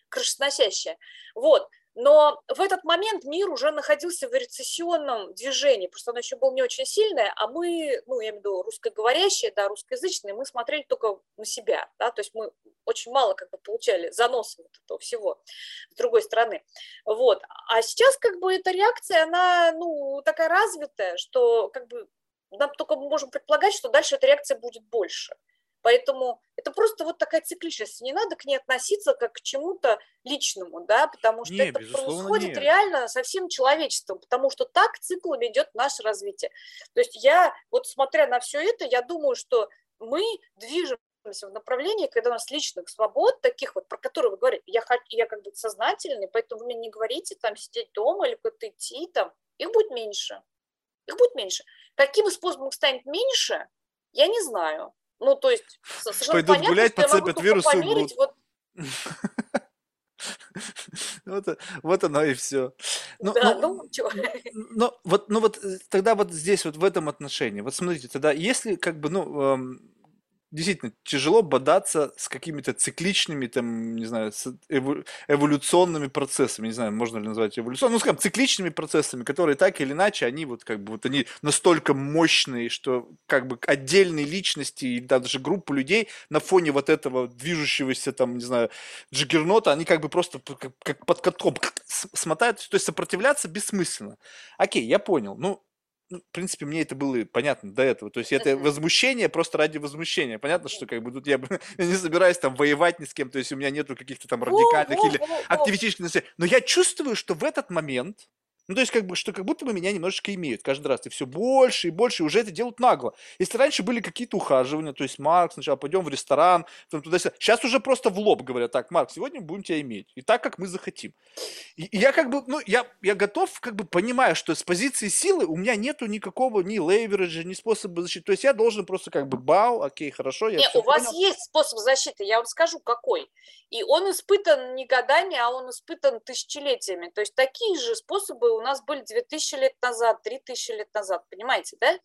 крышесносящая. Вот, но в этот момент мир уже находился в рецессионном движении, просто оно еще было не очень сильное, а мы, ну, я имею в виду русскоговорящие, да, русскоязычные, мы смотрели только на себя, да, то есть мы очень мало как бы получали заносы вот этого всего с другой стороны. Вот. А сейчас как бы эта реакция, она, ну, такая развитая, что как бы нам только мы можем предполагать, что дальше эта реакция будет больше. Поэтому это просто вот такая цикличность. Не надо к ней относиться как к чему-то личному, да, потому что Не, это происходит нет. реально со всем человечеством, потому что так циклами идет наше развитие. То есть я, вот смотря на все это, я думаю, что мы движемся в направлении, когда у нас личных свобод, таких вот, про которые вы говорите, я, я как бы сознательный, поэтому вы мне не говорите там сидеть дома или куда-то идти, там, их будет меньше. Их будет меньше. Каким способом их станет меньше, я не знаю. Ну, то есть, со- совершенно Пойдут понятно, гулять, подцепят вирус и умрут. вот Вот, вот оно и все. Ну, Да, ну, ну, чё. ну, вот, ну вот э, тогда вот здесь, вот в этом отношении, вот смотрите, тогда если как бы, ну, эм, действительно тяжело бодаться с какими-то цикличными, там, не знаю, эволюционными процессами, не знаю, можно ли назвать эволюционными, ну, скажем, цикличными процессами, которые так или иначе, они вот как бы вот они настолько мощные, что как бы отдельные личности и даже группы людей на фоне вот этого движущегося там, не знаю, джиггернота, они как бы просто как, как под катком смотают, то есть сопротивляться бессмысленно. Окей, я понял. Ну, ну, в принципе, мне это было понятно до этого. То есть это возмущение просто ради возмущения. Понятно, что как бы тут я, я не собираюсь там воевать ни с кем, то есть у меня нету каких-то там радикальных во, или во, во. активистических настроений. Но я чувствую, что в этот момент, ну, то есть как бы, что как будто бы меня немножечко имеют каждый раз. И все больше и больше, и уже это делают нагло. Если раньше были какие-то ухаживания, то есть, Марк, сначала пойдем в ресторан, потом туда Сейчас уже просто в лоб говорят, так, Марк, сегодня будем тебя иметь. И так, как мы захотим. И, и я как бы, ну, я, я готов, как бы понимаю, что с позиции силы у меня нету никакого ни лейвериджа, ни способа защиты. То есть я должен просто как бы, бау, окей, хорошо, я Не, все у вас понял. есть способ защиты, я вам скажу, какой. И он испытан не годами, а он испытан тысячелетиями. То есть такие же способы у нас были 2000 лет назад, 3000 лет назад, понимаете, да?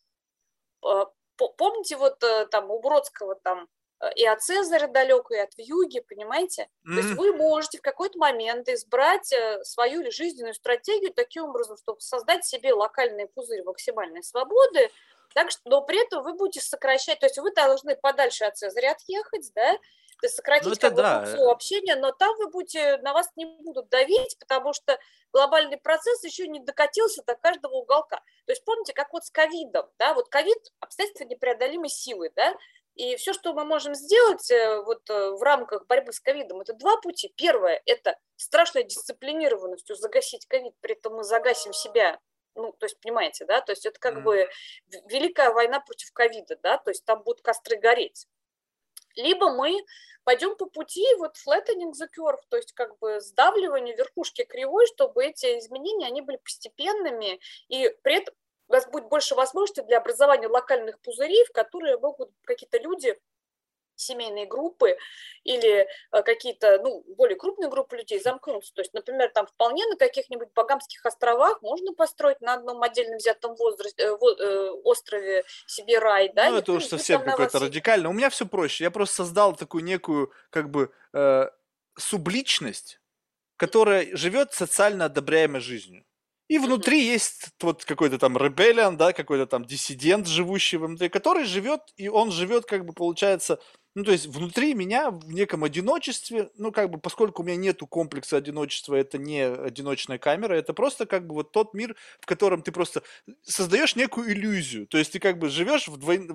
Э, по- Помните вот э, там у Бродского там э, и от Цезаря далеко, и от Вьюги, понимаете? То есть вы можете в какой-то момент избрать свою жизненную стратегию таким образом, чтобы создать себе локальный пузырь максимальной свободы, так что, но при этом вы будете сокращать, то есть вы должны подальше от Цезаря отъехать, да, то есть сократить Ну, как бы да. своего общения, но там вы будете, на вас не будут давить, потому что глобальный процесс еще не докатился до каждого уголка. То есть помните, как вот с ковидом, да, вот ковид – обстоятельства непреодолимой силы, да, и все, что мы можем сделать э, вот э, в рамках борьбы с ковидом, это два пути. Первое – это страшной дисциплинированностью загасить ковид, при этом мы загасим себя ну, то есть, понимаете, да, то есть это как Мгм. бы великая война против ковида, да, то есть там будут костры гореть. Либо мы пойдем по пути вот flattening the curve, то есть как бы сдавливание верхушки кривой, чтобы эти изменения, они были постепенными, и при этом у нас будет больше возможностей для образования локальных пузырей, в которые могут какие-то люди, семейные группы или э, какие-то, ну, более крупные группы людей замкнуться. То есть, например, там вполне на каких-нибудь Багамских островах можно построить на одном отдельно взятом возрасте, э, э, острове себе рай, да? Ну, это уж совсем какой-то радикально. У меня все проще. Я просто создал такую некую, как бы, э, субличность, которая живет социально одобряемой жизнью. И внутри есть вот какой-то там ребелиан, да, какой-то там диссидент, живущий внутри, который живет, и он живет, как бы, получается, ну, то есть внутри меня в неком одиночестве, ну, как бы, поскольку у меня нету комплекса одиночества, это не одиночная камера, это просто, как бы, вот тот мир, в котором ты просто создаешь некую иллюзию. То есть ты, как бы, живешь в двой-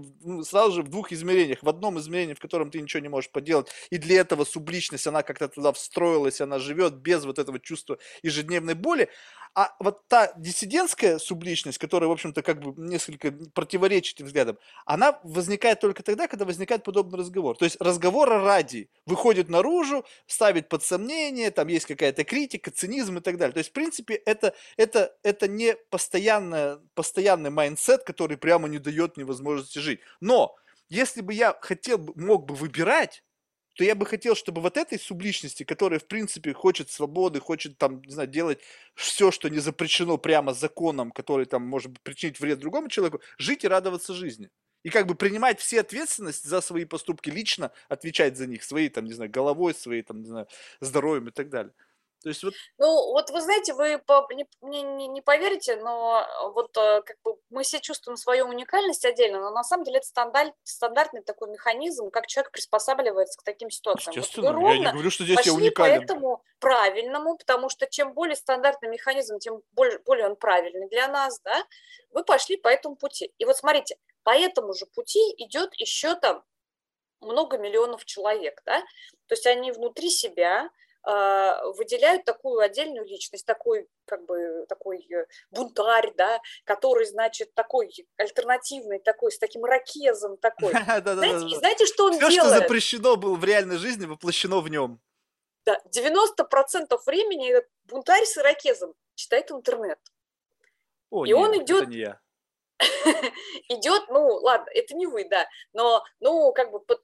сразу же в двух измерениях. В одном измерении, в котором ты ничего не можешь поделать, и для этого субличность, она как-то туда встроилась, она живет без вот этого чувства ежедневной боли, а вот та диссидентская субличность, которая, в общем-то, как бы несколько противоречит взглядам, она возникает только тогда, когда возникает подобный разговор. То есть разговора ради выходит наружу, ставит под сомнение, там есть какая-то критика, цинизм и так далее. То есть, в принципе, это, это, это не постоянная, постоянный mindset, который прямо не дает мне возможности жить. Но если бы я хотел, мог бы выбирать, то я бы хотел, чтобы вот этой субличности, которая, в принципе, хочет свободы, хочет там, не знаю, делать все, что не запрещено прямо законом, который там может причинить вред другому человеку, жить и радоваться жизни. И как бы принимать все ответственность за свои поступки лично, отвечать за них своей, там, не знаю, головой, своей, там, не знаю, здоровьем и так далее. То есть вот... Ну, вот вы знаете, вы по, не, не, не поверите, но вот э, как бы мы все чувствуем свою уникальность отдельно, но на самом деле это стандарт, стандартный такой механизм, как человек приспосабливается к таким ситуациям. Естественно, вот я не говорю, что здесь я уникален. по этому правильному, потому что чем более стандартный механизм, тем более, более он правильный для нас, да, вы пошли по этому пути. И вот смотрите, по этому же пути идет еще там много миллионов человек, да, то есть они внутри себя выделяют такую отдельную личность, такой как бы такой э, бунтарь, да, который, значит, такой альтернативный, такой с таким ракезом, такой. знаете, знаете, что он Все, делает? что запрещено было в реальной жизни, воплощено в нем. Да, 90% времени этот бунтарь с ирокезом читает интернет. О, и нет, он идет... Это не я. идет, ну, ладно, это не вы, да, но, ну, как бы под,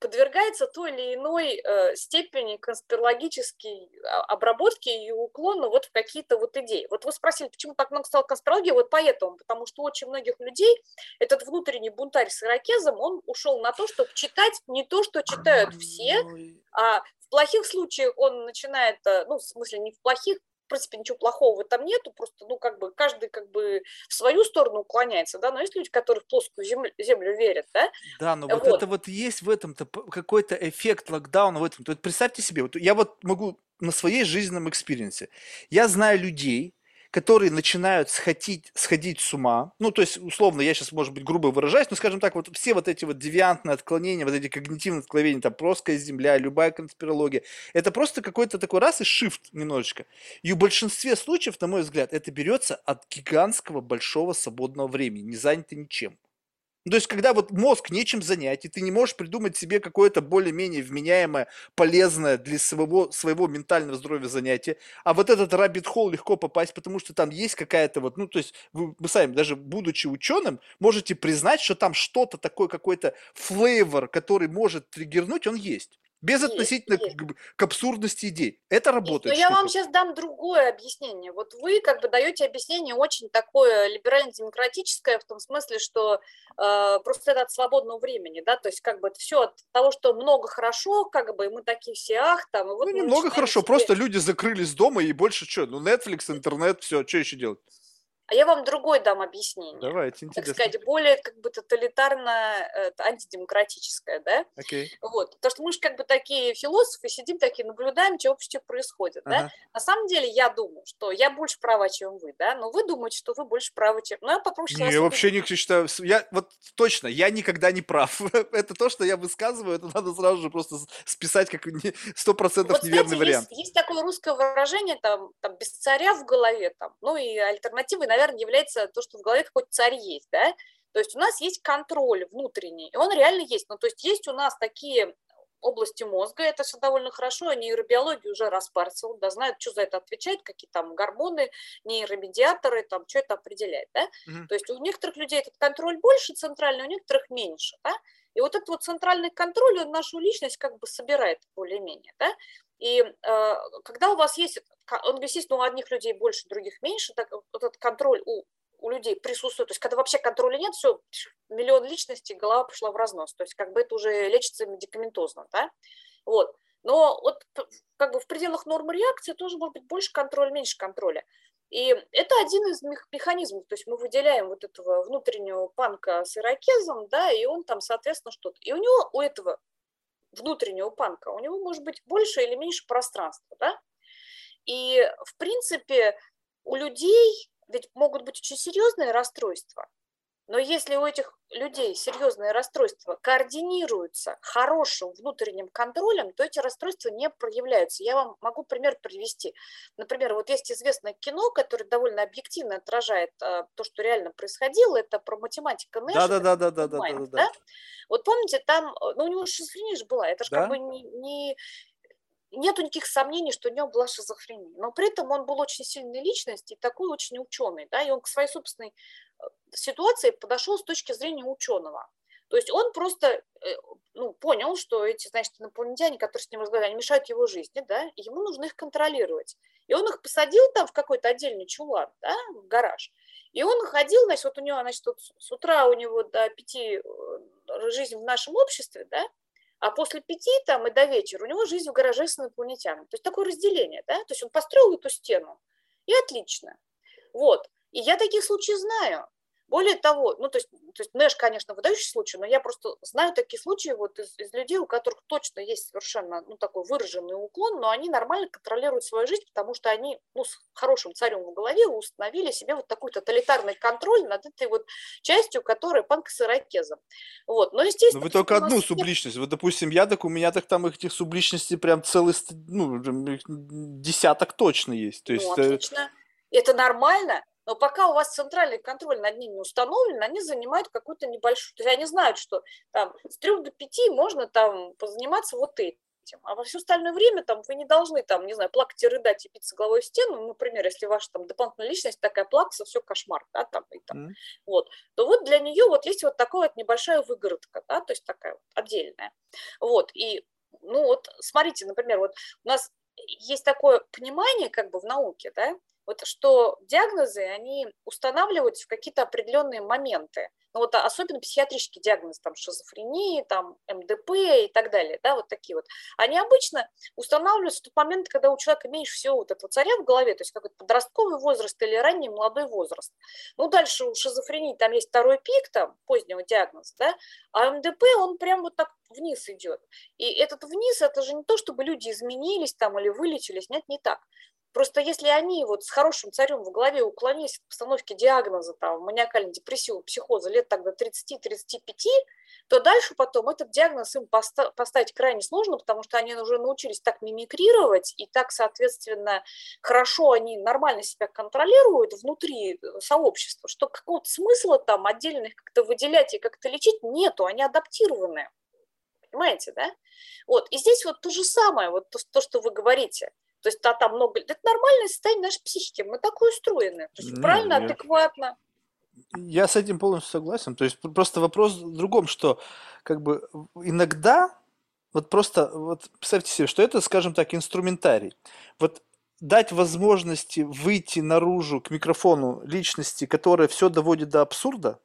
подвергается той или иной э, степени конспирологической а, обработки и уклона вот в какие-то вот идеи. Вот вы спросили, почему так много стало конспирологии, вот поэтому, потому что у очень многих людей этот внутренний бунтарь с ирокезом, он ушел на то, чтобы читать не то, что читают все, а в плохих случаях он начинает, э, ну, в смысле, не в плохих, принципе, ничего плохого в этом нету, просто, ну, как бы, каждый, как бы, в свою сторону уклоняется, да, но есть люди, которые в плоскую землю, землю верят, да. Да, но вот, вот это вот есть в этом-то какой-то эффект локдауна в этом. То есть представьте себе, вот я вот могу на своей жизненном experience, я знаю людей, которые начинают сходить, сходить с ума, ну, то есть, условно, я сейчас, может быть, грубо выражаюсь, но, скажем так, вот все вот эти вот девиантные отклонения, вот эти когнитивные отклонения, там, плоская земля, любая конспирология, это просто какой-то такой раз и shift немножечко. И в большинстве случаев, на мой взгляд, это берется от гигантского большого свободного времени, не занято ничем. То есть, когда вот мозг нечем занять, и ты не можешь придумать себе какое-то более-менее вменяемое, полезное для своего, своего ментального здоровья занятие, а вот этот rabbit hole легко попасть, потому что там есть какая-то вот, ну, то есть, вы, вы сами, даже будучи ученым, можете признать, что там что-то такое, какой-то флейвор, который может триггернуть, он есть. Без есть, относительно есть. К, к абсурдности идей. Это работает. Но я вам сейчас дам другое объяснение. Вот вы как бы даете объяснение очень такое либерально-демократическое, в том смысле, что э, просто это от свободного времени, да, то есть как бы это все от того, что много хорошо, как бы, и мы такие все, ах, там, и вот Ну, немного хорошо, себе... просто люди закрылись дома, и больше что, ну, Netflix, интернет, все, что еще делать? А я вам другой дам объяснение. Давайте, интересно. Так сказать, более как бы тоталитарно антидемократическое, да? Окей. Okay. Вот. Потому что мы же как бы такие философы, сидим такие, наблюдаем, что вообще происходит, uh-huh. да? На самом деле я думаю, что я больше права, чем вы, да? Но вы думаете, что вы больше правы, чем... Ну, я попробую Не, я вообще не считаю... Я, вот точно, я никогда не прав. это то, что я высказываю, это надо сразу же просто списать как сто процентов вот, неверный знаете, вариант. Есть, есть такое русское выражение, там, там, без царя в голове, там, ну и альтернативой, наверное, наверное, является то, что в голове какой-то царь есть, да, то есть у нас есть контроль внутренний, и он реально есть, ну, то есть есть у нас такие области мозга, это все довольно хорошо, нейробиология уже распарцевал, да, знают, что за это отвечает, какие там гормоны, нейромедиаторы, там, что это определяет, да, mm-hmm. то есть у некоторых людей этот контроль больше центральный, у некоторых меньше, да, и вот этот вот центральный контроль, он нашу личность как бы собирает более-менее, да, и э, когда у вас есть, он, естественно, у одних людей больше, других меньше, так, этот контроль у, у людей присутствует, то есть когда вообще контроля нет, все, миллион личностей, голова пошла в разнос, то есть как бы это уже лечится медикаментозно, да, вот. Но вот как бы в пределах нормы реакции тоже может быть больше контроля, меньше контроля. И это один из механизмов, то есть мы выделяем вот этого внутреннего панка с ирокезом, да, и он там, соответственно, что-то. И у него, у этого внутреннего панка, у него может быть больше или меньше пространства, да? И, в принципе, у людей ведь могут быть очень серьезные расстройства, но если у этих людей серьезные расстройства координируются хорошим внутренним контролем, то эти расстройства не проявляются. Я вам могу пример привести. Например, вот есть известное кино, которое довольно объективно отражает а, то, что реально происходило. Это про математика Нэша. Да, да, да, да, да, да, да. Вот помните, там, ну у него шизофрения же была. Это же да? как бы не, не нету никаких сомнений, что у него была шизофрения. Но при этом он был очень сильной личностью и такой очень ученый, да, и он к своей собственной ситуации подошел с точки зрения ученого. То есть он просто, э, ну, понял, что эти, значит, инопланетяне, которые с ним разговаривают, они мешают его жизни, да, и ему нужно их контролировать. И он их посадил там в какой-то отдельный чулан, да, в гараж. И он ходил, значит, вот у него, значит, вот с утра у него до пяти э, жизнь в нашем обществе, да, а после пяти там и до вечера у него жизнь в гараже с инопланетянами. То есть такое разделение, да, то есть он построил эту стену, и отлично. Вот. И я таких случаев знаю. Более того, ну, то есть, то есть Нэш, конечно, выдающий случай, но я просто знаю такие случаи вот из, из людей, у которых точно есть совершенно, ну, такой выраженный уклон, но они нормально контролируют свою жизнь, потому что они, ну, с хорошим царем в голове установили себе вот такой тоталитарный контроль над этой вот частью, которая панк с ирокезом. Вот, но, естественно... Но вы только одну субличность. Вот, допустим, я так, у меня так там этих субличностей прям целый, ну, десяток точно есть. То есть, ну, отлично. Это нормально, но пока у вас центральный контроль над ними установлен, они занимают какую-то небольшую... То есть они знают, что там с 3 до 5 можно там позаниматься вот этим. А во все остальное время там вы не должны там, не знаю, плакать и рыдать и биться головой в стену, ну, например, если ваша там дополнительная личность такая плакса, все кошмар, да, там и там, mm. вот, то вот для нее вот есть вот такая вот небольшая выгородка, да, то есть такая вот отдельная, вот, и, ну, вот, смотрите, например, вот у нас есть такое понимание как бы в науке, да, вот что диагнозы, они устанавливаются в какие-то определенные моменты. Ну, вот особенно психиатрические диагнозы, там, шизофрении, там, МДП и так далее, да, вот такие вот. Они обычно устанавливаются в тот момент, когда у человека меньше всего вот этого царя в голове, то есть какой-то подростковый возраст или ранний молодой возраст. Ну, дальше у шизофрении там есть второй пик, там, позднего диагноза, да, а МДП, он прям вот так вниз идет. И этот вниз, это же не то, чтобы люди изменились там или вылечились, нет, не так. Просто если они вот с хорошим царем в голове уклонились от постановки диагноза там, маниакальной депрессивного психоза лет тогда 30-35, то дальше потом этот диагноз им поста- поставить крайне сложно, потому что они уже научились так мимикрировать, и так, соответственно, хорошо они нормально себя контролируют внутри э, сообщества, что какого-то смысла там отдельно их как-то выделять и как-то лечить нету, они адаптированы. Понимаете, да? Вот, и здесь вот то же самое, вот то, то что вы говорите – то есть а там много... Это нормальное состояние нашей психики. Мы так устроены. То есть, правильно, я... адекватно. Я с этим полностью согласен. То есть просто вопрос в другом, что как бы иногда вот просто вот представьте себе, что это, скажем так, инструментарий. Вот дать возможности выйти наружу к микрофону личности, которая все доводит до абсурда,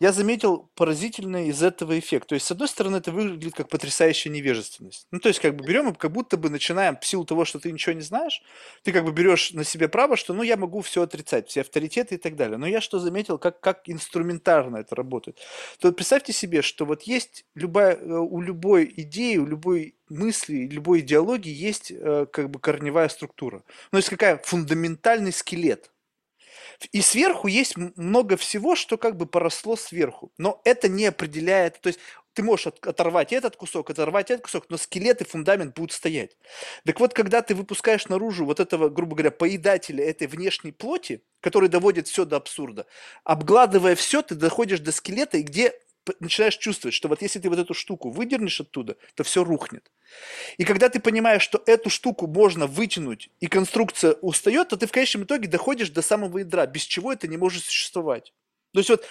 я заметил поразительный из этого эффект. То есть, с одной стороны, это выглядит как потрясающая невежественность. Ну, то есть, как бы берем и как будто бы начинаем, в силу того, что ты ничего не знаешь, ты как бы берешь на себя право, что, ну, я могу все отрицать, все авторитеты и так далее. Но я что заметил, как, как инструментарно это работает. То вот представьте себе, что вот есть любая, э, у любой идеи, у любой мысли, любой идеологии есть э, как бы корневая структура. Ну, есть какая фундаментальный скелет. И сверху есть много всего, что как бы поросло сверху. Но это не определяет, то есть ты можешь оторвать этот кусок, оторвать этот кусок, но скелет и фундамент будут стоять. Так вот, когда ты выпускаешь наружу вот этого, грубо говоря, поедателя этой внешней плоти, который доводит все до абсурда, обгладывая все, ты доходишь до скелета, и где начинаешь чувствовать, что вот если ты вот эту штуку выдернешь оттуда, то все рухнет. И когда ты понимаешь, что эту штуку можно вытянуть, и конструкция устает, то ты в конечном итоге доходишь до самого ядра, без чего это не может существовать. То есть вот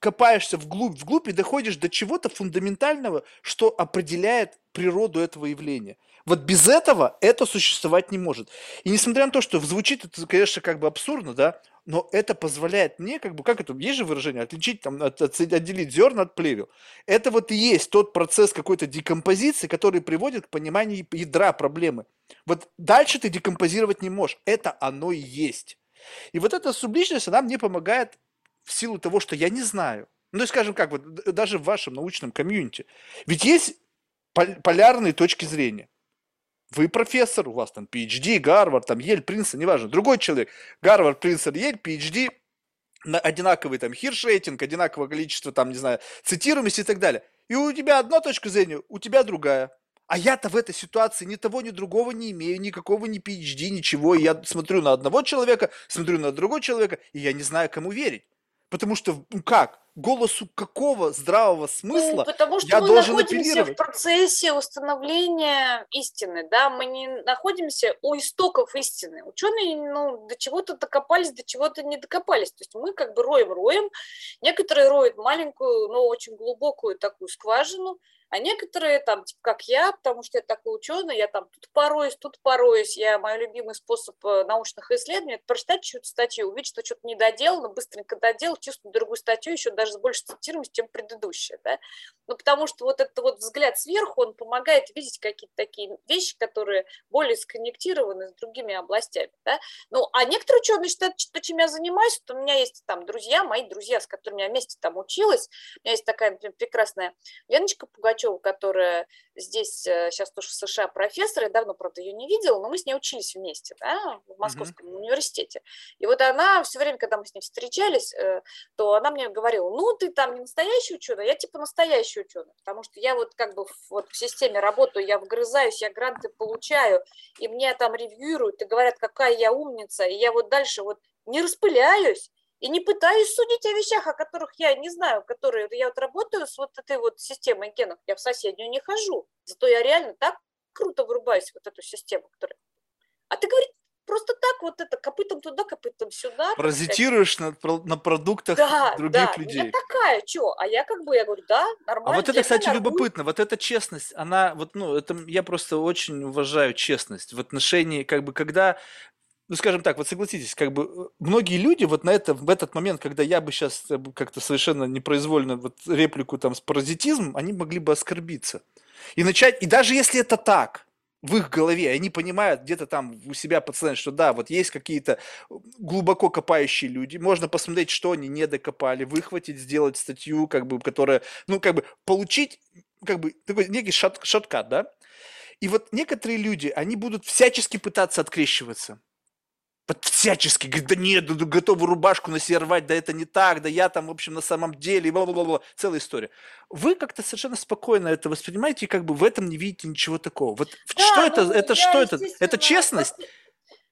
копаешься вглубь, вглубь и доходишь до чего-то фундаментального, что определяет природу этого явления. Вот без этого это существовать не может. И несмотря на то, что звучит это, конечно, как бы абсурдно, да, но это позволяет мне, как бы, как это, есть же выражение, отличить, там, от, от, отделить зерна от плевел. Это вот и есть тот процесс какой-то декомпозиции, который приводит к пониманию ядра проблемы. Вот дальше ты декомпозировать не можешь. Это оно и есть. И вот эта субличность, она мне помогает в силу того, что я не знаю. Ну, скажем как, вот даже в вашем научном комьюнити. Ведь есть полярные точки зрения. Вы профессор, у вас там PhD, Гарвард, там Ель, Принстон, неважно. Другой человек, Гарвард, Принстон, Ель, PhD, одинаковый там хиршейтинг, одинаковое количество там, не знаю, цитируемости и так далее. И у тебя одна точка зрения, у тебя другая. А я-то в этой ситуации ни того, ни другого не имею, никакого ни PhD, ничего. И я смотрю на одного человека, смотрю на другого человека, и я не знаю, кому верить. Потому что, ну как, голосу какого здравого смысла ну, потому что я мы должен находимся апеллировать? в процессе установления истины, да, мы не находимся у истоков истины. Ученые, ну, до чего-то докопались, до чего-то не докопались. То есть мы как бы роем, роем. Некоторые роют маленькую, но очень глубокую такую скважину, А некоторые там, типа как я, потому что я такой ученый, я там тут пороюсь, тут пороюсь, я, мой любимый способ э, научных исследований, это прочитать чью-то статью, увидеть, что что-то не доделано, быстренько доделал, чувствую другую статью, еще даже с большей цитируемостью, чем предыдущая, да, ну, потому что вот этот вот взгляд сверху, он помогает видеть какие-то такие вещи, которые более сконнектированы с другими областями, да, ну, а некоторые ученые считают, что чем я занимаюсь, то у меня есть там друзья, мои друзья, с которыми я вместе там училась, у меня есть такая, например, прекрасная Леночка Пугачева, Пугачева, которая здесь сейчас э, тоже в США профессор, я давно, правда, ее не видела, но мы с ней учились вместе, да, в Московском mm-hmm. университете. И вот она все время, когда мы с ней встречались, э, то она мне говорила, ну, ты там не настоящий ученый, я типа настоящий ученый, потому что я вот как бы вот в системе работаю, я вгрызаюсь, я гранты получаю, и мне там ревьюируют и говорят, какая я умница, и я вот дальше вот не распыляюсь, и не пытаюсь судить о вещах, о которых я не знаю, которые я вот работаю с вот этой вот системой генов, я в соседнюю не хожу, зато я реально так круто врубаюсь в вот эту систему, которая... А ты, говоришь, просто так вот это копытом туда, копытом сюда. Паразитируешь на, на продуктах да, других да. людей. Я такая, что? А я как бы, я говорю, да, нормально. А вот это, кстати, нормально. любопытно, вот эта честность, она, вот, ну, это я просто очень уважаю честность в отношении, как бы, когда ну, скажем так, вот согласитесь, как бы э, многие люди вот на это, в этот момент, когда я бы сейчас э, как-то совершенно непроизвольно вот реплику там с паразитизмом, они могли бы оскорбиться. И начать, и даже если это так, в их голове, они понимают где-то там у себя подсознательно, что да, вот есть какие-то глубоко копающие люди, можно посмотреть, что они не докопали, выхватить, сделать статью, как бы, которая, ну, как бы, получить, как бы, такой некий шот, шоткат, да? И вот некоторые люди, они будут всячески пытаться открещиваться всячески, говорит, да нет, да, готовы рубашку на себе рвать, да это не так, да я там, в общем, на самом деле, бла-бла-бла, целая история. Вы как-то совершенно спокойно это воспринимаете и как бы в этом не видите ничего такого. Вот да, что ну, это, это что это? Это честность? Просто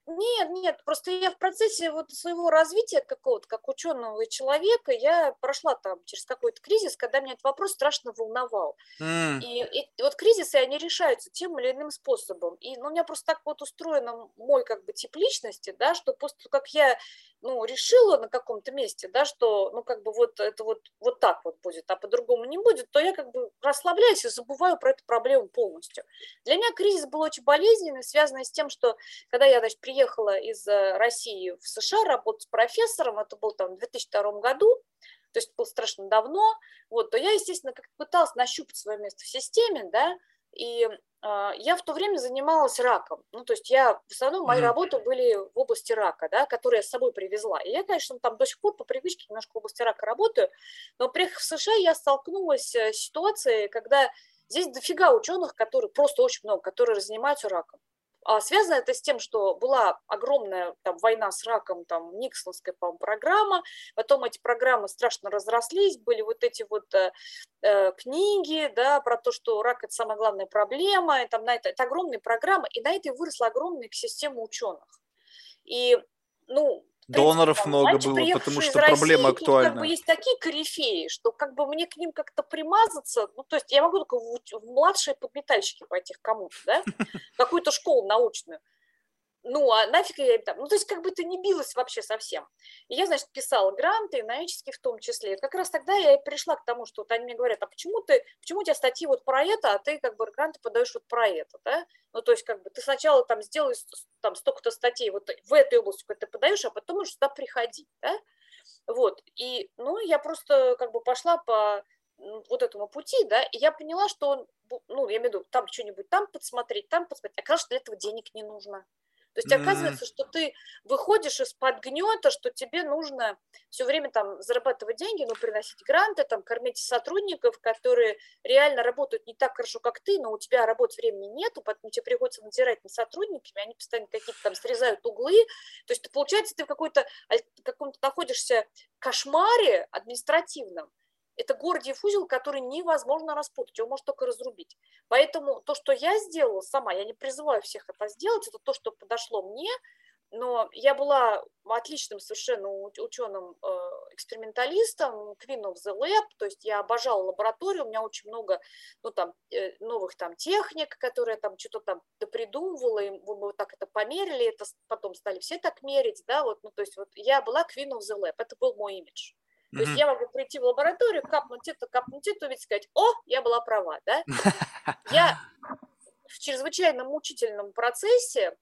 нет, нет, просто я в процессе вот своего развития какого-то, как ученого и человека, я прошла там через какой-то кризис, когда меня этот вопрос страшно волновал. Mm. И, и вот кризисы, они решаются тем или иным способом. И ну, у меня просто так вот устроено мой как бы тип личности, да, что после того, как я ну, решила на каком-то месте, да, что, ну, как бы вот это вот, вот так вот будет, а по-другому не будет, то я как бы расслабляюсь и забываю про эту проблему полностью. Для меня кризис был очень болезненный, связанный с тем, что когда я, значит, приехала из э, России в США работать с профессором, это был там в 2002 году, то есть было страшно давно, вот, то я, естественно, как пыталась нащупать свое место в системе, да, и э, я в то время занималась раком. Ну, то есть я, в основном, мои mm-hmm. работы были в области рака, да, которые я с собой привезла. И я, конечно, там до сих пор по привычке немножко в области рака работаю, но приехав в США, я столкнулась э, с ситуацией, когда здесь дофига ученых, которые, просто очень много, которые занимаются раком. А связано это с тем, что была огромная там, война с раком, там, Никсонская, по программа, потом эти программы страшно разрослись, были вот эти вот э, э, книги, да, про то, что рак – это самая главная проблема, и там на это, это огромные программы, и на это выросла огромная система ученых. И, ну, Доноров там, много было, потому что проблема России, актуальна. Тут, как бы есть такие корифеи, что как бы мне к ним как-то примазаться, ну то есть я могу только в, в младшие подметальщики пойти к кому-то, да, какую-то школу научную ну, а нафиг я там, ну, то есть как бы это не билось вообще совсем. И я, значит, писала гранты, науческие в том числе. И как раз тогда я и пришла к тому, что вот они мне говорят, а почему ты, почему у тебя статьи вот про это, а ты как бы гранты подаешь вот про это, да? Ну, то есть как бы ты сначала там сделаешь там столько-то статей вот в этой области, куда ты подаешь, а потом уже сюда приходить, да? Вот, и, ну, я просто как бы пошла по вот этому пути, да, и я поняла, что, ну, я имею в виду, там что-нибудь там подсмотреть, там подсмотреть, а, конечно, для этого денег не нужно. То есть оказывается, что ты выходишь из-под гнета, что тебе нужно все время там зарабатывать деньги, ну, приносить гранты, там, кормить сотрудников, которые реально работают не так хорошо, как ты, но у тебя работы времени нету, поэтому тебе приходится надзирать над сотрудниками, они постоянно какие-то там срезают углы. То есть, получается, ты в какой-то каком-то находишься кошмаре административном, это Гордиев узел, который невозможно распутать, его можно только разрубить. Поэтому то, что я сделала сама, я не призываю всех это сделать, это то, что подошло мне, но я была отличным совершенно ученым э, Queen of the Lab, то есть я обожала лабораторию, у меня очень много ну, там, э, новых там техник, которые там что-то там допридумывала, и мы вот так это померили, это потом стали все так мерить, да, вот, ну, то есть вот я была Queen of the Lab, это был мой имидж. То есть я могу прийти в лабораторию, капнуть это, капнуть это, увидеть, сказать, о, я была права, да? Я в чрезвычайно мучительном процессе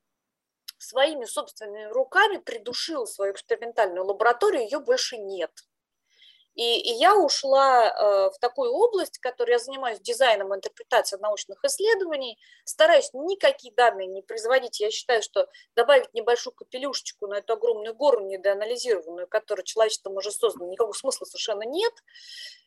своими собственными руками придушил свою экспериментальную лабораторию, ее больше нет. И, и я ушла э, в такую область, которой я занимаюсь дизайном и интерпретацией научных исследований, стараюсь никакие данные не производить. Я считаю, что добавить небольшую капелюшечку на эту огромную гору недоанализированную, которую человечеством уже создано, никакого смысла совершенно нет.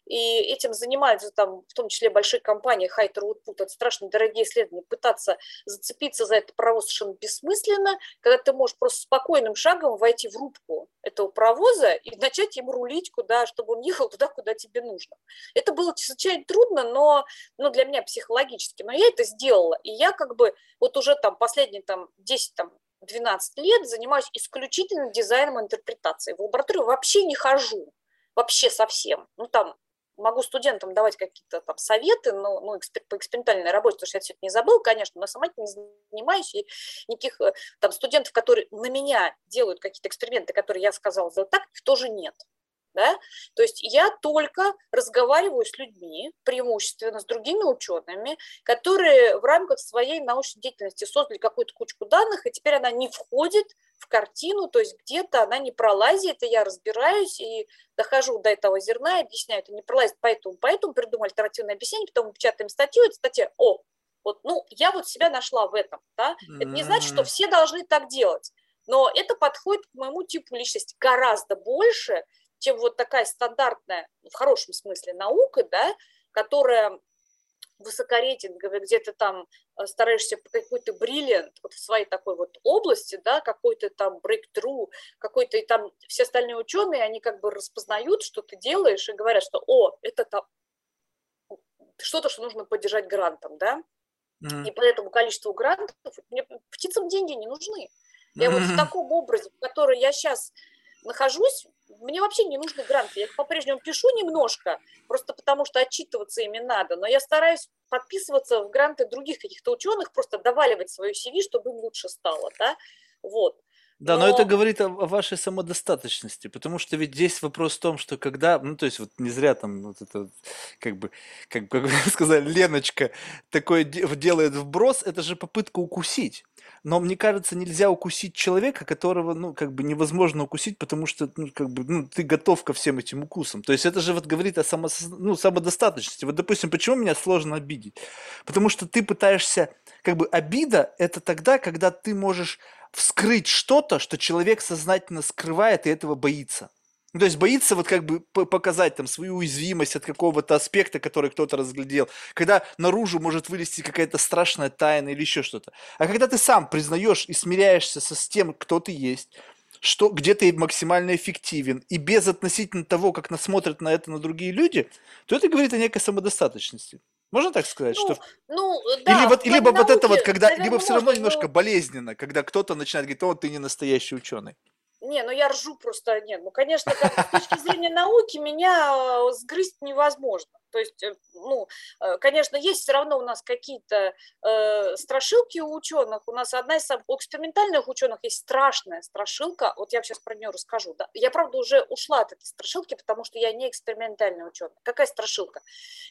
И этим занимаются там, в том числе большие компании, Хайтер Woodput, это страшно дорогие исследования, пытаться зацепиться за это паровоз совершенно бессмысленно, когда ты можешь просто спокойным шагом войти в рубку этого паровоза и начать ему рулить, куда, чтобы он ехал туда, куда тебе нужно. Это было чрезвычайно трудно, но ну, для меня психологически, но я это сделала, и я как бы вот уже там последние там 10 там, 12 лет занимаюсь исключительно дизайном и интерпретацией. В лабораторию вообще не хожу, вообще совсем. Ну, там могу студентам давать какие-то там советы, но ну, экспер, по экспериментальной работе, потому что я все это не забыл, конечно, но сама этим не занимаюсь, и никаких э, там студентов, которые на меня делают какие-то эксперименты, которые я сказала сделать так, их тоже нет. Да? То есть я только разговариваю с людьми, преимущественно с другими учеными, которые в рамках своей научной деятельности создали какую-то кучку данных, и теперь она не входит в картину, то есть где-то она не пролазит, и я разбираюсь и дохожу до этого зерна, объясняю, это не пролазит, поэтому, поэтому придумал альтернативное объяснение, потом печатаем статью, эта статья, о, вот, ну, я вот себя нашла в этом, да, это не значит, что все должны так делать, но это подходит к моему типу личности гораздо больше, чем вот такая стандартная, в хорошем смысле, наука, да, которая высокорейтинговый, где ты там э, стараешься какой-то бриллиант вот в своей такой вот области, да, какой-то там breakthrough, какой-то и там все остальные ученые, они как бы распознают, что ты делаешь и говорят, что, о, это там что-то, что нужно поддержать грантом, да, mm-hmm. и по этому количеству грантов мне птицам деньги не нужны. Я mm-hmm. вот в таком образе, в который я сейчас нахожусь, мне вообще не нужны гранты. Я их по-прежнему пишу немножко, просто потому что отчитываться ими надо, но я стараюсь подписываться в гранты других каких-то ученых, просто доваливать свою CV, чтобы им лучше стало, да, вот. Да, но... но это говорит о, вашей самодостаточности, потому что ведь здесь вопрос в том, что когда, ну то есть вот не зря там вот это как бы, как, как сказали, Леночка такое делает вброс, это же попытка укусить. Но мне кажется, нельзя укусить человека, которого, ну, как бы невозможно укусить, потому что, ну, как бы, ну, ты готов ко всем этим укусам. То есть это же вот говорит о само, ну, самодостаточности. Вот, допустим, почему меня сложно обидеть? Потому что ты пытаешься, как бы, обида – это тогда, когда ты можешь вскрыть что-то, что человек сознательно скрывает и этого боится. Ну, то есть боится вот как бы показать там свою уязвимость от какого-то аспекта, который кто-то разглядел. Когда наружу может вылезти какая-то страшная тайна или еще что-то. А когда ты сам признаешь и смиряешься со, с тем, кто ты есть, что, где ты максимально эффективен, и без относительно того, как насмотрят на это на другие люди, то это говорит о некой самодостаточности. Можно так сказать, ну, что ну, да, или вот либо вот это вот, когда либо все равно можно, немножко но... болезненно, когда кто-то начинает говорить, о, ты не настоящий ученый. Не, ну я ржу просто, нет, ну, конечно, как, с точки зрения науки меня э, сгрызть невозможно. То есть, э, ну, э, конечно, есть все равно у нас какие-то э, страшилки у ученых. У нас одна из самых, экспериментальных ученых есть страшная страшилка. Вот я сейчас про нее расскажу. Да. Я, правда, уже ушла от этой страшилки, потому что я не экспериментальный ученый. Какая страшилка?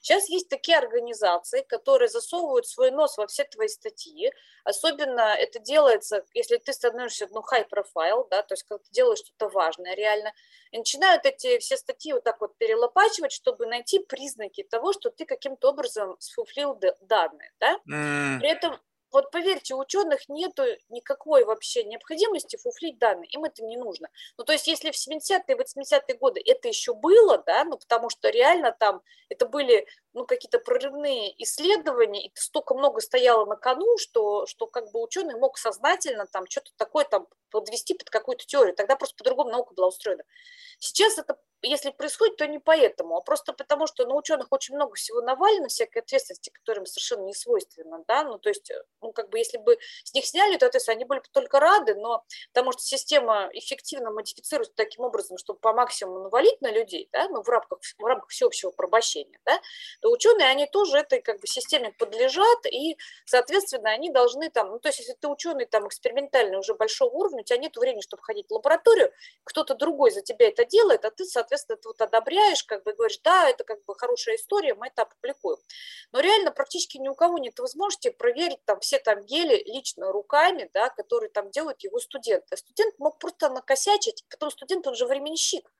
Сейчас есть такие организации, которые засовывают свой нос во все твои статьи. Особенно это делается, если ты становишься, ну, high profile, да, то есть ты делаешь что-то важное реально, и начинают эти все статьи вот так вот перелопачивать, чтобы найти признаки того, что ты каким-то образом сфуфлил данные, да? Mm. При этом вот поверьте, у ученых нет никакой вообще необходимости фуфлить данные, им это не нужно. Ну, то есть, если в 70-е, 80-е годы это еще было, да, ну, потому что реально там это были, ну, какие-то прорывные исследования, и столько много стояло на кону, что, что как бы ученый мог сознательно там что-то такое там подвести под какую-то теорию, тогда просто по-другому наука была устроена. Сейчас это если происходит, то не поэтому, а просто потому, что на ученых очень много всего навалено, всякой ответственности, которым совершенно не свойственно, да, ну, то есть, ну, как бы, если бы с них сняли эту ответственность, они были бы только рады, но потому что система эффективно модифицируется таким образом, чтобы по максимуму навалить на людей, да, ну, в рамках, в рамках всеобщего порабощения, да, то ученые, они тоже этой, как бы, системе подлежат, и, соответственно, они должны там, ну, то есть, если ты ученый там экспериментальный уже большого уровня, тебя нет времени, чтобы ходить в лабораторию, кто-то другой за тебя это делает, а ты, соответственно, это вот одобряешь, как бы говоришь, да, это как бы хорошая история, мы это опубликуем. Но реально практически ни у кого нет возможности проверить там все там гели лично руками, да, которые там делают его студенты. Студент мог просто накосячить, потом студент, он же временщик.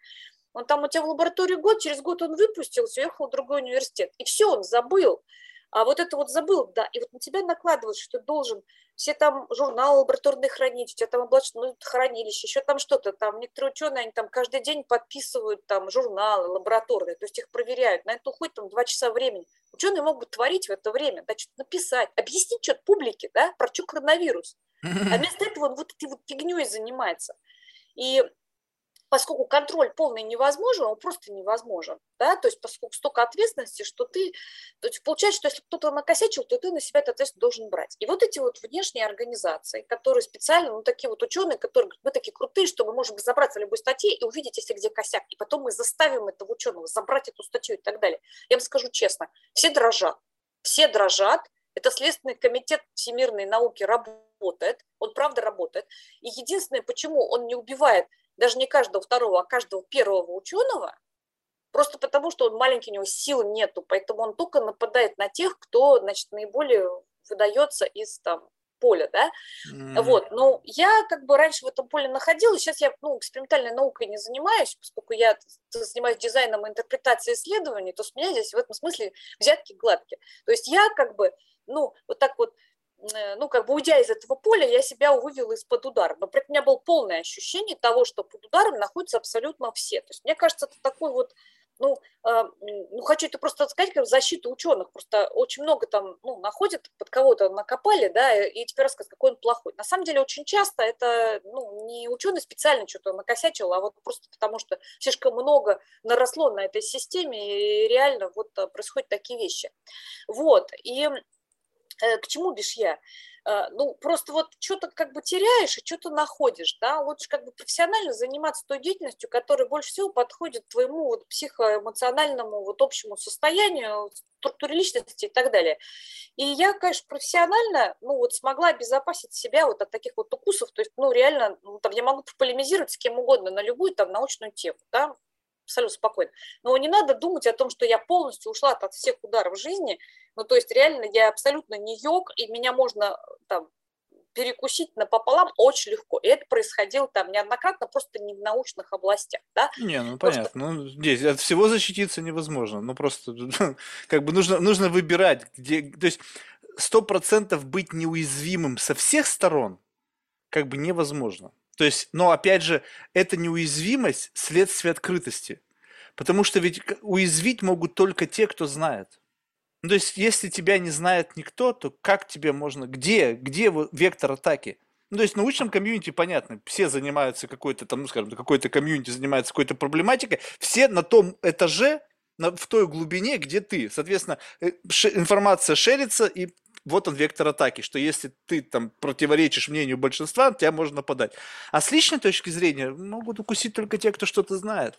Он там у тебя в лаборатории год, через год он выпустился, уехал в другой университет. И все, он забыл. А вот это вот забыл, да, и вот на тебя накладывают, что ты должен все там журналы лабораторные хранить, у тебя там облачное хранилище, еще там что-то, там некоторые ученые, они там каждый день подписывают там журналы лабораторные, то есть их проверяют, на это уходит там два часа времени. Ученые могут творить в это время, да, что-то написать, объяснить что-то публике, да, про что коронавирус. А вместо этого он вот этой вот фигней занимается. И поскольку контроль полный невозможен, он просто невозможен, да, то есть поскольку столько ответственности, что ты, то есть получается, что если кто-то накосячил, то ты на себя эту ответственность должен брать. И вот эти вот внешние организации, которые специально, ну, такие вот ученые, которые говорят, мы такие крутые, что мы можем забраться в любой статье и увидеть, если где косяк, и потом мы заставим этого ученого забрать эту статью и так далее. Я вам скажу честно, все дрожат, все дрожат, это Следственный комитет всемирной науки работает, он правда работает. И единственное, почему он не убивает даже не каждого второго, а каждого первого ученого, просто потому что он маленький, у него сил нету, поэтому он только нападает на тех, кто, значит, наиболее выдается из там поля, да, mm-hmm. вот, но я как бы раньше в этом поле находилась, сейчас я, ну, экспериментальной наукой не занимаюсь, поскольку я занимаюсь дизайном и интерпретацией исследований, то с меня здесь в этом смысле взятки гладкие, то есть я как бы, ну, вот так вот ну, как бы уйдя из этого поля, я себя вывела из-под удара. Но при этом у меня было полное ощущение того, что под ударом находятся абсолютно все. То есть мне кажется, это такой вот, ну, э, ну хочу это просто сказать, как защита ученых. Просто очень много там, ну, находят, под кого-то накопали, да, и теперь рассказывают, какой он плохой. На самом деле очень часто это, ну, не ученый специально что-то накосячил, а вот просто потому что слишком много наросло на этой системе, и реально вот э, происходят такие вещи. Вот, и Э, к чему бишь я? Э, ну, просто вот что-то как бы теряешь и что-то находишь, да, лучше как бы профессионально заниматься той деятельностью, которая больше всего подходит твоему вот психоэмоциональному вот общему состоянию, структуре личности и так далее. И я, конечно, профессионально, ну, вот смогла обезопасить себя вот от таких вот укусов, то есть, ну, реально, ну, там, я могу полемизировать с кем угодно на любую там научную тему, да, абсолютно спокойно. Но не надо думать о том, что я полностью ушла от всех ударов жизни. Ну, то есть реально я абсолютно не йог, и меня можно там перекусить напополам очень легко. И это происходило там неоднократно, просто не в научных областях, да? Не, ну просто... понятно. Ну, здесь от всего защититься невозможно. Ну, просто как бы нужно, нужно выбирать, где... То есть сто процентов быть неуязвимым со всех сторон как бы невозможно. То есть, но опять же, это неуязвимость следствие открытости. Потому что ведь уязвить могут только те, кто знает. Ну, то есть, если тебя не знает никто, то как тебе можно, где, где вектор атаки? Ну, то есть в научном комьюнити понятно, все занимаются какой-то там, ну, скажем, какой-то комьюнити занимается какой-то проблематикой, все на том этаже, на, в той глубине, где ты. Соответственно, э, информация шерится, и вот он вектор атаки, что если ты там противоречишь мнению большинства, тебя можно нападать. А с личной точки зрения могут укусить только те, кто что-то знает.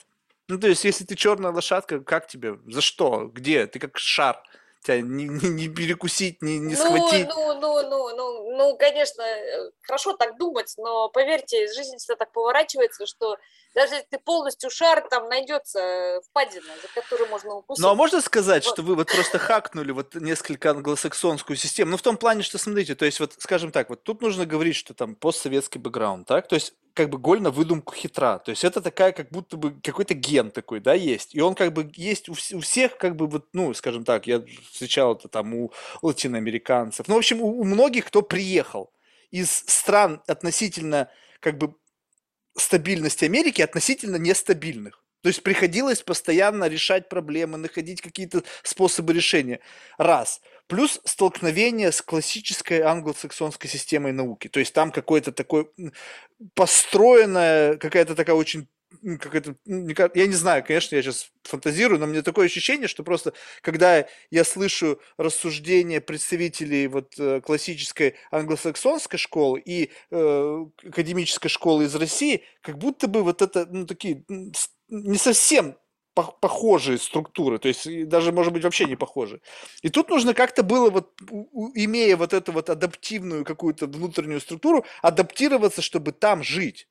Ну, то есть, если ты черная лошадка, как тебе? За что? Где? Ты как шар тебя не, не, не перекусить, не, не ну, схватить. Ну, ну, ну, ну, ну, конечно, э, хорошо так думать, но поверьте, жизнь всегда так поворачивается, что даже если ты полностью шар, там найдется впадина, за которую можно укусить. Ну, а можно сказать, вот. что вы вот просто хакнули вот несколько англосаксонскую систему? Ну, в том плане, что, смотрите, то есть вот, скажем так, вот тут нужно говорить, что там постсоветский бэкграунд, так? То есть как бы голь на выдумку хитра. То есть это такая, как будто бы какой-то ген такой, да, есть. И он как бы есть у, у всех, как бы вот, ну, скажем так, я встречал это там у латиноамериканцев. Ну, в общем, у, у многих, кто приехал из стран относительно как бы стабильности Америки относительно нестабильных. То есть приходилось постоянно решать проблемы, находить какие-то способы решения. Раз. Плюс столкновение с классической англосаксонской системой науки. То есть там какой-то такой построенная, какая-то такая очень как это, я не знаю, конечно, я сейчас фантазирую, но мне такое ощущение, что просто, когда я слышу рассуждения представителей вот э, классической англосаксонской школы и э, академической школы из России, как будто бы вот это, ну, такие не совсем похожие структуры, то есть даже, может быть, вообще не похожие. И тут нужно как-то было, вот, имея вот эту вот адаптивную какую-то внутреннюю структуру, адаптироваться, чтобы там жить.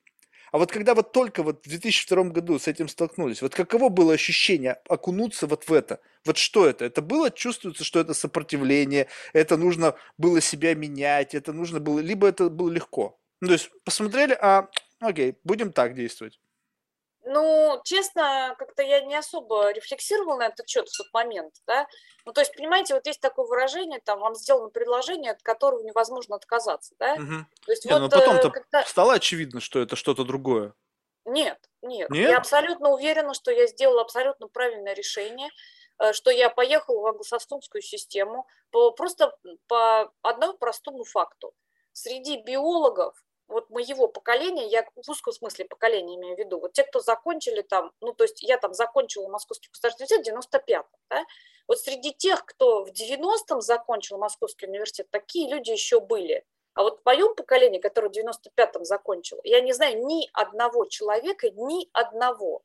А вот когда вот только вот в 2002 году с этим столкнулись, вот каково было ощущение окунуться вот в это? Вот что это? Это было, чувствуется, что это сопротивление, это нужно было себя менять, это нужно было, либо это было легко. Ну, то есть посмотрели, а, окей, будем так действовать. Ну, честно, как-то я не особо рефлексировала на этот счет в тот момент, да. Ну, то есть, понимаете, вот есть такое выражение, там, вам сделано предложение, от которого невозможно отказаться, да. Угу. То есть, не, вот, но потом-то когда... стало очевидно, что это что-то другое. Нет, нет, нет. Я абсолютно уверена, что я сделала абсолютно правильное решение, э, что я поехала в англосаксонскую систему по, просто по одному простому факту. Среди биологов вот моего поколения, я в узком смысле поколения имею в виду, вот те, кто закончили там, ну, то есть я там закончила Московский государственный университет в 95-м, да, вот среди тех, кто в 90-м закончил Московский университет, такие люди еще были. А вот в моем поколении, которое в 95-м закончило, я не знаю ни одного человека, ни одного,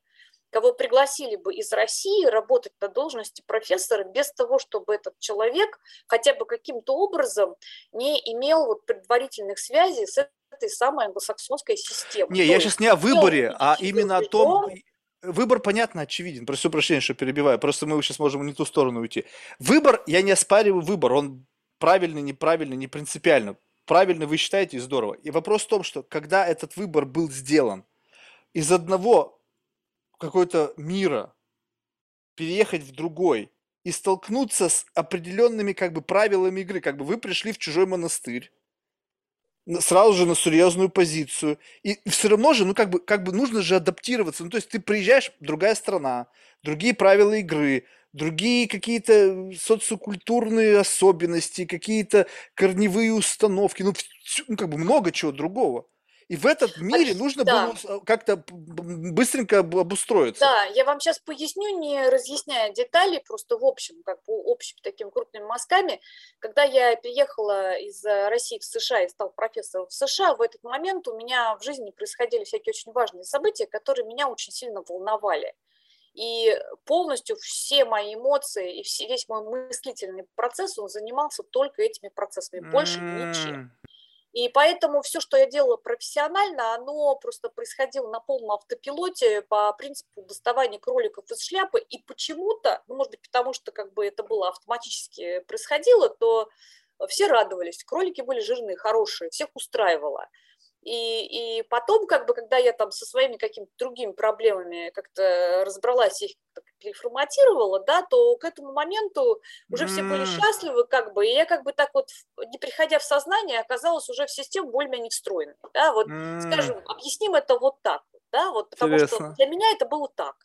кого пригласили бы из России работать на должности профессора без того, чтобы этот человек хотя бы каким-то образом не имел вот предварительных связей с этой самой англосаксонской системой. Не, То я сейчас не о выборе, а именно о том, Выбор, понятно, очевиден. Прошу прощения, что перебиваю. Просто мы сейчас можем не ту сторону уйти. Выбор, я не оспариваю выбор. Он правильный, неправильный, не принципиально. Правильно вы считаете, и здорово. И вопрос в том, что когда этот выбор был сделан, из одного какой-то мира переехать в другой и столкнуться с определенными как бы правилами игры, как бы вы пришли в чужой монастырь, сразу же на серьезную позицию. И все равно же, ну как бы, как бы нужно же адаптироваться. Ну то есть ты приезжаешь, другая страна, другие правила игры, другие какие-то социокультурные особенности, какие-то корневые установки, ну, ну как бы много чего другого. И в этот мире нужно да. было как-то быстренько обустроиться. Да, я вам сейчас поясню, не разъясняя детали, просто в общем, как бы общими такими крупными мазками. Когда я переехала из э, России в США и стал профессором в США, в этот момент у меня в жизни происходили всякие очень важные события, которые меня очень сильно волновали. И полностью все мои эмоции и весь мой мыслительный процесс, он занимался только этими процессами, больше mm. ничем. И поэтому все, что я делала профессионально, оно просто происходило на полном автопилоте по принципу доставания кроликов из шляпы. И почему-то, ну, может быть, потому что как бы это было автоматически происходило, то все радовались. Кролики были жирные, хорошие, всех устраивало. И, и потом, как бы, когда я там со своими какими-то другими проблемами как-то разобралась, их переформатировала, да, то к этому моменту уже все были счастливы, как бы, и я как бы так вот, не приходя в сознание, оказалась уже в систему более-менее встроенной, да, вот, скажем, объясним это вот так, да, вот, потому Интересно. что для меня это было так.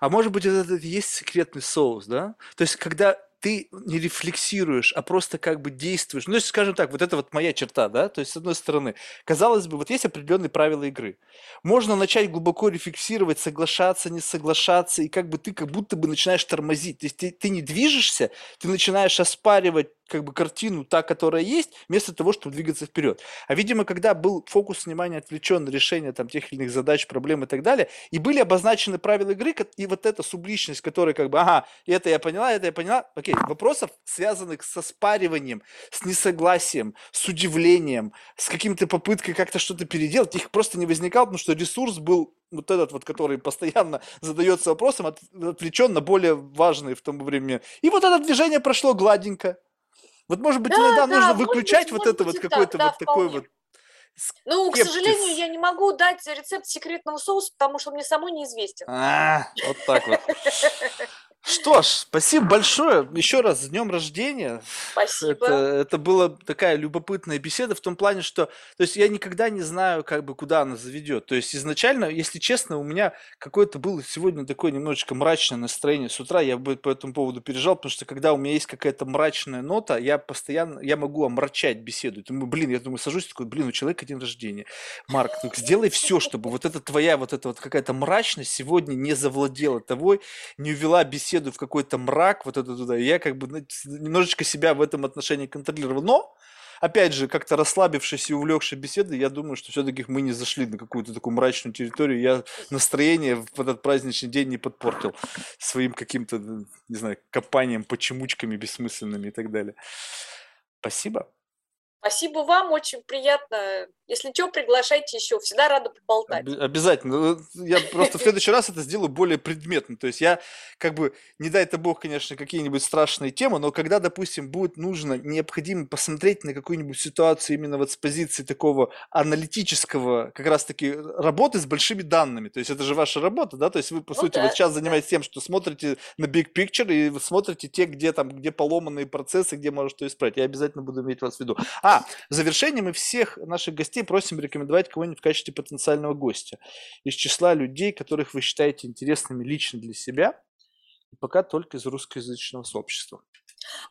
А может быть, это есть секретный соус, да? То есть, когда ты не рефлексируешь, а просто как бы действуешь. Ну, если, скажем так, вот это вот моя черта, да, то есть, с одной стороны, казалось бы, вот есть определенные правила игры. Можно начать глубоко рефлексировать, соглашаться, не соглашаться, и как бы ты как будто бы начинаешь тормозить. То есть, ты, ты не движешься, ты начинаешь оспаривать как бы картину, та, которая есть, вместо того, чтобы двигаться вперед. А, видимо, когда был фокус внимания отвлечен на решение там тех или иных задач, проблем и так далее, и были обозначены правила игры, и вот эта субличность, которая как бы, ага, это я поняла, это я поняла, окей, вопросов, связанных со спариванием, с несогласием, с удивлением, с каким-то попыткой как-то что-то переделать, их просто не возникало, потому что ресурс был вот этот вот, который постоянно задается вопросом, отвлечен на более важные в том времени. И вот это движение прошло гладенько. Вот, может быть, да, иногда да, нужно выключать быть, вот это вот какой-то да, вот такой вот ну, к сожалению, я не могу дать рецепт секретного соуса, потому что мне самой неизвестен. А, вот так вот. Что ж, спасибо большое. Еще раз с днем рождения. Спасибо. Это, это была такая любопытная беседа в том плане, что то есть я никогда не знаю, как бы куда она заведет. То есть изначально, если честно, у меня какое-то было сегодня такое немножечко мрачное настроение с утра. Я бы по этому поводу пережал, потому что когда у меня есть какая-то мрачная нота, я постоянно, я могу омрачать беседу. Думаю, блин, я думаю, сажусь такой, блин, у человека день рождения. Марк, ну сделай все, чтобы вот эта твоя вот эта вот какая-то мрачность сегодня не завладела тобой, не увела беседу беседу в какой-то мрак, вот это туда. Я как бы немножечко себя в этом отношении контролировал. Но опять же, как-то расслабившись и увлекшись беседой, я думаю, что все-таки мы не зашли на какую-то такую мрачную территорию. Я настроение в этот праздничный день не подпортил своим каким-то, не знаю, копанием, почемучками бессмысленными и так далее. Спасибо. Спасибо вам, очень приятно. Если что, приглашайте еще, всегда рада поболтать. Обязательно. Ну, Я просто в следующий раз это сделаю более предметно. То есть я как бы, не дай это бог, конечно, какие-нибудь страшные темы, но когда, допустим, будет нужно, необходимо посмотреть на какую-нибудь ситуацию именно вот с позиции такого аналитического, как раз-таки работы с большими данными. То есть это же ваша работа, да? То есть вы, по Ну сути, да, вот сейчас да. занимаетесь тем, что смотрите на big picture и смотрите те, где там, где поломанные процессы, где можно что исправить. Я обязательно буду иметь вас в виду. А, в завершение мы всех наших гостей просим рекомендовать кого-нибудь в качестве потенциального гостя из числа людей, которых вы считаете интересными лично для себя, и пока только из русскоязычного сообщества.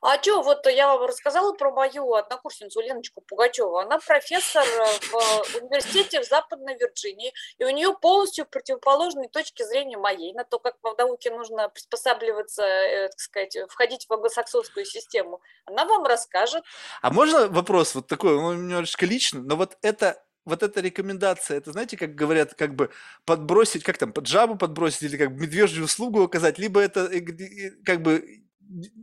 А что, вот я вам рассказала про мою однокурсницу Леночку Пугачеву. Она профессор э, в университете в Западной Вирджинии, и у нее полностью противоположные точки зрения моей на то, как в науке нужно приспосабливаться, э, так сказать, входить в англосаксонскую систему. Она вам расскажет. А можно вопрос вот такой, он немножечко личный, но вот это вот эта рекомендация, это знаете, как говорят, как бы подбросить, как там, под жабу подбросить или как бы медвежью услугу оказать, либо это э, э, как бы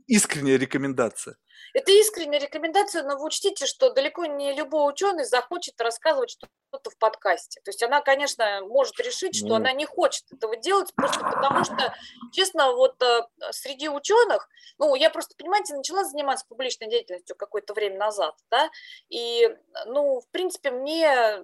искренняя рекомендация. Это искренняя рекомендация, но вы учтите, что далеко не любой ученый захочет рассказывать что-то в подкасте. То есть она, конечно, может решить, что Ну. она не хочет этого делать, просто потому что, честно, вот э, среди ученых, ну, я просто, понимаете, начала заниматься публичной деятельностью какое-то время назад, да, и, ну, в принципе, мне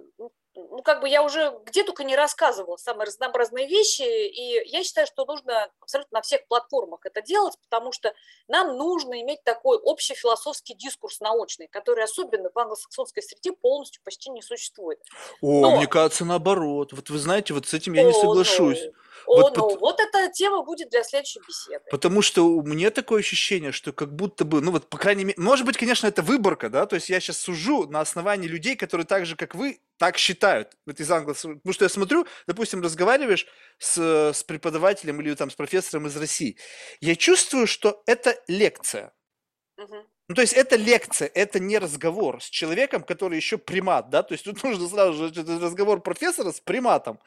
ну, как бы я уже где только не рассказывала самые разнообразные вещи, и я считаю, что нужно абсолютно на всех платформах это делать, потому что нам нужно иметь такой общий философский дискурс научный, который особенно в англосаксонской среде полностью почти не существует. О, Но- мне кажется, наоборот. Вот вы знаете, вот с этим я не О, соглашусь. ну, О, Вот ну, пот- вот эта тема будет для следующей беседы. Потому что у меня такое ощущение, что как будто бы, ну вот, по крайней мере, может быть, конечно, это выборка, да, то есть я сейчас сужу на основании людей, которые так же, как вы, так считают. Вот из англосаксонского. Потому что я смотрю, допустим, разговариваешь с, с преподавателем или там с профессором из России, я чувствую, что это лекция. Ну, то есть это лекция, это не разговор с человеком, который еще примат, да, то есть тут нужно сразу же разговор профессора с приматом.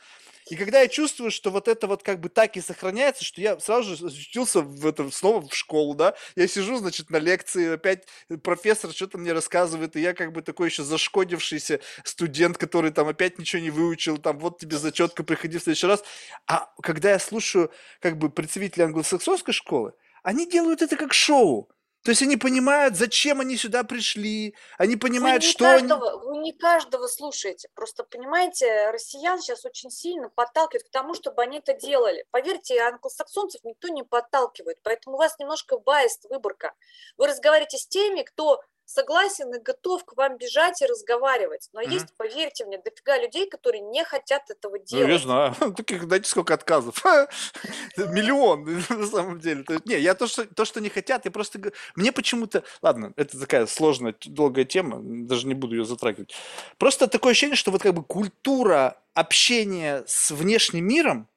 И когда я чувствую, что вот это вот как бы так и сохраняется, что я сразу же очутился в этом, снова в школу, да, я сижу, значит, на лекции, опять профессор что-то мне рассказывает, и я как бы такой еще зашкодившийся студент, который там опять ничего не выучил, там вот тебе зачетка, приходи в следующий раз. А когда я слушаю как бы представителей англосаксонской школы, они делают это как шоу. То есть они понимают, зачем они сюда пришли, они понимают, вы не что они... каждого, Вы не каждого слушаете. Просто, понимаете, россиян сейчас очень сильно подталкивают к тому, чтобы они это делали. Поверьте, англосаксонцев никто не подталкивает, поэтому у вас немножко байст выборка. Вы разговариваете с теми, кто согласен и готов к вам бежать и разговаривать. Но Мгм. есть, поверьте мне, дофига людей, которые не хотят этого Ну, я делать. знаю. Таких, знаете, сколько отказов? Миллион, на самом деле. То есть, Не, я то что, то, что не хотят, я просто... Мне почему-то... Ладно, это такая сложная, долгая тема, даже не буду ее затрагивать. Просто такое ощущение, что вот как бы культура общения с внешним миром,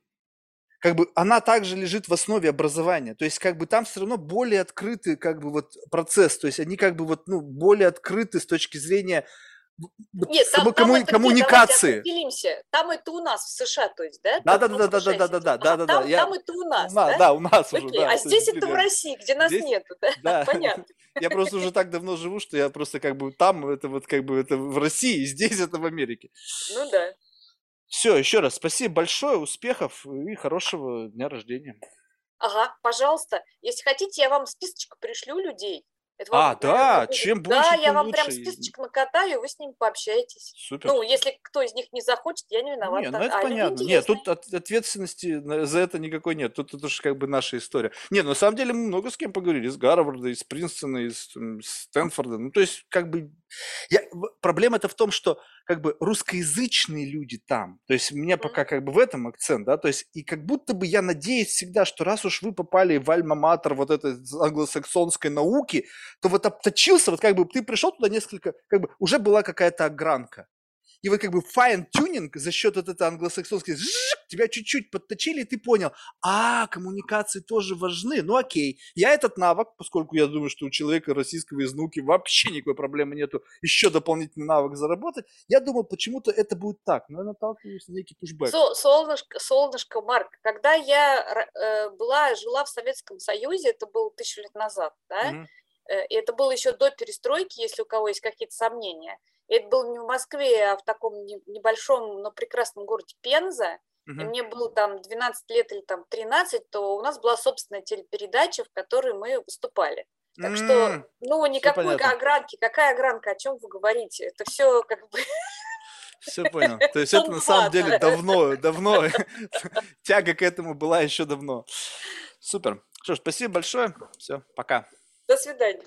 как бы она также лежит в основе образования. То есть как бы там все равно более открытый как бы вот процесс. То есть они как бы вот ну более открыты с точки зрения Нет, там, само- там комму- это коммуникации. Определимся. Там это у нас в США, то есть, да? Да, да, да, да, да, да, да, да, да, да, да. Там, Я- там это у нас, да? да, у нас уже, Окей, да. а здесь это в России, где нас Здесь- нету, да? Да. Понятно. Я просто уже так давно живу, что я просто как бы там, это вот как бы это в России, здесь это в Америке. Ну да. Все, еще раз спасибо большое, успехов и хорошего дня рождения. Ага, пожалуйста. Если хотите, я вам списочек пришлю людей. Это А, да, будет- чем Да, больше, я тем вам прям лучше. списочек накатаю, и вы с ним пообщаетесь. Супер. Ну, если кто из них не захочет, я не виновата. Не, ну это А понятно. Нет, тут от- ответственности за это никакой нет. Тут это же как бы наша история. Не, ну, на самом деле мы много с кем поговорили. Из Гарварда, из Принстона, из Стэнфорда. Ну, то есть, как бы... Я... Проблема-то в том, что как бы русскоязычные люди там. То есть у меня пока как бы в этом акцент, да. То есть и как будто бы я надеюсь всегда, что раз уж вы попали в альма-матер вот этой англосаксонской науки, то вот обточился, вот как бы ты пришел туда несколько, как бы уже была какая-то огранка. И вот как бы fine-tuning за счет вот этой англосаксонской тебя чуть-чуть подточили, и ты понял, а, коммуникации тоже важны, ну окей. Я этот навык, поскольку я думаю, что у человека российского из науки вообще никакой проблемы нету, еще дополнительный навык заработать, я думал, почему-то это будет так, но я наталкиваюсь на некий пушбэк. Со, солнышко, солнышко, Марк, когда я э, была, жила в Советском Союзе, это было тысячу лет назад, да, mm и это было еще до перестройки, если у кого есть какие-то сомнения, это было не в Москве, а в таком небольшом, но прекрасном городе Пенза. Uh-huh. И мне было там 12 лет или там 13, то у нас была собственная телепередача, в которой мы выступали. Так что, ну, никакой огранки. Какая огранка? О чем вы говорите? Это все как бы... Все понял. То есть это на самом деле давно, давно. Тяга к этому была еще давно. Супер. Что ж, спасибо большое. Все, пока. До свидания.